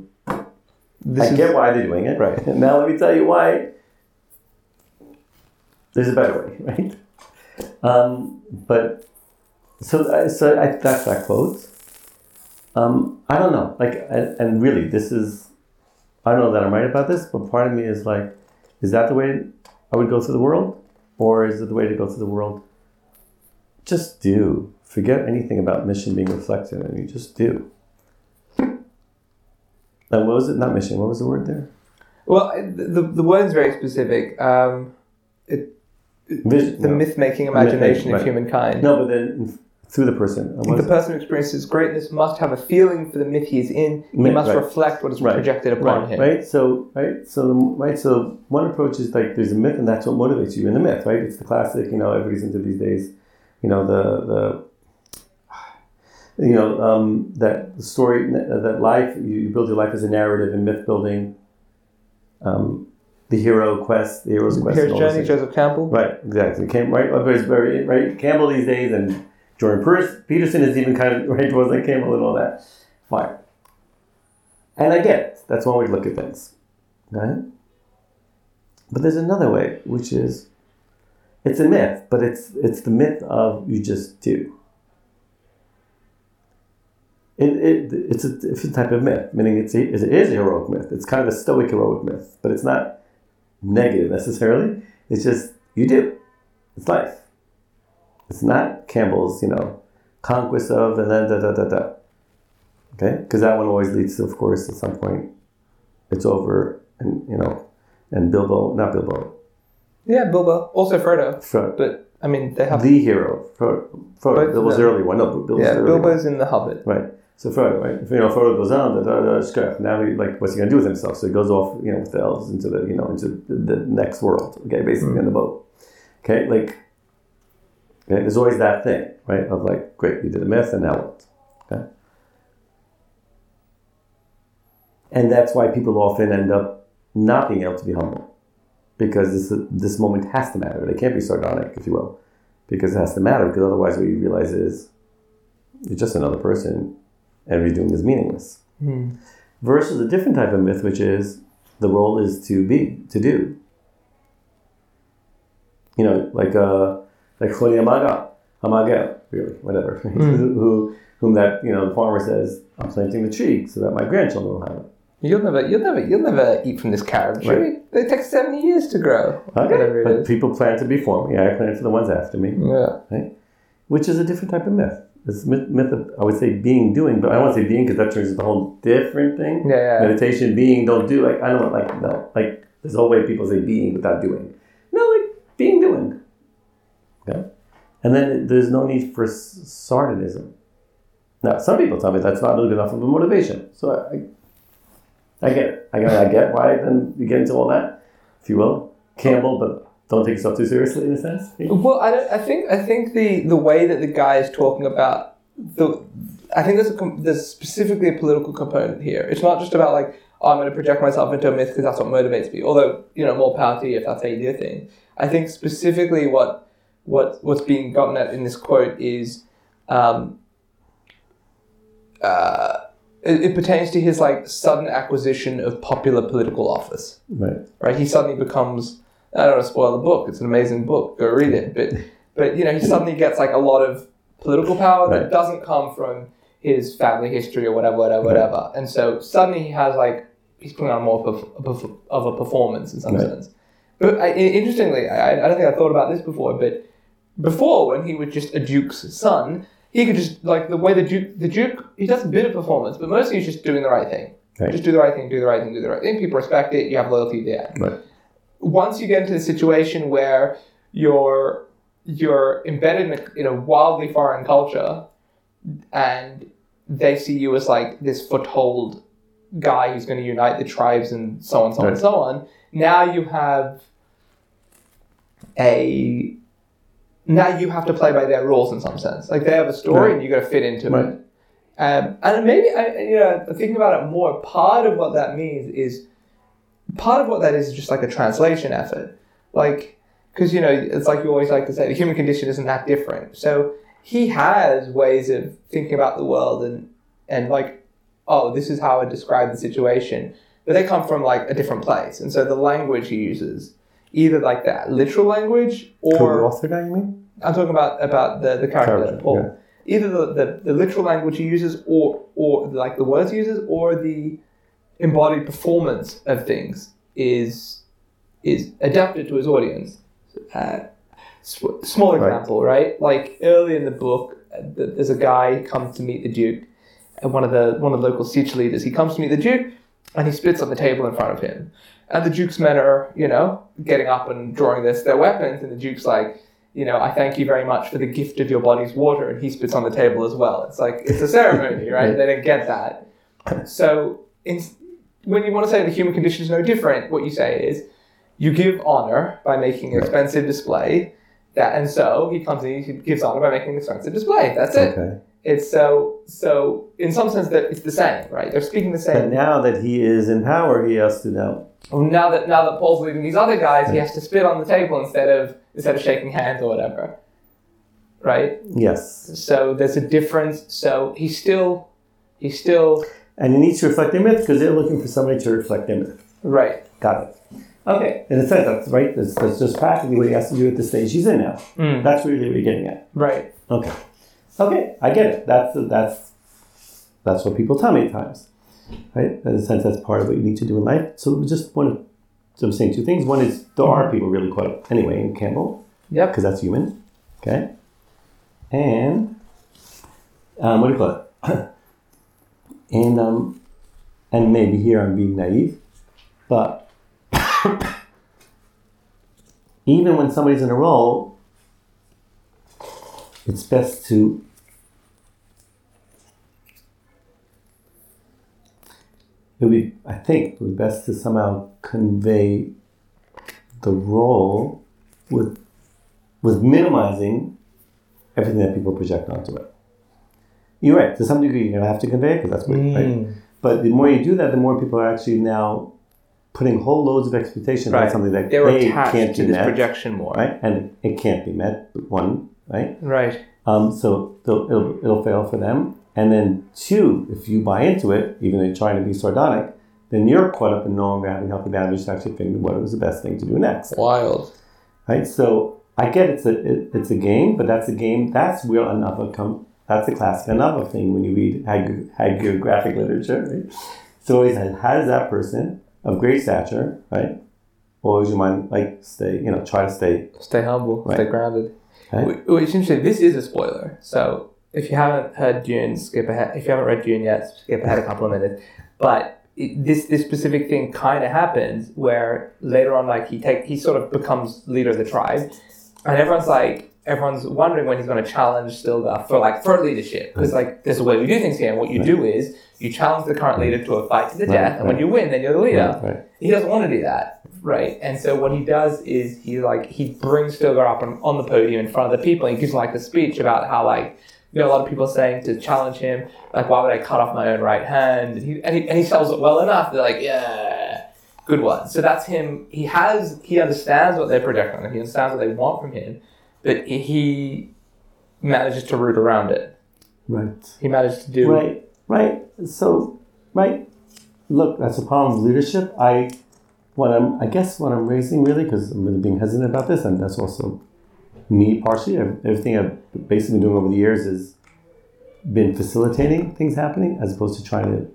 This I is- get why they're doing it. Right. Now let me tell you why. There's a better way, right? Um, but so so I, that's that quote. Um, I don't know. Like, and, and really, this is. I don't know that I'm right about this, but part of me is like, is that the way I would go through the world, or is it the way to go through the world? Just do. Forget anything about mission being reflected, and you just do. And what was it? Not mission. What was the word there? Well, the the word's very specific. Um, it, Vision, the no. myth making imagination right. of humankind. No, but then through the person. The person who experiences greatness must have a feeling for the myth he is in. He Myth, must right. reflect what is Right. projected upon him. right. So, right. So, right. So, one approach is like there's a myth, and that's what motivates you in the myth, right? It's the classic. You know, everybody's into these days. You know, the the. You know um, that the story that life you, you build your life as a narrative and myth building. Um, the hero quest, the hero's quest. Here's and all those Journey, things. Joseph Campbell. Right, exactly. Cam, right, everybody's very right. Campbell these days, and Jordan Pers- Peterson is even kind of right towards like Campbell and all that. Fine. And I get it. That's one way to look at things, right? But there's another way, which is it's a myth, but it's it's the myth of you just do. It, it, it's a different type of myth, meaning it's a, it is a heroic myth. It's kind of a stoic heroic myth, but it's not negative necessarily. It's just you do. It's life. It's not Campbell's, you know, conquest of and then da da da da. Okay, because that one always leads to, of course, at some point, it's over, and you know, and Bilbo, not Bilbo, Yeah, Bilbo. Also Frodo. Frodo, But, I mean, they have. the hero, Frodo. Frodo Both Bilbo's them. the early one. No, Bilbo's yeah, the early one. Bilbo's in The Hobbit. Right. So Frodo, right? You know, Frodo goes on. Now he like, what's he gonna do with himself? So he goes off, you know, with the elves into the, you know, into the, the next world. Okay, basically in the hmm. boat. Okay, like, okay, there's always that thing, right? Of like, great, you did a myth, and now what? Okay. And that's why people often end up not being able to be humble, because this this moment has to matter. They can't be sardonic, if you will, because it has to matter. Because otherwise, what you realize is you're just another person and what is meaningless. Versus a different type of myth, which is the role is to be, to do. You know, like uh, like Choni Amaga, Amagel, really, whatever, who, whom that you know the farmer says, "I'm planting the tree so that my grandchildren will have it." You'll never, you'll never, you'll never eat from this carob tree. They take seventy years to grow. Okay, but is. people planted before me. I planted for the ones after me. Yeah. which is a different type of myth. It's myth, myth of, I would say being doing, but I don't want to say being because that turns into a whole different thing. Yeah, yeah. Meditation, being, don't do. Like, I don't want, like, no. Like, there's no way people say being without doing. No, like, being, doing. Okay? And then there's no need for sardonism. Now, some people tell me that's not good enough of a motivation. So I, I get it. I, I get why then you get into all that, if you will. Campbell, but don't take yourself too seriously in a sense. Well, I, don't, I think I think the, the way that the guy is talking about the, I think there's a there's specifically a political component here. It's not just about like oh, I'm going to project myself into a myth because that's what motivates me. Although you know more power to you if that's how you do a thing. I think specifically what what what's being gotten at in this quote is, um, uh, it, it pertains to his like sudden acquisition of popular political office Right. right? He suddenly becomes. I don't want to spoil the book. It's an amazing book. Go read it. But but you know, he suddenly gets like a lot of political power that Right. doesn't come from his family history or whatever, whatever, whatever. And so suddenly he has like he's putting on more of a, of a- performance in some Right. sense. But I, i- interestingly, I, I don't think I thought about this before. But before, when he was just a duke's son, he could just like the way the duke the duke he does a bit of performance, but mostly he's just doing the right thing. Right. Just do the right thing, do the right thing, do the right thing. People respect it. You have loyalty there Right. Once you get into the situation where you're you're embedded in a, in a wildly foreign culture and they see you as like this foothold guy who's going to unite the tribes and so on so on and so on now you have a now you have to play by their rules in some sense like they have a story Right. and you got to fit into Right. it um, and maybe I, you know thinking about it more part of what that means is part of what that is is just like a translation effort. Like, because, you know, it's like you always like to say, the human condition isn't that different. So he has ways of thinking about the world and, and like, oh, this is how I describe the situation. But they come from like a different place. And so the language he uses, either like that literal language or the author guy, you mean? I'm talking about about the, the character, Character, Paul. yeah. either the, the, the literal language he uses or or like the words he uses or the embodied performance of things is is adapted to his audience. Uh, sw- small example, right? Like early in the book, uh, there's a guy who comes to meet the Duke, and one of the one of the local sietch leaders. He comes to meet the Duke, and he spits on the table in front of him. And the Duke's men are, you know, getting up and drawing this their weapons, and the Duke's like, you know, I thank you very much for the gift of your body's water, and he spits on the table as well. It's like it's a ceremony, right? They didn't get that. So in, when you want to say the human condition is no different, what you say is you give honor by making an expensive display. That and so he comes in, he gives honor by making an expensive display. That's it. Okay. It's so so in some sense that it's the same, right? They're speaking the But same. now that he is in power, he has to now. Oh, now that now that Paul's leading these other guys, he has to spit on the table instead of instead of shaking hands or whatever. Right? Yes. So there's a difference. So he's still he's still And he needs to reflect their myth because they're looking for somebody to reflect their myth. right. Got it. Okay. In a sense, that's right. That's, that's just practically what he has to do at the stage he's in now. Mm. That's really what you're getting at. Right. Okay. Okay, I get it. That's that's that's what people tell me at times, right? In a sense, that's part of what you need to do in life. So just one. So I'm saying two things. One is there are people really caught up anyway in Campbell Yep. because that's human, okay? And um, what do you call it? and um, and maybe here I'm being naive, but even when somebody's in a role, it's best to it would be I think it would be best to somehow convey the role with with minimizing everything that people project onto it. You're right. To some degree, you're gonna have to convey it because that's what. Right? Mm. But the more you do that, the more people are actually now putting whole loads of expectations on something that They're A, attached can't to be this met, projection more. right? And it can't be met. One, right? Right. Um, so it'll, it'll fail for them. And then two, if you buy into it, even if you're trying to be sardonic, then you're caught up in no longer having healthy boundaries to actually think what was the best thing to do next, Wild. right? So I get it's a it, it's a game, but that's a game. That's where another come. That's a classic another thing when you read hag- hagiographic literature. Right? So always says, how does that person of great stature, right? Always you mind like stay, you know, try to stay. Stay humble. Right. Stay grounded. Right. Wh- Which interesting. This is a spoiler. So if you haven't heard Dune, skip ahead. If you haven't read Dune yet, skip ahead a couple of minutes. But it, this this specific thing kind of happens where later on, like he take he sort of becomes leader of the tribe, and everyone's like everyone's wondering when he's going to challenge Stilgar for like for leadership. Because like there's a way we do things here, and what you do is you challenge the current leader to a fight to the Right, death, and when you win, then you're the leader. Right. he doesn't want to do that right? And so what he does is he like he brings Stilgar up on, on the podium in front of the people and he gives like a speech about how like you know a lot of people are saying to challenge him like why would I cut off my own right hand? And he and he, and he sells it well enough they're like yeah good one. So that's him he has he understands what they're projecting on him he understands what they want from him but he- manages to root around it Right. he manages to do Right, right. So, right. Look, that's a problem with leadership. I, what I'm, I guess, what I'm raising really, because I'm really being hesitant about this, and that's also me partially. Ev- Everything I've basically been doing over the years has been facilitating things happening, as opposed to trying to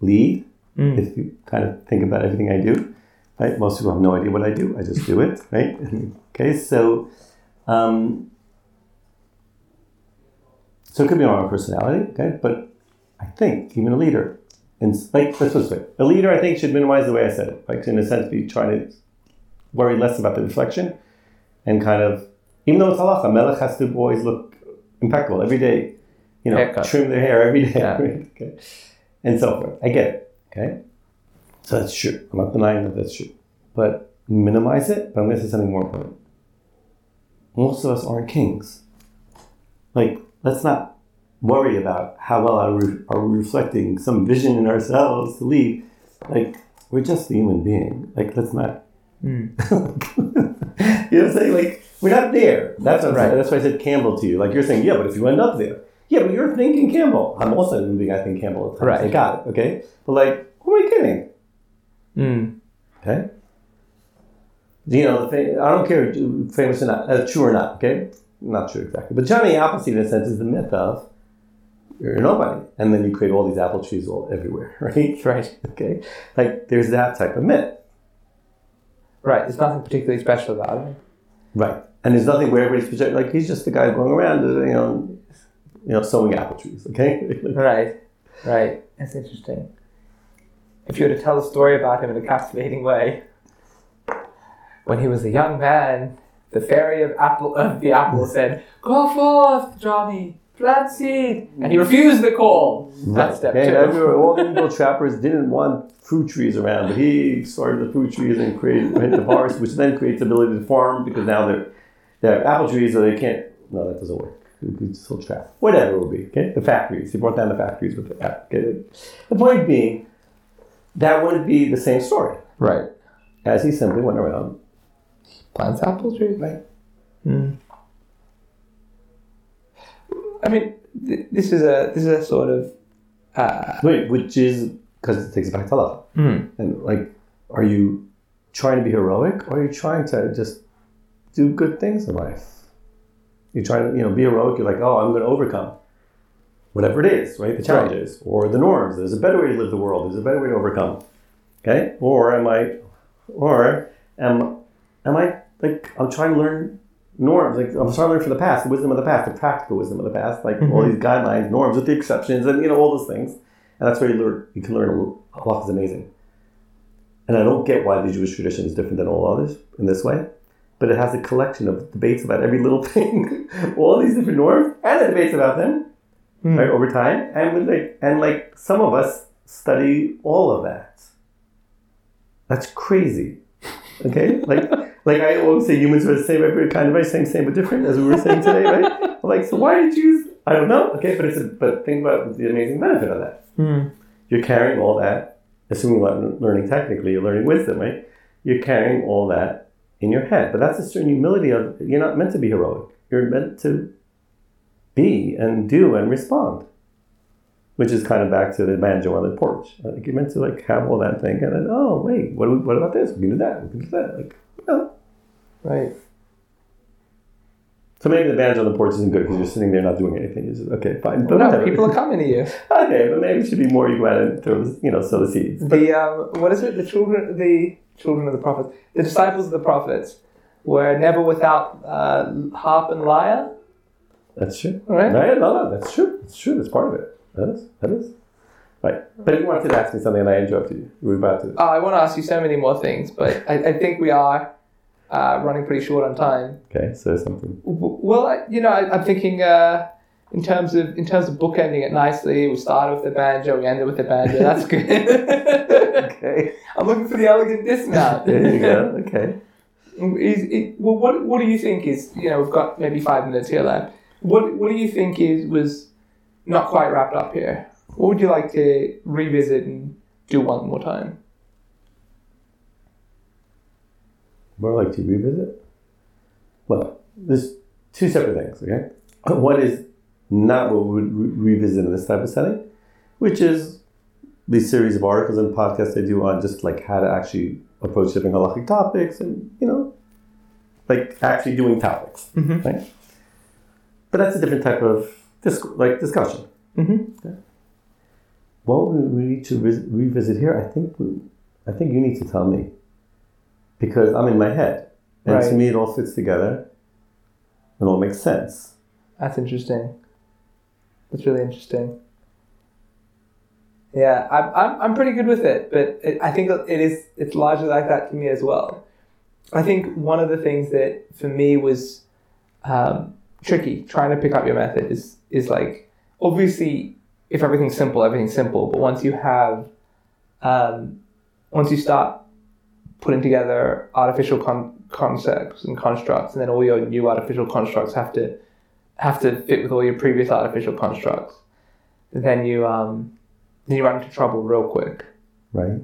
lead. Mm. If you kind of think about everything I do, right? Most people have no idea what I do. I just do it, right? okay, so. Um, so it could be on our personality, okay? But I think even a leader, and like let's put it this way, a leader I think should minimize the way I said it, like in a sense, be trying to worry less about the reflection, and kind of even though it's halacha, melech has to always look impeccable every day, you know, Haircut. trim their hair every day, Yeah. right? okay, and so forth. I get it, okay. So that's true. I'm not denying that that's true, but minimize it. But I'm going to say something more important. Most of us aren't kings. Like, let's not worry about how well are we, are we reflecting some vision in ourselves to lead. Like, we're just a human being. Like, let's not. Mm. you know what I'm saying? Like, we're not there. That's what Right. saying. That's why I said Campbell to you. Like, you're saying, yeah, but if you end up there, yeah, but you're thinking Campbell. I'm also a human being. I think Campbell at times. Right. I got it. Okay, but like, who am I kidding? Mm. Okay. You know, I don't care if famous or not, uh, true or not. Okay, not true exactly. But Johnny Appleseed, in a sense, is the myth of you're nobody, and then you create all these apple trees all everywhere, right? Right. Okay, like there's that type of myth, Right. There's nothing particularly special about it. right? And there's nothing where everybody's project like he's just the guy going around, uh, you know, you know, sowing apple trees. Okay, Right. Right. That's interesting. If you were to tell a story about him in a captivating way, when he was a young man, the fairy of apple of the apple said, "Go forth, Johnny, plant seed," and he refused the call. That's step Okay, two. everywhere, all the evil trappers didn't want fruit trees around, but he started the fruit trees and created the forest, which then creates the ability to farm because now they're they have apple trees, so they can't. No, that doesn't work. It's still trap. Whatever it will be. Okay, the factories. He brought down the factories with the app. Okay? The point being, that would be the same story Right. as he simply went around. Plants apple trees. Right. Hmm. I mean, th- this is a this is a sort of. Uh, Wait, which is because it takes it back to love. hmm. And like, are you trying to be heroic, or are you trying to just do good things in life? You're trying to, you know, be heroic. You're like, oh, I'm going to overcome whatever it is, right? The challenges or the norms. There's a better way to live the world. There's a better way to overcome. Okay? Or am I, or am, am I like I'm trying to learn norms? Like I'm trying to learn from the past, the wisdom of the past, the practical wisdom of the past, like all these guidelines, norms with the exceptions, and you know all those things. And that's where you learn. You can learn a lot. Is amazing. And I don't get why the Jewish tradition is different than all others in this way. But it has a collection of debates about every little thing, all these different norms, and the debates about them, Hmm. right, over time. And with like, and like some of us study all of that. That's crazy. Okay, like like I always say, humans are the same, every kind of way, same, same but different, as we were saying today, right? Like, so why did you? I don't know. Okay, but it's a, but think about the amazing benefit of that Hmm. you're carrying all that, assuming you're learning technically, you're learning wisdom, right? You're carrying all that in your head. But that's a certain humility of you're not meant to be heroic. You're meant to be and do and respond. Which is kind of back to the banjo on the porch. Like you're meant to like have all that thing and then, oh wait, what, we, what about this? We can do that. We can do that. Like, no. Right. So maybe the banjo on the porch isn't good because you're sitting there not doing anything. You're just, okay, fine. But no, whatever. people are coming to you. okay, but maybe it should be more you go out and throw, you know, sow the seeds. But The um, what is it? The children, the children of the prophets, the disciples of the prophets, were never without uh, harp and lyre. that's true. Right. Right? No, no, that's true. That's true. That's part of it. That is. That is. Right. But you wanted to ask me something and I interrupted you. You were about to. Oh, I want to ask you so many more things, but I, I think we are uh, running pretty short on time. Okay, so something. Well, I- you know, I, I'm thinking uh, in terms of in terms of bookending it nicely. We started with the banjo, we ended with the banjo. That's good. Okay. I'm looking for the elegant dismount. There you go. Okay. Is, it, well, what what do you think is you know we've got maybe five minutes here left. What what do you think is was not quite wrapped up here? What would you like to revisit and do one more time? More like to revisit? Well, there's two separate things, okay? One is not what we would re- revisit in this type of setting, which is the series of articles and podcasts I do on just like how to actually approach different halachic topics and, you know, like actually doing topics, Mhm. right? But that's a different type of dis- like discussion. Mm-hmm. What we we need to vis- revisit here, I think, we, I think you need to tell me, because I'm in my head, and to me it all fits together, and all makes sense. That's interesting. That's really interesting. Yeah, I'm, I'm, I'm pretty good with it, but it, I think it is it's largely like that to me as well. I think one of the things that for me was um, tricky trying to pick up your method is is like obviously if everything's simple, everything's simple. But once you have um, once you start putting together artificial con- concepts and constructs, and then all your new artificial constructs have to have to fit with all your previous artificial constructs, then you um, then you run into trouble real quick. Right?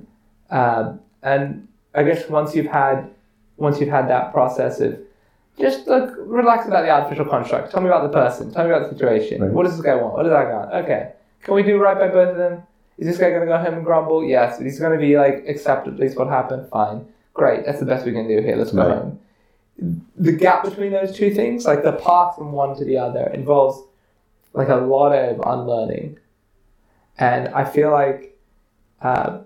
Um, and I guess once you've had once you've had that process of just like relax about the artificial construct. Tell me about the person. Tell me about the situation. Right. What does this guy want? What does that guy want? Okay. Can we do right by both of them? Is this guy gonna go home and grumble? Yes. He's gonna be like accept at least what happened. Fine. Great. That's the best we can do here. Let's go Right. home. the gap between those two things, like the path from one to the other, involves like a lot of unlearning, and I feel like. Uh,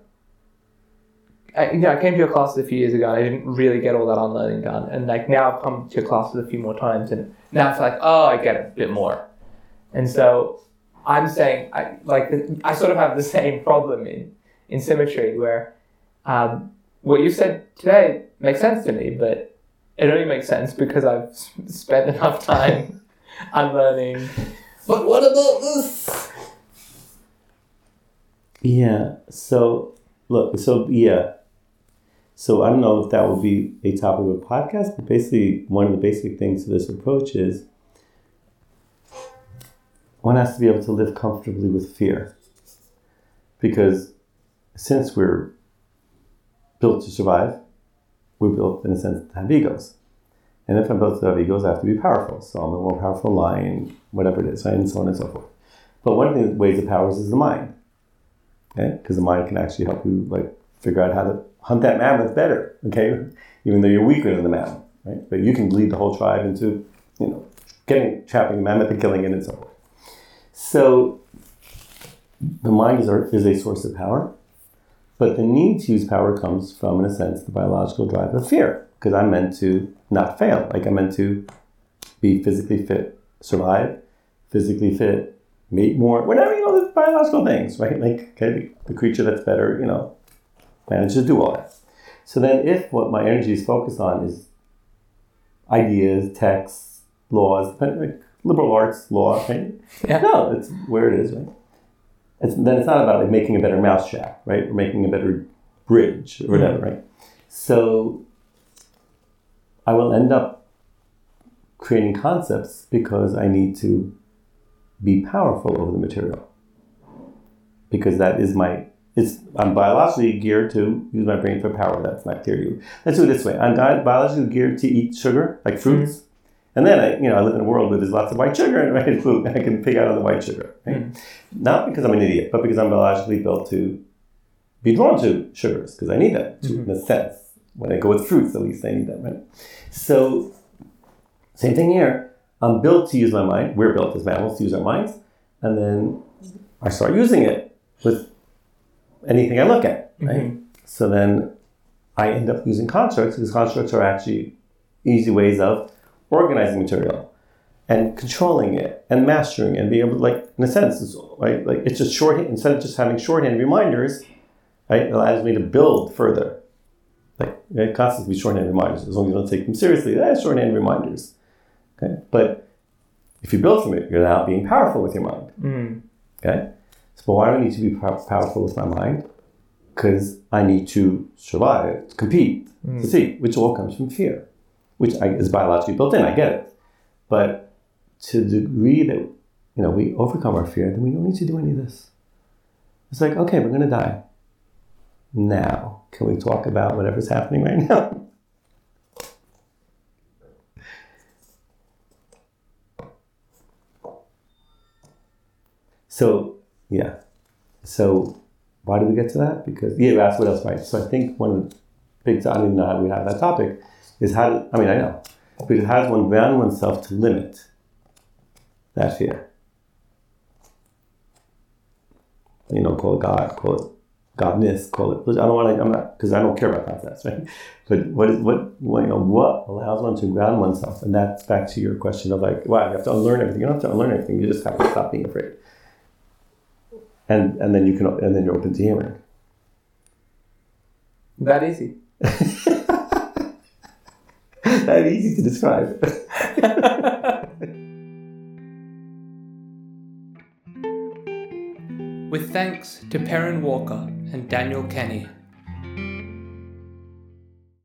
I, you know, I came to your classes a few years ago and I didn't really get all that unlearning done. And like now I've come to your classes a few more times and now it's like, oh, I get it a bit more. And so I'm saying, I like, the, I sort of have the same problem in, in symmetry where um, what you said today makes sense to me, but it only makes sense because I've spent enough time unlearning. But what about this? Yeah. So look. So yeah. So I don't know if that would be a topic of a podcast, but basically one of the basic things of this approach is one has to be able to live comfortably with fear. Because since we're built to survive, we're built in a sense to have egos. And if I'm built to have egos, I have to be powerful. So I'm a more powerful lion, whatever it is, right? and so on and so forth. But one of the ways of powers is the mind. Okay? Because the mind can actually help you like figure out how to hunt that mammoth better. Okay? Even though you're weaker than the mammoth. Right? But you can lead the whole tribe into, you know, getting trapping the mammoth and killing it and so forth. So the mind is, is a source of power, but the need to use power comes from, in a sense, the biological drive of fear, because I'm meant to not fail. Like I'm meant to be physically fit, survive, physically fit, mate more, whatever, you know, the biological things, right? Like, okay, the creature that's better, you know, manages to do all that. So then if what my energy is focused on is ideas, texts, laws, like liberal arts law, right? Yeah. No, it's where it is, right? It's, then it's not about like making a better mousetrap, right? Or making a better bridge or whatever, mm-hmm. right? So I will end up creating concepts because I need to be powerful over the material. Because that is my it's I'm biologically geared to use my brain for power. That's not clear to you. Let's do it this way. I'm biologically geared to eat sugar, like fruits. Mm-hmm. And then I, you know, I live in a world where there's lots of white sugar and I can food. I can pick out on the white sugar. Right? Mm. Not because I'm an idiot, but because I'm biologically built to be drawn to sugars because I need them to, mm-hmm. in a sense. When I go with fruits, at least I need them, right? So, same thing here. I'm built to use my mind. We're built as mammals to use our minds, and then I start using it with anything I look at, right? Mm-hmm. So then I end up using constructs because constructs are actually easy ways of organizing material and controlling it and mastering it and being able to like in a sense right like it's just shorthand instead of just having shorthand reminders right it allows me to build further. Like it constantly be shorthand reminders. As long as you don't take them seriously that's shorthand reminders. Okay? But if you build from it you're now being powerful with your mind. Mm. okay? So why do I need to be powerful with my mind? Because I need to survive, to compete, mm. to see, which all comes from fear which is biologically built in. I get it, but to the degree that you know we overcome our fear, then we don't need to do any of this. It's like, okay, we're gonna die. Now, can we talk about whatever's happening right now? So, yeah. So, why did we get to that? Because, yeah, that's what else, right? So, I think one of the big, I don't know how we have that topic, is how, I mean, I know, but how does one ground oneself to limit that fear? You know, call it God, call it godness, call it. I don't want to. I'm not because I don't care about concepts, right? But what is what, what you know what allows one to ground oneself, and that's back to your question of like, wow, you have to unlearn everything. You don't have to unlearn everything. You just have to stop being afraid, and and then you can and then you're open to hearing. That easy. that easy to describe. With thanks to Perrin Walker and Daniel Kenny.